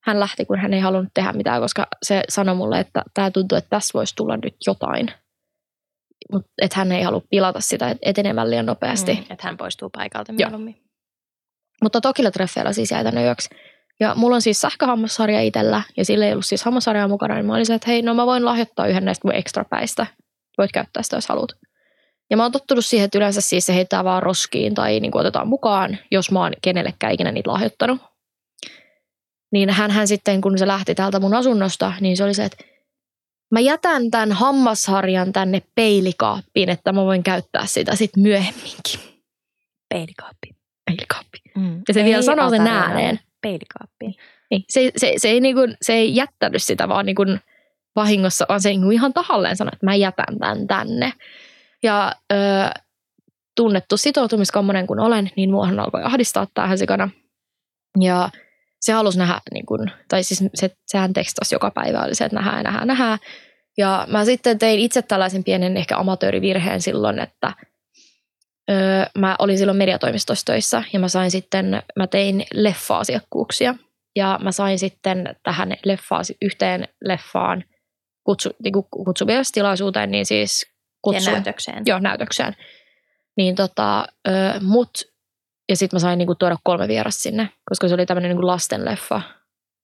A: Hän lähti, kun hän ei halunnut tehdä mitään, koska se sanoi mulle, että tämä tuntuu, että tässä voisi tulla nyt jotain. Mutta että hän ei halua pilata sitä etenemään liian nopeasti. Mm,
B: että hän poistuu paikalta mieluummin.
A: Mutta Tokilla treffeillä siis jäi tänne yöksi. Ja mulla on siis sähköhammassarja itsellä, ja sillä ei ollut siis hammassarjaa mukana, niin mä olin se, että hei, no mä voin lahjoittaa yhden näistä mun ekstrapäistä. Voit käyttää sitä, jos haluat. Ja mä oon tottunut siihen, että yleensä siis se heittää vaan roskiin tai niin kuin otetaan mukaan, jos mä oon kenellekään ikinä niitä lahjoittanut. Niin hän, hän sitten, kun se lähti täältä mun asunnosta, niin se oli se, että mä jätän tämän hammasharjan tänne peilikaappiin, että mä voin käyttää sitä sitten myöhemminkin.
B: Peilikaappi.
A: Peilikaappi. Mm. Ja se ei vielä sanoo sen ääneen.
B: Peilikaappi.
A: Niin, se, se, se, ei niinku, se ei jättänyt sitä vaan niinku vahingossa, vaan se niinku ihan tahalleen sanoi, että mä jätän tämän tänne. Ja ö, tunnettu sitoutumiskammonen kun olen, niin muahan alkoi ahdistaa tähän sikana. Ja se halusi nähdä, niin kun, tai siis se, sehän tekstasi joka päivä, oli se, että nähdään, nähdään, nähdään. Ja mä sitten tein itse tällaisen pienen ehkä amatöörivirheen silloin, että öö, mä olin silloin mediatoimistossa töissä ja mä sain sitten, mä tein leffa-asiakkuuksia. Ja mä sain sitten tähän leffaan, yhteen leffaan kutsu, niin kutsuviestilaisuuteen, niin siis
B: kutsun. Ja näytökseen.
A: Joo, näytökseen. Niin tota, ö, mut, ja sitten mä sain niinku tuoda kolme vierasta sinne, koska se oli tämmöinen niinku lastenleffa.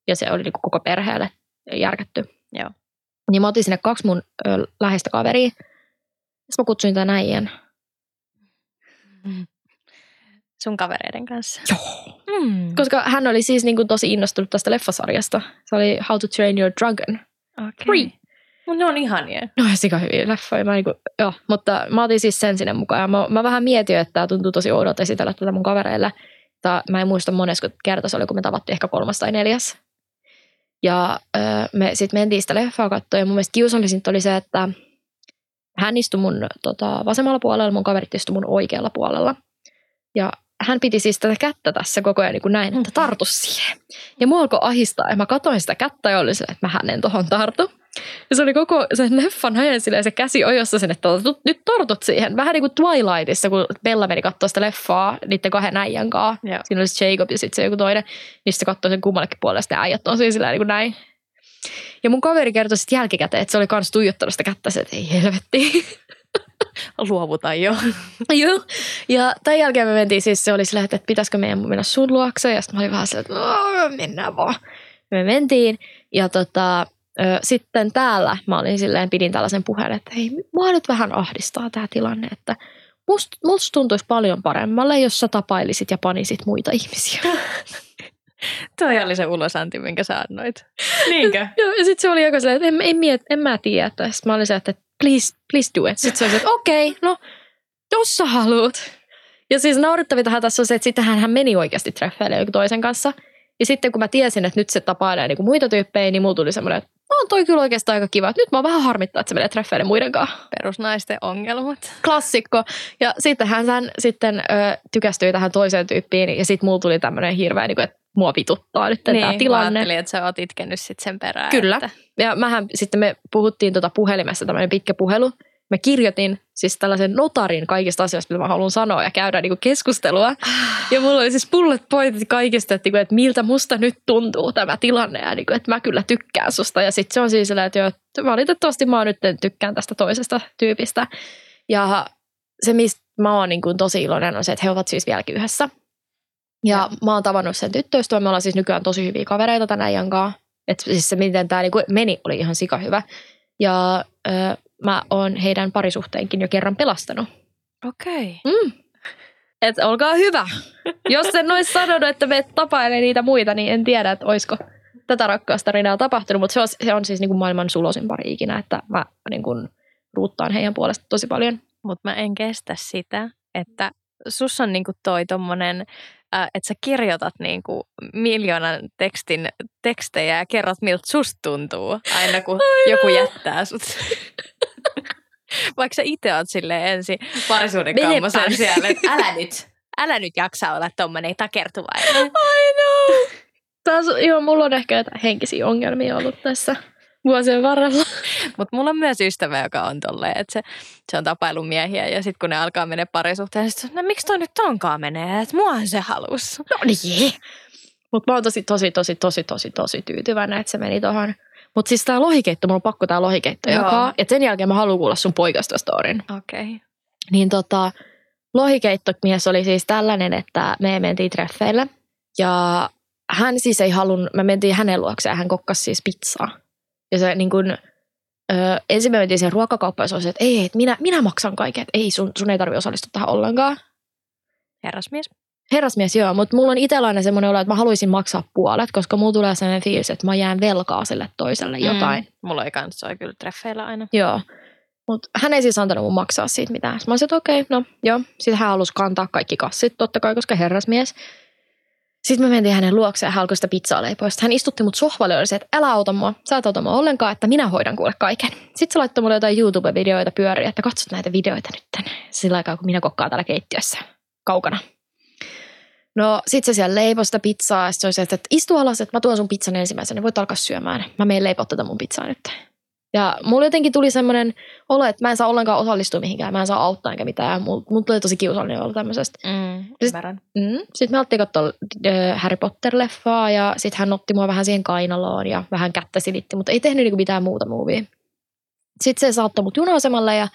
A: Ja se oli niinku koko perheelle järkätty.
B: Joo.
A: Niin mä otin sinne kaksi mun ö, läheistä kaveria. Sitten mä kutsuin tämän äijän.
B: Sun kavereiden kanssa?
A: Joo. Mm. Koska hän oli siis niinku tosi innostunut tästä leffasarjasta. Se oli How to Train Your Dragon.
B: Okay. Mutta ne on ihania.
A: No sika hyviä leffoja. Mä niinku, joo, mutta mä otin siis sen sinne mukaan. Ja mä, mä vähän mietin, että tämä tuntuu tosi oudolta esitellä tätä mun kavereille. Tää, mä en muista monesko kerta se oli, kun me tavattiin ehkä kolmas tai neljäs. Ja öö, me sitten mentiin sitä leffaa katsoa. Ja mun mielestä kiusallisinta oli se, että hän istui mun tota, vasemmalla puolella, mun kaverit istui mun oikealla puolella. Ja hän piti siis tätä kättä tässä koko ajan niin kuin näin, että tartu siihen. Ja mua alkoi ahistaa ja mä katsoin sitä kättä ja oli se, että mä hänen tohon tartu. Ja se oli koko sen leffan ajan silleen se käsi ojossa sen, että nyt tortut siihen. Vähän niin kuin Twilightissa, kun Bella meni katsoa sitä leffaa niiden kahden äijän kanssa. Joo. Siinä oli se Jacob ja sitten se joku toinen. Niin se katsoi sen kummallekin puolelle, ja äijät on siis niin kuin näin. Ja mun kaveri kertoi sitten jälkikäteen, että se oli kans tuijottanut sitä kättä, että ei helvetti.
B: Luovuta jo.
A: Joo. Ja tämän jälkeen me mentiin siis, se oli silleen, että pitäisikö meidän mennä sun luokse. Ja sitten mä olin vähän silleen, että mennään vaan. Me mentiin ja tota, sitten täällä mä olin silleen, pidin tällaisen puheen, että hei, mua nyt vähän ahdistaa tämä tilanne, että musta must tuntuisi paljon paremmalle, jos sä tapailisit ja panisit muita ihmisiä.
B: Toi oli se ulosanti, minkä sä annoit. Niinkö?
A: Joo, ja sitten se oli aika silleen, että en, en, miet, en mä tiedä. Sitten mä olin se, että please, please do it. Sitten se oli että okei, okay, no, jos sä haluat. Ja siis naurettavintahan tässä on se, että sittenhän hän meni oikeasti treffeille joku toisen kanssa. Ja sitten kun mä tiesin, että nyt se tapailee niin kuin muita tyyppejä, niin mulla tuli semmoinen, että on toi kyllä oikeastaan aika kiva. Nyt mä vähän harmittaa, että se menee treffeille muiden kanssa.
B: Perusnaisten ongelmat.
A: Klassikko. Ja sitten hän sitten ö, tykästyi tähän toiseen tyyppiin ja sitten mulla tuli tämmöinen hirveä, niin kuin, että mua vituttaa nyt niin, tämä tilanne.
B: Niin, että sä oot itkenyt sitten sen perään.
A: Kyllä.
B: Että...
A: Ja mähän sitten me puhuttiin tuota puhelimessa tämmöinen pitkä puhelu mä kirjoitin siis tällaisen notarin kaikista asioista, mitä mä haluan sanoa ja käydä niinku keskustelua. Ja mulla oli siis bullet pointit kaikista, että, niinku, että miltä musta nyt tuntuu tämä tilanne ja niinku, että mä kyllä tykkään susta. Ja sitten se on siis sellainen, että, että valitettavasti mä nyt tykkään tästä toisesta tyypistä. Ja se, mistä mä oon niinku tosi iloinen, on se, että he ovat siis vieläkin yhdessä. Ja, ja. mä oon tavannut sen tyttöystävän. Me ollaan siis nykyään tosi hyviä kavereita tänä kanssa. Että siis se, miten tämä niinku meni, oli ihan sika hyvä. Ja ö, mä oon heidän parisuhteenkin jo kerran pelastanut.
B: Okei.
A: Okay. Mm. Et olkaa hyvä. Jos en olisi sanonut, että me tapailee niitä muita, niin en tiedä, että olisiko tätä rakkaustarinaa tapahtunut. Mutta se on, se on siis niin kuin maailman sulosin pari ikinä, että mä niin kuin ruuttaan heidän puolesta tosi paljon.
B: Mutta mä en kestä sitä, että sus on niin kuin toi tommonen äh, että sä kirjoitat niin kuin miljoonan tekstin tekstejä ja kerrot, miltä susta tuntuu aina, kun Aina. joku jättää sut. Vaikka sä itse oot silleen ensin parisuuden kammosen siellä, että älä nyt, älä nyt jaksa olla tommonen takertuvainen.
A: I know. Taas, joo, mulla on ehkä henkisiä ongelmia ollut tässä vuosien varrella.
B: Mutta mulla on myös ystävä, joka on tolleen, että se, se on tapailun miehiä ja sitten kun ne alkaa mennä parisuhteen, niin no miksi toi nyt tonkaan menee, että muahan se halus.
A: No niin. Mutta mä oon tosi, tosi, tosi, tosi, tosi, tosi tyytyväinen, että se meni tuohon. Mutta siis tää lohikeitto, mulla on pakko tää lohikeitto jakaa. Ja sen jälkeen mä haluan kuulla sun poikasta storin.
B: Okei. Okay.
A: Niin tota, lohikeittomies oli siis tällainen, että me mentiin treffeille. Ja hän siis ei halunnut, me mentiin hänen luokseen ja hän kokkasi siis pizzaa. Ja se niin kuin, ö, ensin me mentiin siihen ruokakauppaan ja se oli, että ei, että minä, minä maksan kaiken, että ei, sun, sun ei tarvitse osallistua tähän ollenkaan.
B: Herrasmies.
A: Herrasmies, joo, mutta mulla on itsellä aina semmoinen olo, että mä haluaisin maksaa puolet, koska mulla tulee sellainen fiilis, että mä jään velkaa sille toiselle mm. jotain.
B: Mulla ei kanssa kyllä treffeillä aina.
A: Joo. Mutta hän ei siis antanut mun maksaa siitä mitään. Mä olisin, että okei, okay, no joo. Sitten hän halusi kantaa kaikki kassit, totta kai, koska herrasmies. Sitten me mentiin hänen luokseen ja hän alkoi sitä pizzaa leipoa. Sitten hän istutti mut sohvalle ja oli se, että älä auta mua, sä et auta mua ollenkaan, että minä hoidan kuule kaiken. Sitten se laittoi mulle jotain YouTube-videoita pyöriä, että katsot näitä videoita nyt sillä aikaa, kun minä kokkaan täällä keittiössä kaukana. No sit se siellä leipoi sitä pizzaa ja se oli se, että istu alas, että mä tuon sun pizzan ensimmäisenä, voit alkaa syömään. Mä menen leipoa tätä mun pizzaa nyt. Ja mulla jotenkin tuli semmoinen olo, että mä en saa ollenkaan osallistua mihinkään, mä en saa auttaa enkä mitään. Mulla mul tuli tosi kiusallinen olla tämmöisestä.
B: Mm, sitten
A: mm, sit me alettiin katsoa äh, Harry Potter-leffaa ja sitten hän otti mua vähän siihen kainaloon ja vähän kättä silitti, mutta ei tehnyt niinku mitään muuta muuvia. Sitten se saattoi mut juna ja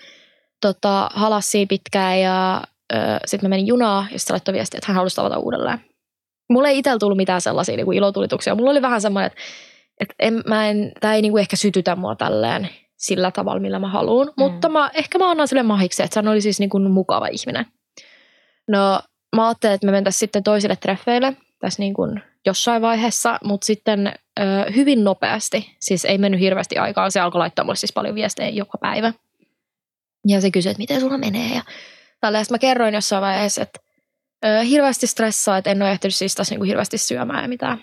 A: tota, halassi pitkään ja sitten mä menin junaa ja sitten laittoi viestiä, että hän halusi tavata uudelleen. Mulla ei itsellä tullut mitään sellaisia niin kuin ilotulituksia. Mulla oli vähän semmoinen, että et en, mä en, tämä ei niinku ehkä sytytä mua tälleen sillä tavalla, millä mä haluan. Mm. Mutta mä, ehkä mä annan sille mahiksi, että hän oli siis niinku mukava ihminen. No mä ajattelin, että me mentäisiin sitten toisille treffeille tässä niin kuin jossain vaiheessa, mutta sitten ö, hyvin nopeasti, siis ei mennyt hirveästi aikaa, se alkoi laittaa mulle siis paljon viestejä joka päivä. Ja se kysyi, että miten sulla menee ja tällä mä kerroin jossain vaiheessa, että ö, hirveästi stressaa, että en ole ehtinyt siis tässä niin kuin hirveästi syömään ja mitään.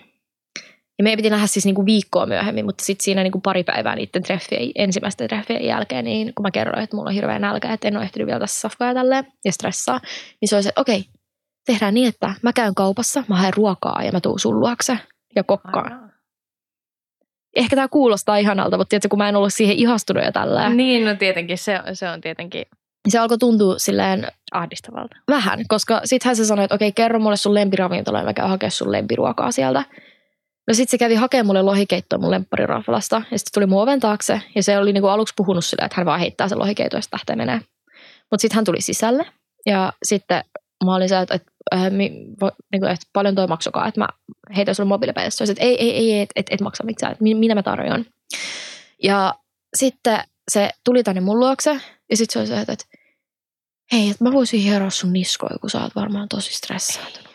A: Ja meidän piti nähdä siis niinku viikkoa myöhemmin, mutta sitten siinä niinku pari päivää niiden treffien, ensimmäisten treffien jälkeen, niin kun mä kerroin, että mulla on hirveä nälkä, että en ole ehtinyt vielä tässä safkaa tälleen ja stressaa, niin se oli se, että okei, tehdään niin, että mä käyn kaupassa, mä haen ruokaa ja mä tuun sun luokse ja kokkaan. Aivan. Ehkä tämä kuulostaa ihanalta, mutta tiedätkö, kun mä en ollut siihen ihastunut ja tällä.
B: Niin, no tietenkin, se, se on tietenkin
A: se alkoi tuntua silleen
B: ahdistavalta.
A: Vähän, koska sittenhän se sanoi, että okei, kerro mulle sun lempiravintola ja mä käyn hakea sun lempiruokaa sieltä. No sitten se kävi hakemaan mulle lohikeittoa mun lemppariraflasta ja sitten tuli mun oven taakse ja se oli niinku aluksi puhunut silleen, että hän vaan heittää sen lohikeito ja sitten lähtee menee. Mutta sitten hän tuli sisälle ja sitten mä olin se, että, että, äh, mi, vo, niinku, että paljon toi maksokaa, että mä heitän sulle mobiilipäivästä. että ei, ei, ei, et, et, et maksa mitään, että minä mä tarjoan. Ja sitten se tuli tänne mun luokse ja sitten se oli se, että, että hei, että mä voisin hieroa sun niskoja, kun sä oot varmaan tosi stressaantunut.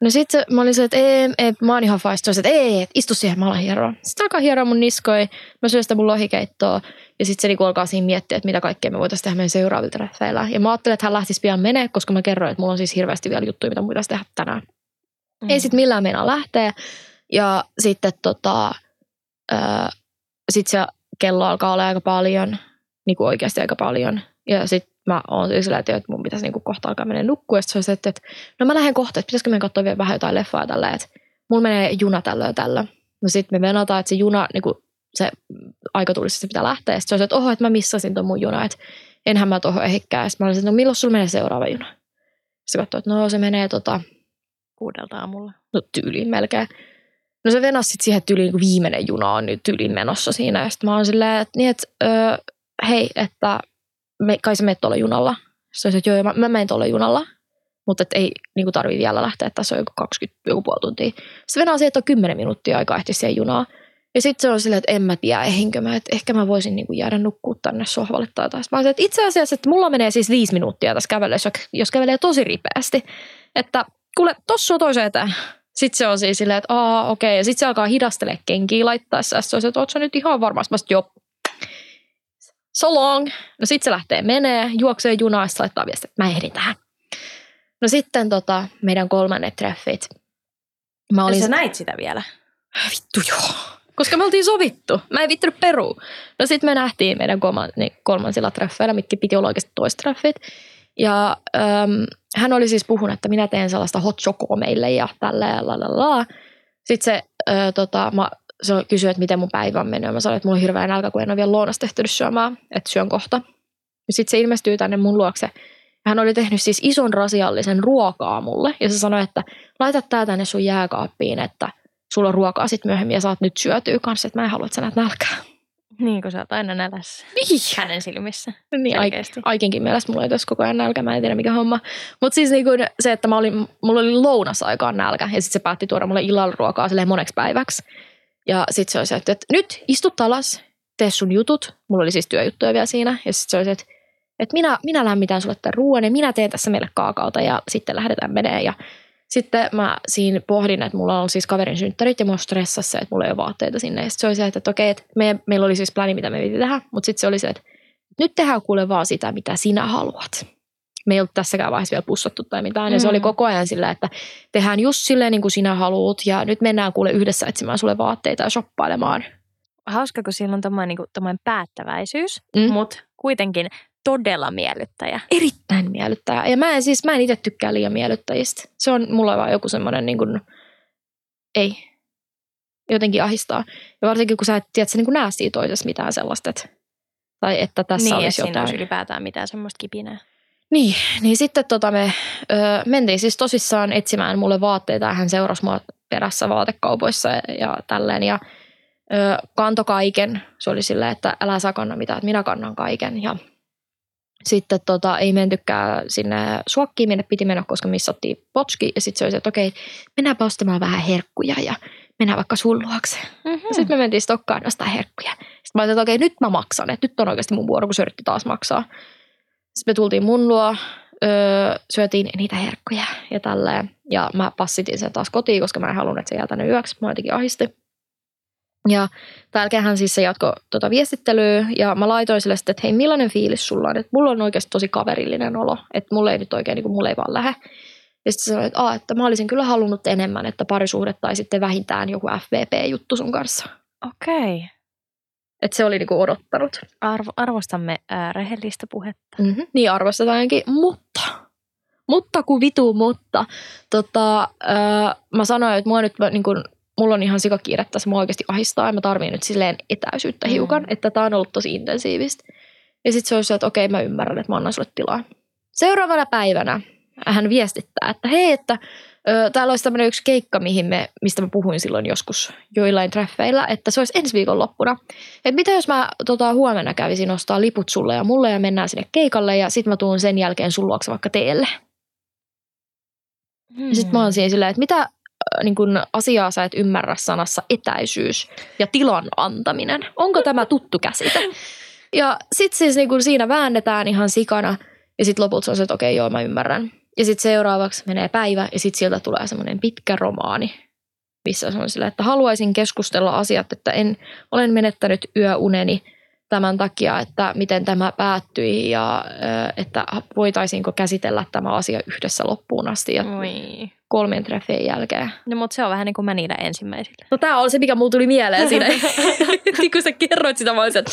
A: No sit se, mä olin se, että ei, ei, mä oon ihan faistoissa, että ei, et, istu siihen, mä alan hieroa. Sitten alkaa hieroa mun niskoi, mä syön sitä mun lohikeittoa. Ja sitten se niinku alkaa siinä miettiä, että mitä kaikkea me voitaisiin tehdä meidän seuraavilla treffeillä. Ja mä ajattelin, että hän lähtisi pian menee, koska mä kerroin, että mulla on siis hirveästi vielä juttuja, mitä voitaisiin tehdä tänään. Mm. Ei sitten millään meinaa lähteä. Ja sitten tota, äh, sit se kello alkaa olla aika paljon, niin kuin oikeasti aika paljon. Ja sitten mä oon sillä, että mun pitäisi niinku kohta alkaa mennä nukkua. Ja se olisi, että, että no mä lähden kohta, että pitäisikö meidän katsoa vielä vähän jotain leffaa tällä, että mulla menee juna tällä ja tällä. No sitten me venataan, että se juna, niinku, se aika tulisi, se pitää lähteä. Ja sitten se olisi, että oho, että mä missasin ton mun juna, että enhän mä tuohon ehikään. Ja sitten mä olisin, että no milloin sulla menee seuraava juna? Sitten katsoi, että no se menee tota...
B: Kuudelta aamulla.
A: No tyyliin melkein. No se venasi sitten siihen tyyliin, kun viimeinen juna on nyt tyyliin menossa siinä. Ja sitten mä oon silleen, että, niin, että öö, hei, että me, kai sä menet tuolla junalla. Sitten olisi, että joo, mä, mä menen tuolla junalla, mutta et ei niin tarvitse vielä lähteä, että tässä on joku 20, joku puoli tuntia. Sitten venää siihen, että on 10 minuuttia aikaa ehtiä siihen junaan. Ja sitten se on silleen, että en mä tiedä, ehinkö mä, että ehkä mä voisin niin kuin jäädä nukkua tänne sohvalle tai jotain. Mä olisin, että itse asiassa, että mulla menee siis viisi minuuttia tässä kävellessä, jos kävelee tosi ripeästi. Että kuule, tossa on toiseen eteen. Sitten se on siis silleen, että aa, okei. Okay. Ja sitten se alkaa hidastele kenkiä laittaessa. Se on se, että ootko nyt ihan varmasti? Mä sit, joo, so long. No sit se lähtee menee, juoksee junaa ja laittaa viestiä, että mä ehdin tähän. No sitten tota, meidän kolmannet treffit. Mä olin...
B: Sä näit sitä vielä?
A: Vittu joo. Koska me oltiin sovittu. Mä en vittynyt peru. No sitten me nähtiin meidän kolman, niin kolmansilla treffeillä, mitkä piti olla oikeasti toiset treffit. Ja äm, hän oli siis puhunut, että minä teen sellaista hot chocoa meille ja tällä ja la, la, la. Sitten se, ö, tota, mä, se kysyi, että miten mun päivä on mennyt. Ja mä sanoin, että mulla on hirveä nälkä, kun en ole vielä lounasta tehtynyt syömään, että syön kohta. Ja sitten se ilmestyy tänne mun luokse. Hän oli tehnyt siis ison rasiallisen ruokaa mulle. Ja se sanoi, että laita tää tänne sun jääkaappiin, että sulla on ruokaa sitten myöhemmin ja saat nyt syötyä kanssa, että mä en halua, että sä näet nälkää.
B: Niin, kun sä oot aina nälässä.
A: Niin.
B: Hänen silmissä.
A: Niin,
B: Selkeästi.
A: Aikenkin mielestä mulla ei tässä koko ajan nälkä, mä en tiedä mikä homma. Mutta siis niinku se, että mä olin, mulla oli lounasaikaan nälkä ja sitten se päätti tuoda mulle illalla ruokaa silleen moneksi päiväksi. Ja sitten se oli se, että, nyt istut alas, tee sun jutut. Mulla oli siis työjuttuja vielä siinä. Ja sitten se oli se, että, että minä, minä lämmitän sulle tämän ruoan ja minä teen tässä meille kaakaota ja sitten lähdetään menee. Ja sitten mä siinä pohdin, että mulla on siis kaverin synttärit ja mua stressasi se, että mulla ei ole vaatteita sinne. Ja sitten se oli se, että, että okei, että me, meillä oli siis pläni, mitä me piti tehdä, mutta sitten se oli se, että nyt tehdään kuule vaan sitä, mitä sinä haluat. Me ei ollut tässäkään vaiheessa vielä pussattu tai mitään. Ja se
B: Mm.
A: oli koko ajan sillä, että tehdään just silleen niin kuin sinä haluat ja nyt mennään kuule yhdessä etsimään sulle vaatteita ja shoppailemaan.
B: Hauska, kun sillä on tommoinen, niin tommoinen päättäväisyys,
A: Mm.
B: mutta kuitenkin todella miellyttäjä.
A: Erittäin miellyttäjä. Ja mä en siis, mä en itse tykkää liian miellyttäjistä. Se on mulla vaan joku semmoinen niin kuin, ei, jotenkin ahistaa. Ja varsinkin kun sä et tiedä, sä niin kuin näe siinä toisessa mitään sellaista, että, tai että tässä
B: niin,
A: olisi
B: että siinä
A: jotain.
B: olisi ylipäätään mitään semmoista kipinää.
A: Niin, niin sitten tota me ö, mentiin siis tosissaan etsimään mulle vaatteita ja hän seurasi mua perässä vaatekaupoissa ja, ja tälleen. Ja ö, kanto kaiken. Se oli silleen, että älä sä kanna mitään, että minä kannan kaiken. Ja sitten tota, ei mentykään sinne suokkiin, minne piti mennä, koska missattiin potski. Ja sitten se oli se, että okei, mennäänpä ostamaan vähän herkkuja ja mennään vaikka sun luokse.
B: Mm-hmm.
A: Sitten me mentiin Stokkaan ostaa herkkuja. Sitten mä ajattelin, että okei, nyt mä maksan. Että nyt on oikeasti mun vuoro, kun se yritti taas maksaa. Sitten me tultiin mun luo, öö, syötiin niitä herkkuja ja tälleen. Ja mä passitin sen taas kotiin, koska mä en halunnut, että se jää tänne yöksi. Mä jotenkin ahisti. Ja tämän jälkeenhän siis se jatko tota viestittelyä ja mä laitoin sille sitten, että hei millainen fiilis sulla on, että mulla on oikeasti tosi kaverillinen olo, että mulla ei nyt oikein, niin kuin, mulla ei vaan lähde. Ja sitten sanoin, että, että mä olisin kyllä halunnut enemmän, että parisuhde tai sitten vähintään joku FVP-juttu sun kanssa.
B: Okei. Okay.
A: Että se oli niinku odottanut.
B: Arvo, arvostamme ää, rehellistä puhetta.
A: Mm-hmm. Niin arvostetaankin, mutta, mutta kun vitu, mutta tota, äh, mä sanoin, että mua nyt, niin kun, mulla on ihan sikakiire tässä, mua oikeasti ahistaa ja mä tarviin nyt silleen etäisyyttä hiukan,
B: Mm.
A: että tää on ollut tosi intensiivistä. Ja sitten se olisi se, että okei mä ymmärrän, että mä annan sulle tilaa. Seuraavana päivänä hän viestittää, että hei, että täällä olisi tämmöinen yksi keikka, mihin me, mistä mä puhuin silloin joskus joillain treffeillä, että se olisi ensi viikon loppuna. Että mitä jos mä tota, huomenna kävisin ostaa liput sulle ja mulle ja mennään sinne keikalle ja sitten mä tuun sen jälkeen sun luokse vaikka teelle.
B: Mm.
A: Ja sitten mä oon siinä silleen, että mitä niin kun asiaa sä et ymmärrä sanassa etäisyys ja tilan antaminen. Onko tämä tuttu käsite? Ja sitten siis niin kun siinä väännetään ihan sikana ja sitten lopulta se on se, että okei joo mä ymmärrän. Ja sitten seuraavaksi menee päivä ja sitten sieltä tulee semmoinen pitkä romaani, missä on silleen, että haluaisin keskustella asiat, että en, olen menettänyt yöuneni tämän takia, että miten tämä päättyi ja että voitaisiinko käsitellä tämä asia yhdessä loppuun asti ja
B: Oi.
A: kolmen treffien jälkeen.
B: No mutta se on vähän niin kuin mä niillä ensimmäisillä.
A: No tämä on se, mikä mulla tuli mieleen siinä. Niin kun sä kerroit sitä, mä olisin, että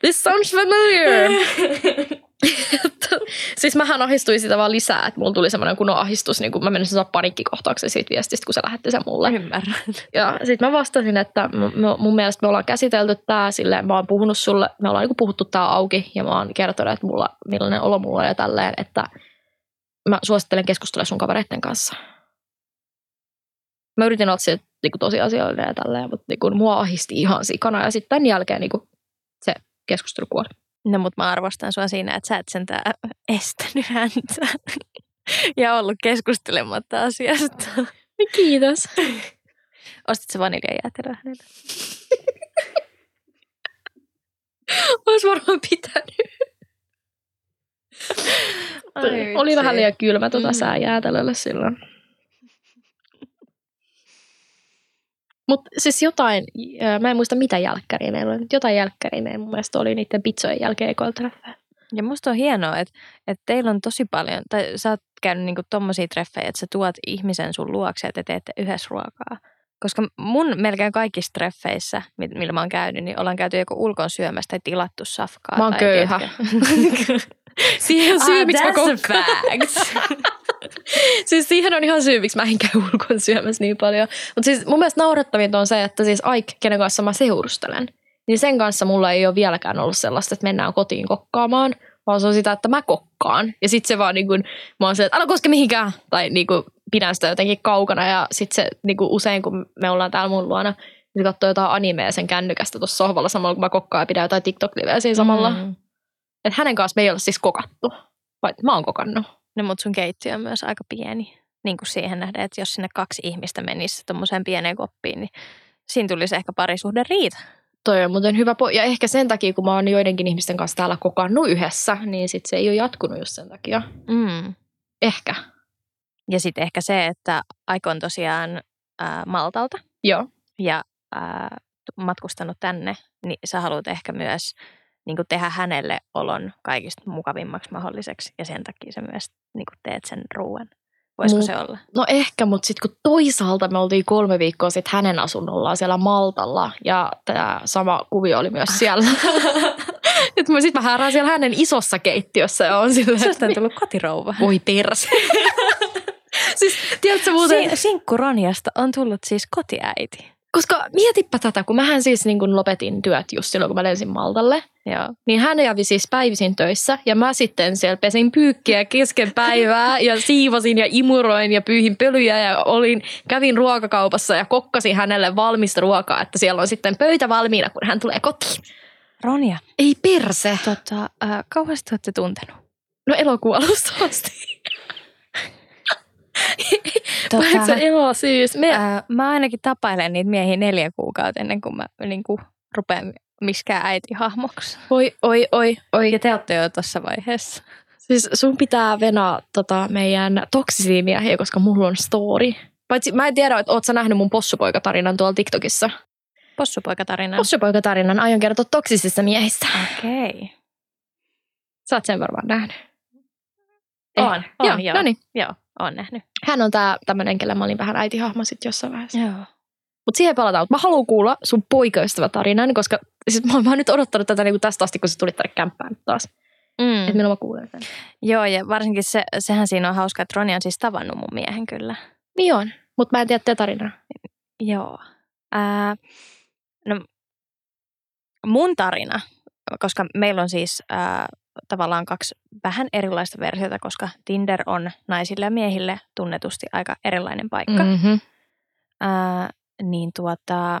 A: this sounds familiar. siis mähän ahistuin sitä vaan lisää, että mulla tuli semmoinen kunnon ahistus, niin kun mä menisin saa paniikkikohtauksen siitä viestistä, kun se lähetti sen mulle.
B: Ymmärrän.
A: Ja sitten mä vastasin, että mun mielestä me ollaan käsitelty tämä silleen, mä oon puhunut sulle, me ollaan niinku puhuttu tää auki ja mä oon kertonut, että mulla, millainen olo mulla on ja tälleen, että mä suosittelen keskustella sun kavereiden kanssa. Mä yritin olla se niinku tosi asiallinen ja tälleen, mutta niinku, mua ahisti ihan sikana ja sitten tämän jälkeen niinku, se keskustelu kuoli.
B: No mutta mä arvostan sua siinä, että sä et sentään estänyt häntä. ja ollut keskustelematta asiasta.
A: Kiitos.
B: Ostit sä vaniljajäätelöä hänelle?
A: Olisi varmaan pitänyt.
B: Ai
A: Oli vähän liian kylmä tuota
B: Mm.
A: mm. sää jäätelölle silloin. Mutta siis jotain, mä en muista mitä jälkkäriä meillä oli, mutta jotain jälkkäriä meillä mun mielestä oli niiden pizzojen jälkeen ekoilla treffeillä.
B: Ja musta on hienoa, että, että teillä on tosi paljon, tai sä oot käynyt niinku tommosia treffejä, että sä tuot ihmisen sun luokse ja te teette yhdessä ruokaa. Koska mun melkein kaikissa treffeissä, mi- millä mä oon käynyt, niin ollaan käyty joko ulkon syömästä tai tilattu safkaa.
A: Mä oon
B: tai
A: köyhä. Siihen on syy,
B: Ah,
A: miksi mä kokkaan. siis siihen on ihan syy, miksi mä en käy ulkona syömässä niin paljon. Mutta siis mun mielestä naurettavinta on se, että siis Aik, kenen kanssa mä seurustelen, niin sen kanssa mulla ei ole vieläkään ollut sellaista, että mennään kotiin kokkaamaan, vaan se on sitä, että mä kokkaan. Ja sitten se vaan niin kuin, mä oon se, että älä koske mihinkään, tai niin kuin pidän sitä jotenkin kaukana. Ja sitten se niin kuin usein, kun me ollaan täällä mun luona, niin se katsoo jotain animea sen kännykästä tuossa sohvalla samalla, kun mä kokkaan ja pidän jotain TikTok-liveä siinä samalla. Mm. Että hänen kanssa me ei ole siis kokattu, vai mä oon kokannut.
B: No mutta sun keittiö on myös aika pieni. Niin kuin siihen nähden, että jos sinne kaksi ihmistä menisi tuommoiseen pieneen koppiin, niin siinä tulisi ehkä parisuhde riita.
A: Toi on muuten hyvä po- Ja ehkä sen takia, kun mä oon joidenkin ihmisten kanssa täällä kokannut yhdessä, niin sit se ei ole jatkunut just sen takia.
B: Mm.
A: Ehkä.
B: Ja sitten ehkä se, että Aiko on tosiaan ää, Maltalta
A: Joo.
B: ja ää, matkustanut tänne, niin sä haluat ehkä myös niin kuin tehdä hänelle olon kaikista mukavimmaksi mahdolliseksi. Ja sen takia sä myös niin kuin teet sen ruoan. Voisiko
A: Mu-
B: se olla?
A: No ehkä, mutta sitten kun toisaalta me oltiin kolme viikkoa sitten hänen asunnollaan siellä Maltalla ja tämä sama kuvio oli myös siellä. Nyt mä, sit mä häärään siellä hänen isossa keittiössä ja on silleen,
B: Susta on tullut kotirouva.
A: voi perse. siis tiedätkö muuten,
B: Si- Sinkku Ronjasta on tullut siis kotiäiti.
A: Koska mietipä tätä, kun mähän siis niin kun lopetin työt just silloin, kun mä lensin Maltalle.
B: Joo.
A: Niin hän kävi siis päivisin töissä ja mä sitten siellä pesin pyykkiä kesken päivää ja siivosin ja imuroin ja pyyhin pölyjä ja olin, kävin ruokakaupassa ja kokkasin hänelle valmista ruokaa, että siellä on sitten pöytä valmiina, kun hän tulee kotiin.
B: Ronja,
A: Ei perse.
B: tota, äh, kauheasti olette tuntenut.
A: No elokuun alusta asti.
B: Tota,
A: elo siis. Me,
B: äh, mä ainakin tapailen niitä miehiä neljä kuukautta ennen kuin mä niin kuin, rupean miskään äitihahmoksi.
A: oi, oi, oi, oi.
B: Ja te olette jo tuossa vaiheessa.
A: Siis sun pitää venaa tota, meidän toksisia miehiä, koska mulla on story. Paitsi mä en tiedä, että oot sä nähnyt mun possupoikatarinan tuolla TikTokissa.
B: Possupoikatarina.
A: Possupoikatarinan aion kertoa toksisista miehistä.
B: Okei. Okay.
A: Sä oot sen varmaan nähnyt.
B: On, on,
A: joo.
B: joo.
A: No niin.
B: Joo, oon nähnyt.
A: Hän on tää tämmönen, kelle mä olin vähän äitihahmo sit jossain vaiheessa.
B: Joo.
A: Mutta siihen palataan. Mut Mä haluan kuulla sun poikaystävätarinan, koska siis mä, oon- mä oon nyt odottanut tätä niinku tästä asti, kun sä tulit tänne kämppään taas.
B: Mm.
A: Että milloin mä kuulen sen.
B: Joo, ja varsinkin se, sehän siinä on hauska, että Roni on siis tavannut mun miehen kyllä.
A: Niin on. Mutta mä en tiedä te tarinaa.
B: Joo. Ää, no, mun tarina, koska meillä on siis ää, tavallaan kaksi vähän erilaista versiota, koska Tinder on naisille ja miehille tunnetusti aika erilainen paikka. Mm.
A: Mm-hmm.
B: Ää, niin tuota,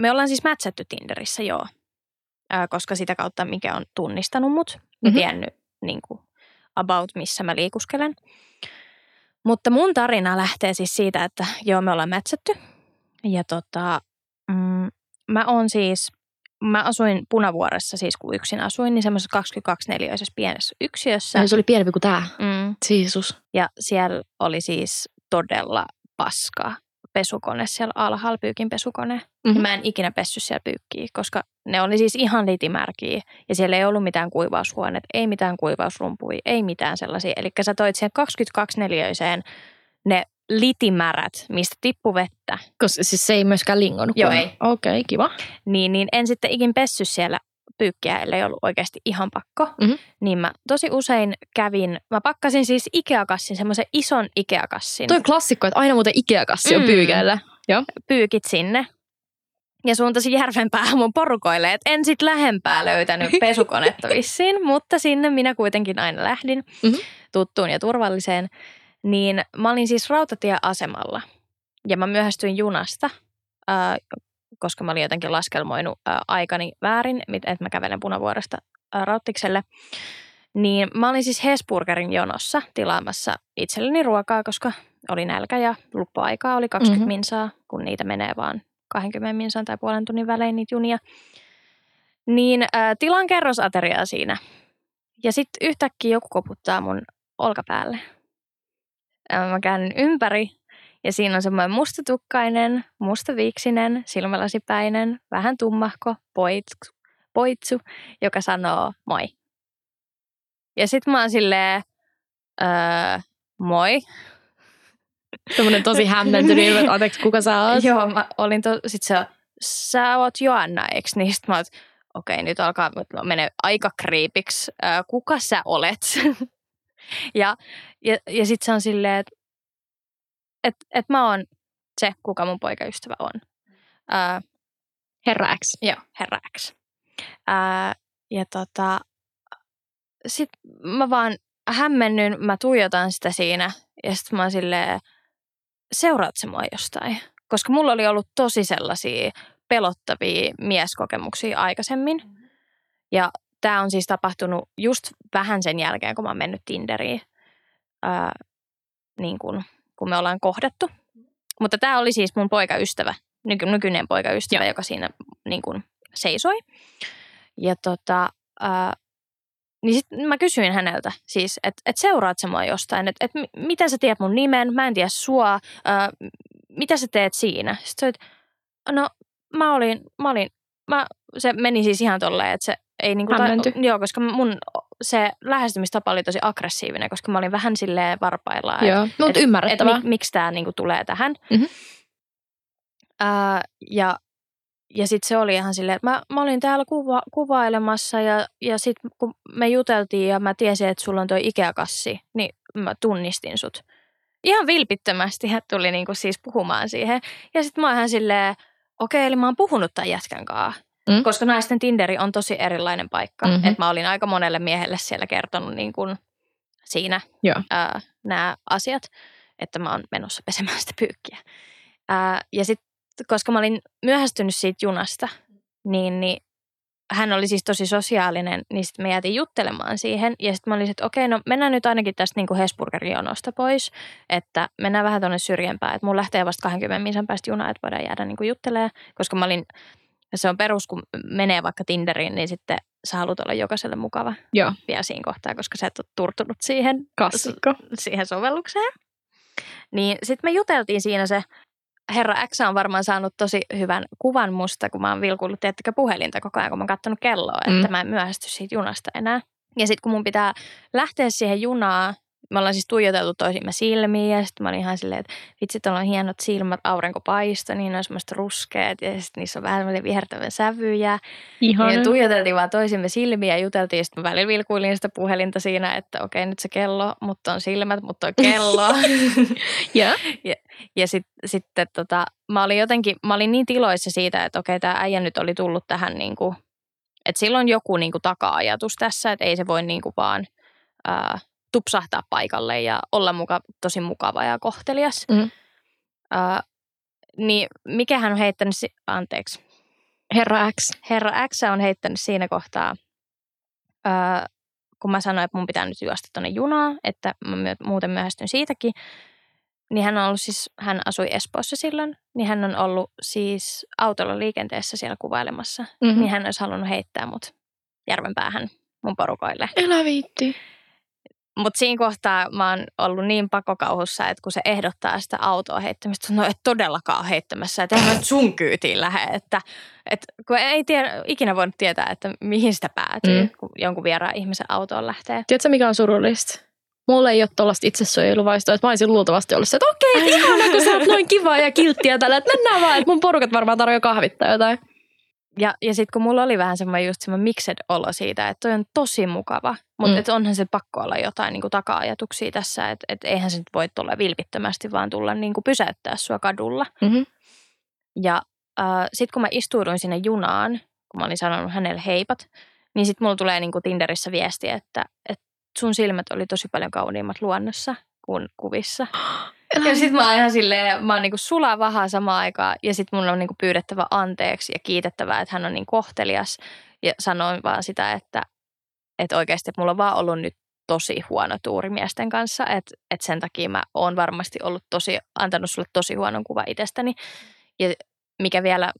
B: me ollaan siis mätsätty Tinderissä, joo. Ää, koska sitä kautta, mikä on tunnistanut mut ja
A: Mhm.
B: tiennyt niin kuin, about, missä mä liikuskelen. Mutta mun tarina lähtee siis siitä, että joo, me ollaan mätsätty. Ja tota, mm, mä oon siis, mä asuin Punavuoressa siis kun yksin asuin, niin semmoisessa 22 neliöisessä pienessä yksiössä.
A: Se oli pienempi kuin tää.
B: Mm,
A: Siisus.
B: ja siellä oli siis todella paskaa pesukone siellä alhaalla, pyykin pesukone.
A: Mhm.
B: Mm-hmm. Mä en ikinä pessy siellä pyykkiä, koska ne oli siis ihan litimärkiä. Ja siellä ei ollut mitään kuivaushuoneet, ei mitään kuivausrumpuja, ei mitään sellaisia. Eli sä toit siihen 22 neliöiseen ne litimärät, mistä tippu vettä.
A: Koska siis se ei myöskään lingonut.
B: Joo, ei.
A: Okei, okay, kiva.
B: Niin, niin en sitten ikin pessy siellä pyykkiä, ellei ollut oikeasti ihan pakko.
A: Mhm.
B: Niin mä tosi usein kävin, mä pakkasin siis Ikea-kassin, semmoisen ison Ikea-kassin.
A: Toi on klassikko, että aina muuten Ikea-kassi on
B: Mm.
A: pyykeillä.
B: pyykit sinne. Ja suuntasin järvenpäähän mun porukoille, että en sit lähempää löytänyt pesukonetta vissiin, mutta sinne minä kuitenkin aina lähdin
A: Mhm.
B: tuttuun ja turvalliseen. Niin mä olin siis rautatieasemalla ja mä myöhästyin junasta, ää, koska mä olin jotenkin laskelmoinut ää, aikani väärin, että mä kävelen punavuoresta ää, Rauttikselle. Niin mä olin siis Hesburgerin jonossa tilaamassa itselleni ruokaa, koska oli nälkä ja luppuaikaa oli 20
A: Mhm.
B: minsaa, kun niitä menee vaan 20 minsan tai puolen tunnin välein niitä junia. Niin äh, tilaan kerrosateriaa siinä. Ja sitten yhtäkkiä joku koputtaa mun olkapäälle. Mä käännyn ympäri ja siinä on semmoinen mustatukkainen, mustaviiksinen, silmälasipäinen, vähän tummahko poitsu, poitsu joka sanoo moi. Ja sitten mä oon silleen, öö, moi.
A: Semmoinen tosi hämmentynyt ilme, että anteeksi, kuka sä oot?
B: Joo, mä olin to, sit se, sä oot Joanna, eikö niin? Sitten mä oot, okei, okay, nyt alkaa menee aika kriipiksi. Kuka sä olet? ja ja, ja sitten se on silleen, että et, et mä oon se, kuka mun poikaystävä on. Äh,
A: herra X.
B: Joo, herra X. Äh, ja tota, sit mä vaan hämmennyn, mä tuijotan sitä siinä ja sitten mä oon silleen, seuraat se mua jostain? Koska mulla oli ollut tosi sellaisia pelottavia mieskokemuksia aikaisemmin. Ja tämä on siis tapahtunut just vähän sen jälkeen, kun mä oon mennyt Tinderiin, ää, niin kun, kun me ollaan kohdattu. Mutta tämä oli siis mun poikaystävä, nyky, nykyinen poikaystävä, Joo. joka siinä niin kun, seisoi. Ja tota, ää, niin sit mä kysyin häneltä siis, että et seuraat sä mua jostain, että et miten sä tiedät mun nimen, mä en tiedä sua, ää, mitä sä teet siinä? Sitten että no mä olin, mä olin, mä, se meni siis ihan tolleen, että se ei niinku, ta, joo, koska mun se lähestymistapa oli tosi aggressiivinen, koska mä olin vähän silleen varpailla.
A: Joo, mutta ymmärrettävää.
B: Et, et, miksi tämä niinku tulee tähän. Mm-hmm. Ää, ja ja sitten se oli ihan silleen, että mä, mä olin täällä kuva, kuvailemassa ja, ja sitten kun me juteltiin ja mä tiesin, että sulla on toi Ikea-kassi, niin mä tunnistin sut. Ihan vilpittömästi hän tuli niinku siis puhumaan siihen. Ja sitten mä oon ihan silleen, okei, eli mä oon puhunut tämän jätkän kanssa. Mm. Koska naisten Tinderi on tosi erilainen paikka. Mm-hmm. Että mä olin aika monelle miehelle siellä kertonut niin kuin siinä nämä asiat, että mä oon menossa pesemään sitä pyykkiä. Ää, ja sitten koska mä olin myöhästynyt siitä junasta, niin, niin hän oli siis tosi sosiaalinen, niin sitten me jäätiin juttelemaan siihen. Ja sitten mä olin, että okei, no mennään nyt ainakin tästä niin Hesburgerin jonosta pois, että mennään vähän tuonne syrjempään. Että mun lähtee vasta 20 minsan päästä junaa, että voidaan jäädä niin juttelemaan. Koska mä olin, se on perus, kun menee vaikka Tinderiin, niin sitten sä haluat olla jokaiselle mukava
A: Joo.
B: vielä siinä kohtaa, koska sä et ole turtunut siihen,
A: Klassikko.
B: siihen sovellukseen. Niin sitten me juteltiin siinä se herra X on varmaan saanut tosi hyvän kuvan musta, kun mä oon vilkuillut, tiettäkö puhelinta koko ajan, kun mä oon kattonut kelloa, että mm. mä en myöhästy siitä junasta enää. Ja sitten kun mun pitää lähteä siihen junaan, me ollaan siis tuijoteltu toisimme silmiin ja sitten mä olin ihan silleen, että vitsi, on hienot silmät, aurinko paista, niin ne on semmoista ruskeat ja sitten niissä on vähän vihertävän sävyjä. Ihan. Ja tuijoteltiin vaan toisimme silmiä ja juteltiin, sitten mä välillä vilkuilin sitä puhelinta siinä, että okei nyt se kello, mutta on silmät, mutta on kello.
A: ja
B: ja, ja sitten sit, tota, mä olin jotenkin, mä olin niin tiloissa siitä, että okei tämä äijä nyt oli tullut tähän niin kuin, että silloin joku niin kuin taka-ajatus tässä, että ei se voi niin kuin vaan – ää, tupsahtaa paikalle ja olla muka, tosi mukava ja kohtelias. Mm. Uh, niin mikähän on heittänyt, anteeksi.
A: Herra X.
B: Herra X on heittänyt siinä kohtaa, uh, kun mä sanoin, että mun pitää nyt juosta tuonne junaan, että mä muuten myöhästyn siitäkin. Niin hän on ollut siis, hän asui Espoossa silloin, niin hän on ollut siis autolla liikenteessä siellä kuvailemassa. Mm-hmm. Niin hän olisi halunnut heittää mut järven päähän mun porukoille.
A: Elä viitti.
B: Mutta siinä kohtaa mä oon ollut niin pakokauhussa, että kun se ehdottaa sitä autoa heittämistä, no et todellakaan heittämässä, että en sun kyytiin lähde. Että, et, kun ei tiedä, ikinä voinut tietää, että mihin sitä päätyy, mm. kun jonkun vieraan ihmisen autoon lähtee.
A: Tiedätkö, mikä on surullista? Mulla ei ole tuollaista itsesuojeluvaistoa, että mä olisin luultavasti ollut se, että okei, ihana, kun sä oot noin kiva ja kilttiä tällä, että mennään vaan, että mun porukat varmaan tarjoaa kahvittaa jotain.
B: Ja, ja sitten kun mulla oli vähän semmoinen just semmoinen mixed olo siitä, että toi on tosi mukava, mutta mm. onhan se pakko olla jotain niin kuin taka-ajatuksia tässä, että et eihän se nyt voi tulla vilpittömästi, vaan tulla niin kuin pysäyttää sua kadulla. Mm-hmm. Ja äh, sitten kun mä istuuduin sinne junaan, kun mä olin sanonut hänelle heipat, niin sitten mulla tulee niin kuin Tinderissä viesti, että, että sun silmät oli tosi paljon kauniimmat luonnossa kuin kuvissa. Ja sitten mä oon ihan silleen, mä oon niinku sulaa vahaa samaan aikaan ja sitten mun on niinku pyydettävä anteeksi ja kiitettävä, että hän on niin kohtelias. Ja sanoin vaan sitä, että, että oikeasti että mulla on vaan ollut nyt tosi huono tuuri miesten kanssa, että, että sen takia mä oon varmasti ollut tosi, antanut sulle tosi huonon kuva itsestäni. Ja mikä vielä...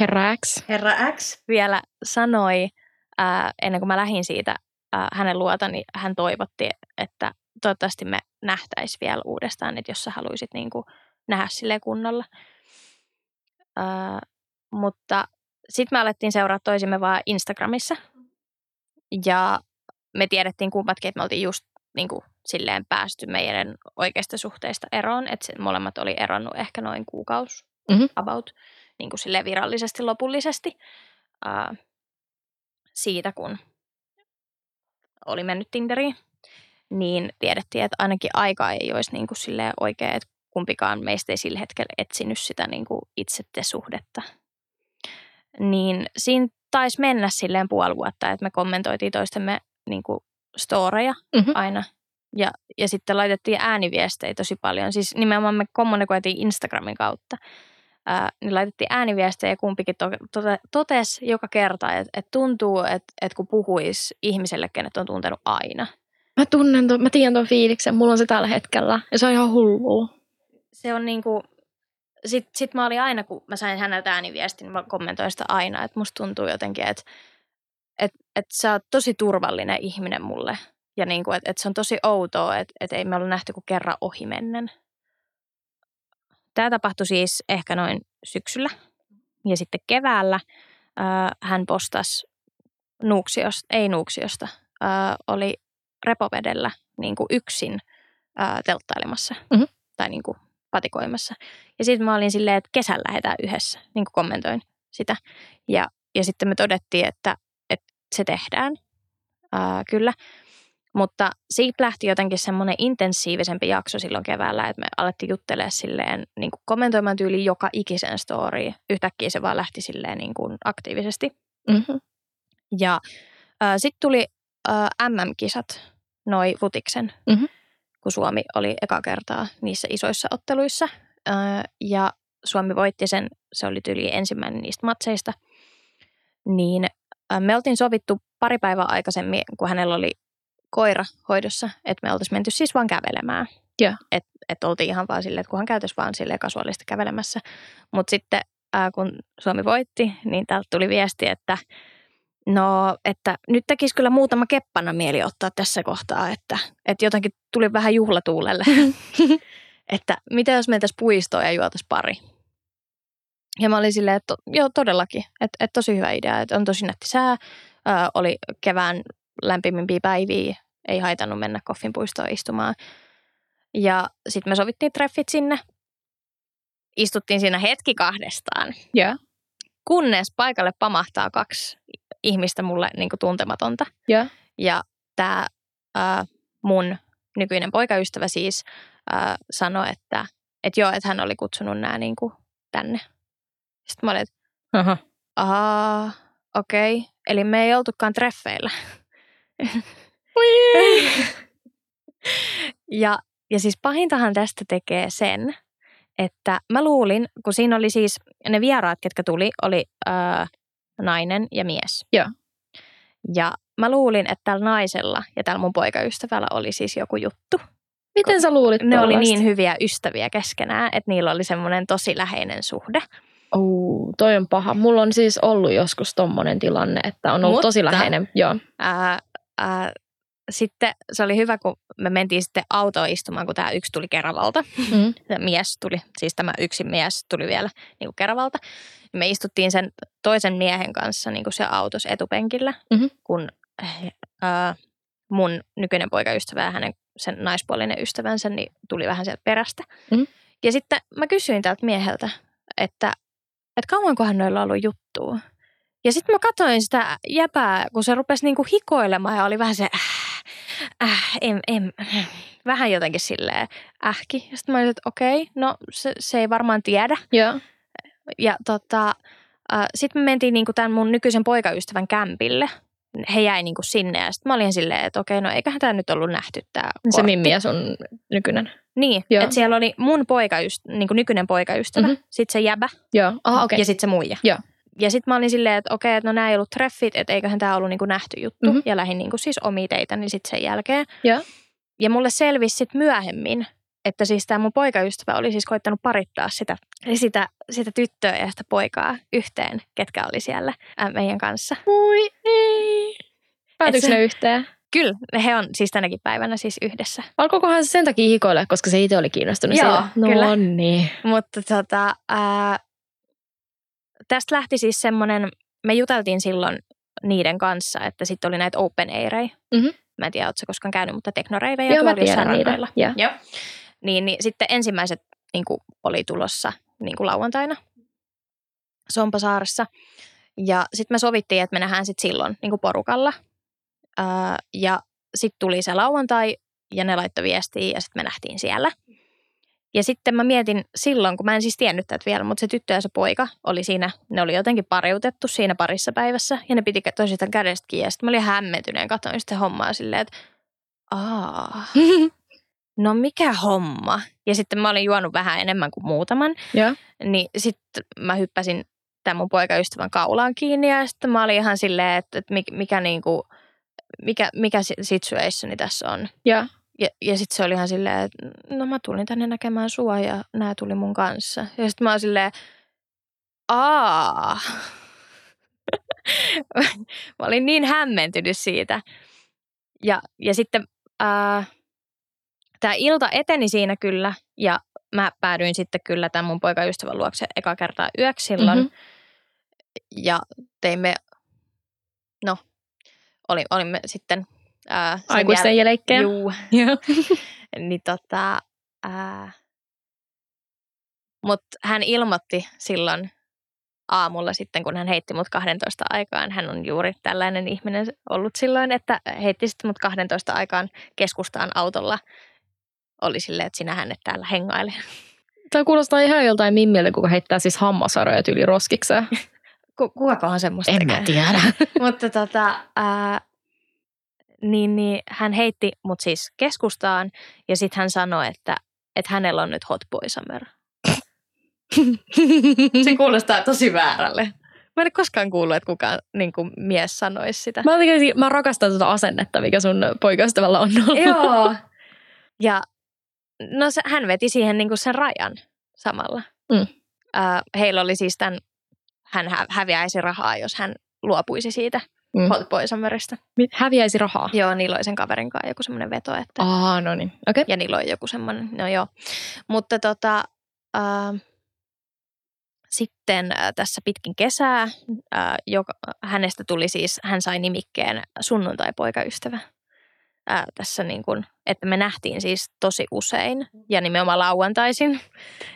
A: Herra X.
B: Herra X vielä sanoi, ää, ennen kuin mä lähdin siitä ää, hänen luota, niin hän toivotti, että toivottavasti me nähtäisi vielä uudestaan, että jos sä haluaisit niin kuin nähdä sille kunnolla. Öö, mutta sitten me alettiin seuraa toisimme vaan Instagramissa. Ja me tiedettiin kummatkin, että me oltiin just niin kuin silleen päästy meidän oikeista suhteista eroon. Että molemmat oli eronnut ehkä noin kuukausi
A: Mhm.
B: about, niin kuin silleen virallisesti lopullisesti ää, siitä, kun oli mennyt Tinderiin. Niin tiedettiin, että ainakin aika ei olisi niin kuin silleen oikea, että kumpikaan meistä ei sillä hetkellä etsinyt sitä niin kuin itsetesuhdetta. Niin siinä taisi mennä silleen puoli vuotta, että me kommentoitiin toistemme niin kuin storeja
A: Mhm.
B: aina. Ja, ja sitten laitettiin ääniviestejä tosi paljon. Siis nimenomaan me kommunikoitiin Instagramin kautta. Ää, niin laitettiin ääniviestejä ja kumpikin to, tote, totesi joka kerta, että et tuntuu, että et kun puhuisi ihmiselle, kenet on tuntenut aina.
A: Mä tunnen, ton, mä tiedän ton fiiliksen, mulla on se tällä hetkellä. Ja se on ihan hullua.
B: Se on niinku, sit, sit mä olin aina, kun mä sain häneltä ääniviestin, niin mä kommentoin sitä aina, että musta tuntuu jotenkin, että et, et sä oot tosi turvallinen ihminen mulle. Ja niinku, että et se on tosi outoa, että et ei me olla nähty kuin kerran ohimennen. Tämä tapahtui siis ehkä noin syksyllä. Ja sitten keväällä ää, hän postasi Nuuksiosta, ei Nuuksiosta, ää, oli repovedellä niin kuin yksin ää, telttailemassa
A: Mhm.
B: tai niin kuin patikoimassa. Ja sitten mä olin silleen, että kesällä lähdetään yhdessä, niin kuin kommentoin sitä. Ja, ja sitten me todettiin, että, että se tehdään, ää, kyllä. Mutta siitä lähti jotenkin semmoinen intensiivisempi jakso silloin keväällä, että me alettiin juttelemaan silleen niin kuin kommentoimaan tyyli joka ikisen story. Yhtäkkiä se vaan lähti silleen niin kuin aktiivisesti.
A: Mm-hmm.
B: Ja äh, sitten tuli äh, MM-kisat, noi futiksen,
A: Mhm.
B: kun Suomi oli eka kertaa niissä isoissa otteluissa. Äh, ja Suomi voitti sen, se oli tyyli ensimmäinen niistä matseista. Niin äh, me oltiin sovittu pari päivää aikaisemmin, kun hänellä oli koira hoidossa, että me oltaisiin menty siis vaan kävelemään.
A: Joo.
B: Että et oltiin ihan vaan silleen, että kunhan käytäisiin vaan silleen kasuaalista kävelemässä. Mutta sitten äh, kun Suomi voitti, niin täältä tuli viesti, että no, että nyt tekisi kyllä muutama keppana mieli ottaa tässä kohtaa, että, että jotenkin tuli vähän juhlatuulelle. että mitä jos mentäisiin puistoon ja juotaisiin pari. Ja mä olin silleen, että joo todellakin, että, että tosi hyvä idea, että on tosi nätti sää, ö, oli kevään lämpimimpiä päiviä, ei haitannut mennä koffin puistoon istumaan. Ja sitten me sovittiin treffit sinne, istuttiin siinä hetki kahdestaan,
A: Joo.
B: kunnes paikalle pamahtaa kaksi ihmistä mulle niin kuin tuntematonta.
A: Joo.
B: Ja tämä mun nykyinen poikaystävä siis ää, sanoi, että et joo, että hän oli kutsunut nämä niin kuin tänne. Sitten mä olin, että
A: Aha.
B: okei. Okay. Eli me ei oltukaan treffeillä. ja, ja siis pahintahan tästä tekee sen, että mä luulin, kun siinä oli siis ne vieraat, ketkä tuli, oli öö, nainen ja mies.
A: Joo.
B: Ja mä luulin, että tällä naisella ja tällä mun poikaystävällä oli siis joku juttu.
A: Miten sä luulit
B: Ne oli niin hyviä ystäviä keskenään, että niillä oli semmoinen tosi läheinen suhde.
A: Oh, toi on paha. Mulla on siis ollut joskus tommonen tilanne, että on ollut
B: Mutta-
A: tosi läheinen. Joo.
B: Ää, ää, sitten se oli hyvä, kun me mentiin sitten autoon istumaan, kun tämä yksi tuli Keravalta.
A: Mm.
B: Mies tuli, siis tämä yksi mies tuli vielä niin kuin Keravalta. Me istuttiin sen toisen miehen kanssa niin kuin se autossa etupenkillä,
A: Mhm.
B: kun ää, mun nykyinen poikaystävä ja hänen sen naispuolinen ystävänsä niin tuli vähän sieltä perästä.
A: Mhm.
B: Ja sitten mä kysyin tältä mieheltä, että, että kauankohan noilla on ollut juttua. Ja sitten mä katsoin sitä jäpää, kun se rupesi niinku hikoilemaan ja oli vähän se, äh, äh, em, em, vähän jotenkin silleen ähki. Ja sitten mä olin, että okei, no se, se ei varmaan tiedä.
A: Joo.
B: Ja tota, äh, sitten me mentiin niinku tämän mun nykyisen poikaystävän kämpille. He jäi niinku sinne ja sitten mä olin silleen, että okei, no eiköhän tämä nyt ollut nähty tämä
A: Se Mimmi ja sun nykyinen.
B: Niin, että siellä oli mun poikaystä, niinku nykyinen poikaystävä,
A: Mhm.
B: mm-hmm. sitten se jäbä
A: Joo. Aha, okei.
B: ja sitten se muija.
A: Joo.
B: Ja sitten mä olin silleen, että okei, että no nämä ei ollut treffit, että eiköhän tämä ollut niinku nähty juttu.
A: Mhm.
B: Mm-hmm. Ja lähdin niinku siis omia teitä, niin sitten sen jälkeen.
A: Joo.
B: Ja mulle selvisi sitten myöhemmin, että siis tämä mun poikaystävä oli siis koittanut parittaa sitä, sitä, sitä tyttöä ja sitä poikaa yhteen, ketkä oli siellä meidän kanssa.
A: Voi ei. Päätyykö
B: se-
A: ne yhteen?
B: Kyllä, he on siis tänäkin päivänä siis yhdessä.
A: Alkoikohan se sen takia hikoilla, koska se itse oli kiinnostunut
B: Joo,
A: siitä? No
B: kyllä.
A: niin.
B: Mutta tota, ää, tästä lähti siis semmoinen, me juteltiin silloin niiden kanssa, että sitten oli näitä open airei.
A: Mhm.
B: mä en tiedä, ootko koskaan käynyt, mutta teknoreivejä
A: Joo,
B: tuolla jossain
A: niitä. Joo.
B: Niin, niin sitten ensimmäiset niin kuin, oli tulossa niin kuin lauantaina Sompasaaressa. Ja sitten me sovittiin, että me nähdään sitten silloin niin kuin porukalla. Ää, ja sitten tuli se lauantai ja ne laittoi viestiä ja sitten me nähtiin siellä. Ja sitten mä mietin silloin, kun mä en siis tiennyt tätä vielä, mutta se tyttö ja se poika oli siinä, ne oli jotenkin pariutettu siinä parissa päivässä ja ne piti toisistaan kädestä kiinni. Ja sitten mä olin hämmentyneen, katsoin sitä hommaa silleen, että aa, no mikä homma? Ja sitten mä olin juonut vähän enemmän kuin muutaman,
A: Joo.
B: niin sitten mä hyppäsin tämän mun poikaystävän kaulaan kiinni ja sitten mä olin ihan silleen, että, että mikä, mikä, niinku, mikä, mikä si- situationi tässä on.
A: Joo.
B: Ja, ja sitten se oli ihan silleen, että no mä tulin tänne näkemään sua ja nämä tuli mun kanssa. Ja sitten mä oon silleen, aa. mä olin niin hämmentynyt siitä. Ja, ja sitten tämä ilta eteni siinä kyllä ja mä päädyin sitten kyllä tämän mun poikaystävän luokse eka kertaa yöksi silloin.
A: Mhm.
B: Ja teimme, no, oli, olimme sitten ää,
A: Aikuisten
B: jäl-
A: leikkejä.
B: Juu, niin tota, ää, mutta hän ilmoitti silloin aamulla sitten, kun hän heitti mut 12 aikaan. Hän on juuri tällainen ihminen ollut silloin, että heitti sitten mut 12 aikaan keskustaan autolla. Oli silleen, että sinä hänet täällä hengaile.
A: Tämä kuulostaa ihan joltain mimmiltä, kuka heittää siis hammasarjoja yli roskikseen.
B: Ku, kukakohan semmoista
A: En mä tiedä.
B: Mutta tota, ää, niin, niin hän heitti mut siis keskustaan ja sitten hän sanoi, että, että hänellä on nyt hot boy summer. Se kuulostaa tosi väärälle. Mä en koskaan kuullut, että kukaan niin kuin mies sanoisi sitä.
A: Mä, jotenkin- mä rakastan tuota asennetta, mikä sun poikaystävällä on ollut.
B: Joo. Ja no se, hän veti siihen niin kuin sen rajan samalla.
A: Mm.
B: Ää, heillä oli siis tämän, hän hä- häviäisi rahaa, jos hän luopuisi siitä
A: Mm.
B: hot boy summerista.
A: Häviäisi rahaa.
B: Joo, niillä oli sen kaverin kanssa joku semmoinen veto, että
A: Aa, no niin. Okei.
B: ja niillä on joku semmoinen, no joo. Mutta tota, ää, sitten ää, tässä pitkin kesää, ää, joka, hänestä tuli siis, hän sai nimikkeen sunnuntai-poikaystävä. Ää, tässä niin kuin, että me nähtiin siis tosi usein ja nimenomaan lauantaisin.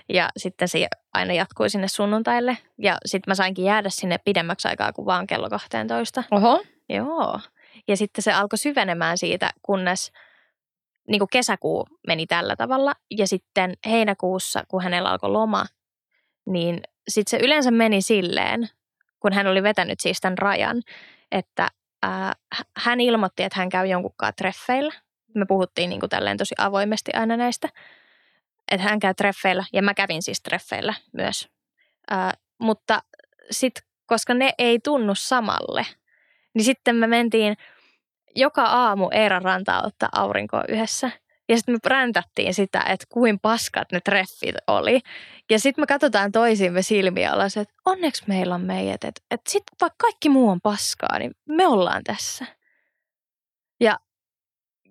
B: Ja sitten se aina jatkui sinne sunnuntaille. Ja sitten mä sainkin jäädä sinne pidemmäksi aikaa kuin vaan kello 12.
A: Oho.
B: Joo. Ja sitten se alkoi syvenemään siitä, kunnes niin kuin kesäkuu meni tällä tavalla. Ja sitten heinäkuussa, kun hänellä alkoi loma, niin sitten se yleensä meni silleen, kun hän oli vetänyt siis tämän rajan, että ää, h- hän ilmoitti, että hän käy jonkunkaan treffeillä. Me puhuttiin niin kuin tosi avoimesti aina näistä. Että hän käy treffeillä ja mä kävin siis treffeillä myös. Ää, mutta sitten, koska ne ei tunnu samalle, niin sitten me mentiin joka aamu Eeran rantaa ottaa aurinkoa yhdessä. Ja sitten me präntättiin sitä, että kuin paskat ne treffit oli. Ja sitten me katsotaan toisiimme silmiä se, että onneksi meillä on meidät. Että, että sitten vaikka kaikki muu on paskaa, niin me ollaan tässä. Ja,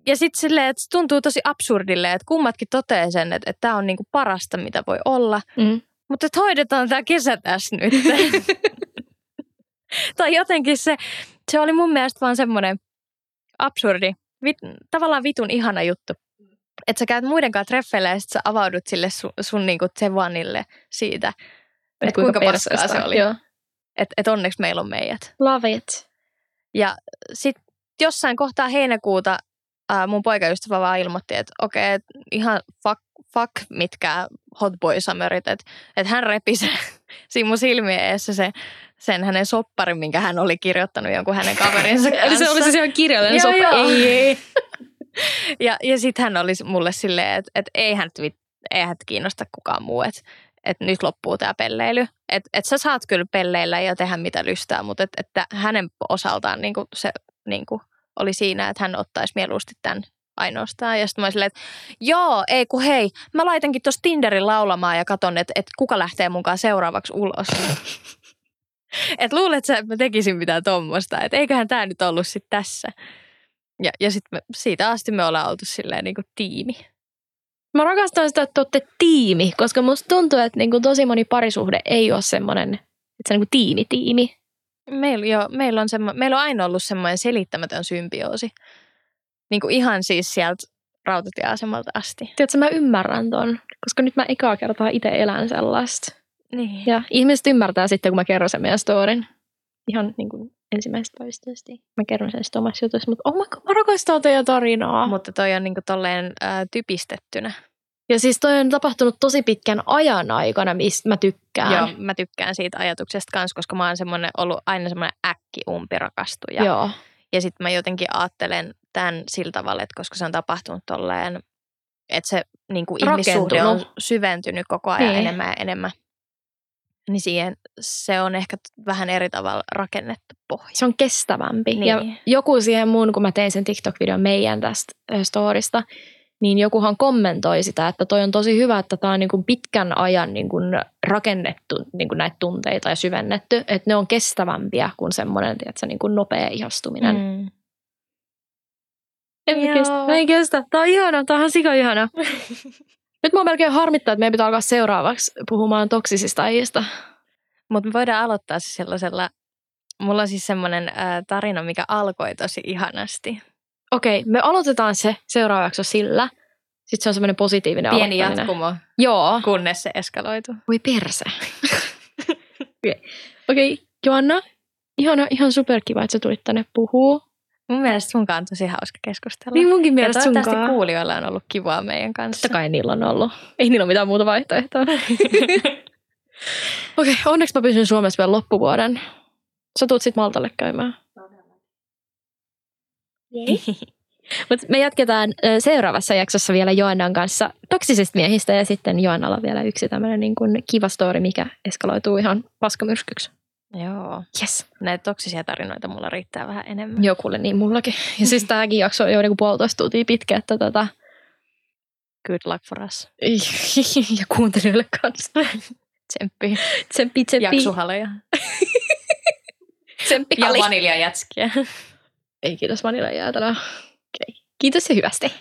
B: ja sitten silleen, että se tuntuu tosi absurdille, että kummatkin toteaa sen, että, että tämä on niinku parasta, mitä voi olla.
A: Mm.
B: Mutta että hoidetaan tämä kesä tässä nyt. tai jotenkin se, se oli mun mielestä vaan semmoinen absurdi, vit, tavallaan vitun ihana juttu. Että sä käyt muiden kanssa treffeillä ja sit sä avaudut sille sun, sun niinku Tsevanille siitä, että kuinka, paskaa
A: perseestä.
B: se oli. Että et onneksi meillä on meidät.
A: Love it.
B: Ja sitten jossain kohtaa heinäkuuta ää, mun poikaystävä vaan ilmoitti, että okei, et ihan fuck, fuck mitkään hot boy summerit, että et hän repi se, siinä mun silmien eessä se, sen hänen sopparin, minkä hän oli kirjoittanut jonkun hänen kaverinsa kanssa.
A: Eli se oli siis ihan kirjallinen
B: Joo,
A: soppa.
B: joo.
A: Ei, ei.
B: Ja, ja sitten hän oli mulle silleen, että, että ei hän, ei hän kiinnosta kukaan muu, että, että nyt loppuu tämä pelleily. Että, että sä saat kyllä pelleillä ja tehdä mitä lystää, mutta että, että hänen osaltaan niin kuin se niin kuin oli siinä, että hän ottaisi mieluusti tämän ainoastaan. Ja sitten mä silleen, että joo, ei kun hei, mä laitankin tuossa Tinderin laulamaan ja katon, että, että kuka lähtee mukaan seuraavaksi ulos. että luulet sä, että mä tekisin mitään tuommoista, että eiköhän tämä nyt ollut sitten tässä. Ja, ja sitten siitä asti me ollaan oltu silleen niin kuin tiimi.
A: Mä rakastan sitä, että te olette tiimi, koska musta tuntuu, että niinku tosi moni parisuhde ei ole semmoinen, että se on niinku tiimi-tiimi.
B: Meillä, jo, meillä, on semmo, meillä on aina ollut semmoinen selittämätön symbioosi. Niin kuin ihan siis sieltä rautatieasemalta asti.
A: Tiedätkö, mä ymmärrän ton, koska nyt mä ekaa kertaa itse elän sellaista.
B: Niin.
A: Ja ihmiset ymmärtää sitten, kun mä kerron sen meidän storin. Ihan niin kuin ensimmäisestä päivästä asti. Mä kerron sen sitten omassa jutussa, mutta oh my God, mä rakastan teidän tarinaa.
B: Mutta toi on niinku tolleen ää, typistettynä.
A: Ja siis toi on tapahtunut tosi pitkän ajan aikana, mistä mä tykkään.
B: Joo, mä tykkään siitä ajatuksesta kanssa, koska mä oon semmonen, ollut aina semmoinen äkki umpirakastuja.
A: Joo.
B: Ja sitten mä jotenkin ajattelen tämän sillä tavalla, että koska se on tapahtunut tolleen, että se niin kuin ihmissuhde on syventynyt koko ajan
A: Niin.
B: enemmän ja enemmän. Niin siihen se on ehkä vähän eri tavalla rakennettu pohja.
A: Se on kestävämpi.
B: Niin.
A: Ja joku siihen mun, kun mä tein sen TikTok-videon meidän tästä storista, niin jokuhan kommentoi sitä, että toi on tosi hyvä, että tämä on niin kuin pitkän ajan niin kuin rakennettu niin kuin näitä tunteita ja syvennetty, että ne on kestävämpiä kuin semmoinen tiedätkö, niin kuin nopea ihastuminen. Mm. En mä kestä. Mä en kestä. Tää on ihana, tää on sika ihana. Nyt mua melkein harmittaa, että meidän pitää alkaa seuraavaksi puhumaan toksisista äijistä.
B: Mutta me voidaan aloittaa se sellaisella, mulla on siis semmoinen äh, tarina, mikä alkoi tosi ihanasti.
A: Okei, me aloitetaan se seuraavaksi sillä. Sitten se on semmoinen positiivinen
B: Pieni jatkumo,
A: Joo.
B: kunnes se eskaloitu.
A: Voi perse. Okei, okay, Joanna, ihana, ihan superkiva, että sä tulit tänne puhuu.
B: Mun mielestä sunkaan on tosi hauska keskustella.
A: Niin munkin
B: ja
A: mielestä
B: toivottavasti
A: sunkaan.
B: kuulijoilla on ollut kivaa meidän kanssa.
A: Totta kai niillä on ollut. Ei niillä ole mitään muuta vaihtoehtoa. Okei, okay, onneksi mä pysyn Suomessa vielä loppuvuoden. Sä tuut sit Maltalle käymään. Mutta me jatketaan seuraavassa jaksossa vielä Joannan kanssa toksisista miehistä ja sitten Joannalla on vielä yksi tämmöinen niin kuin kiva story, mikä eskaloituu ihan paskamyrskyksi.
B: Joo.
A: Yes.
B: Näitä toksisia tarinoita mulla riittää vähän enemmän.
A: Joo, kuule niin mullakin. Ja siis tämäkin jakso on jo niin puolitoista tuntia pitkä, että tota,
B: Good luck for us.
A: ja kuuntelijoille kanssa.
B: Tsemppi.
A: Tsemppi, tsemppi.
B: Jaksuhaloja.
A: Tsemppi,
B: Ja vaniljajätskiä.
A: Ei kiitos vanilla jäätelöä. Okay. Kiitos ja hyvästi.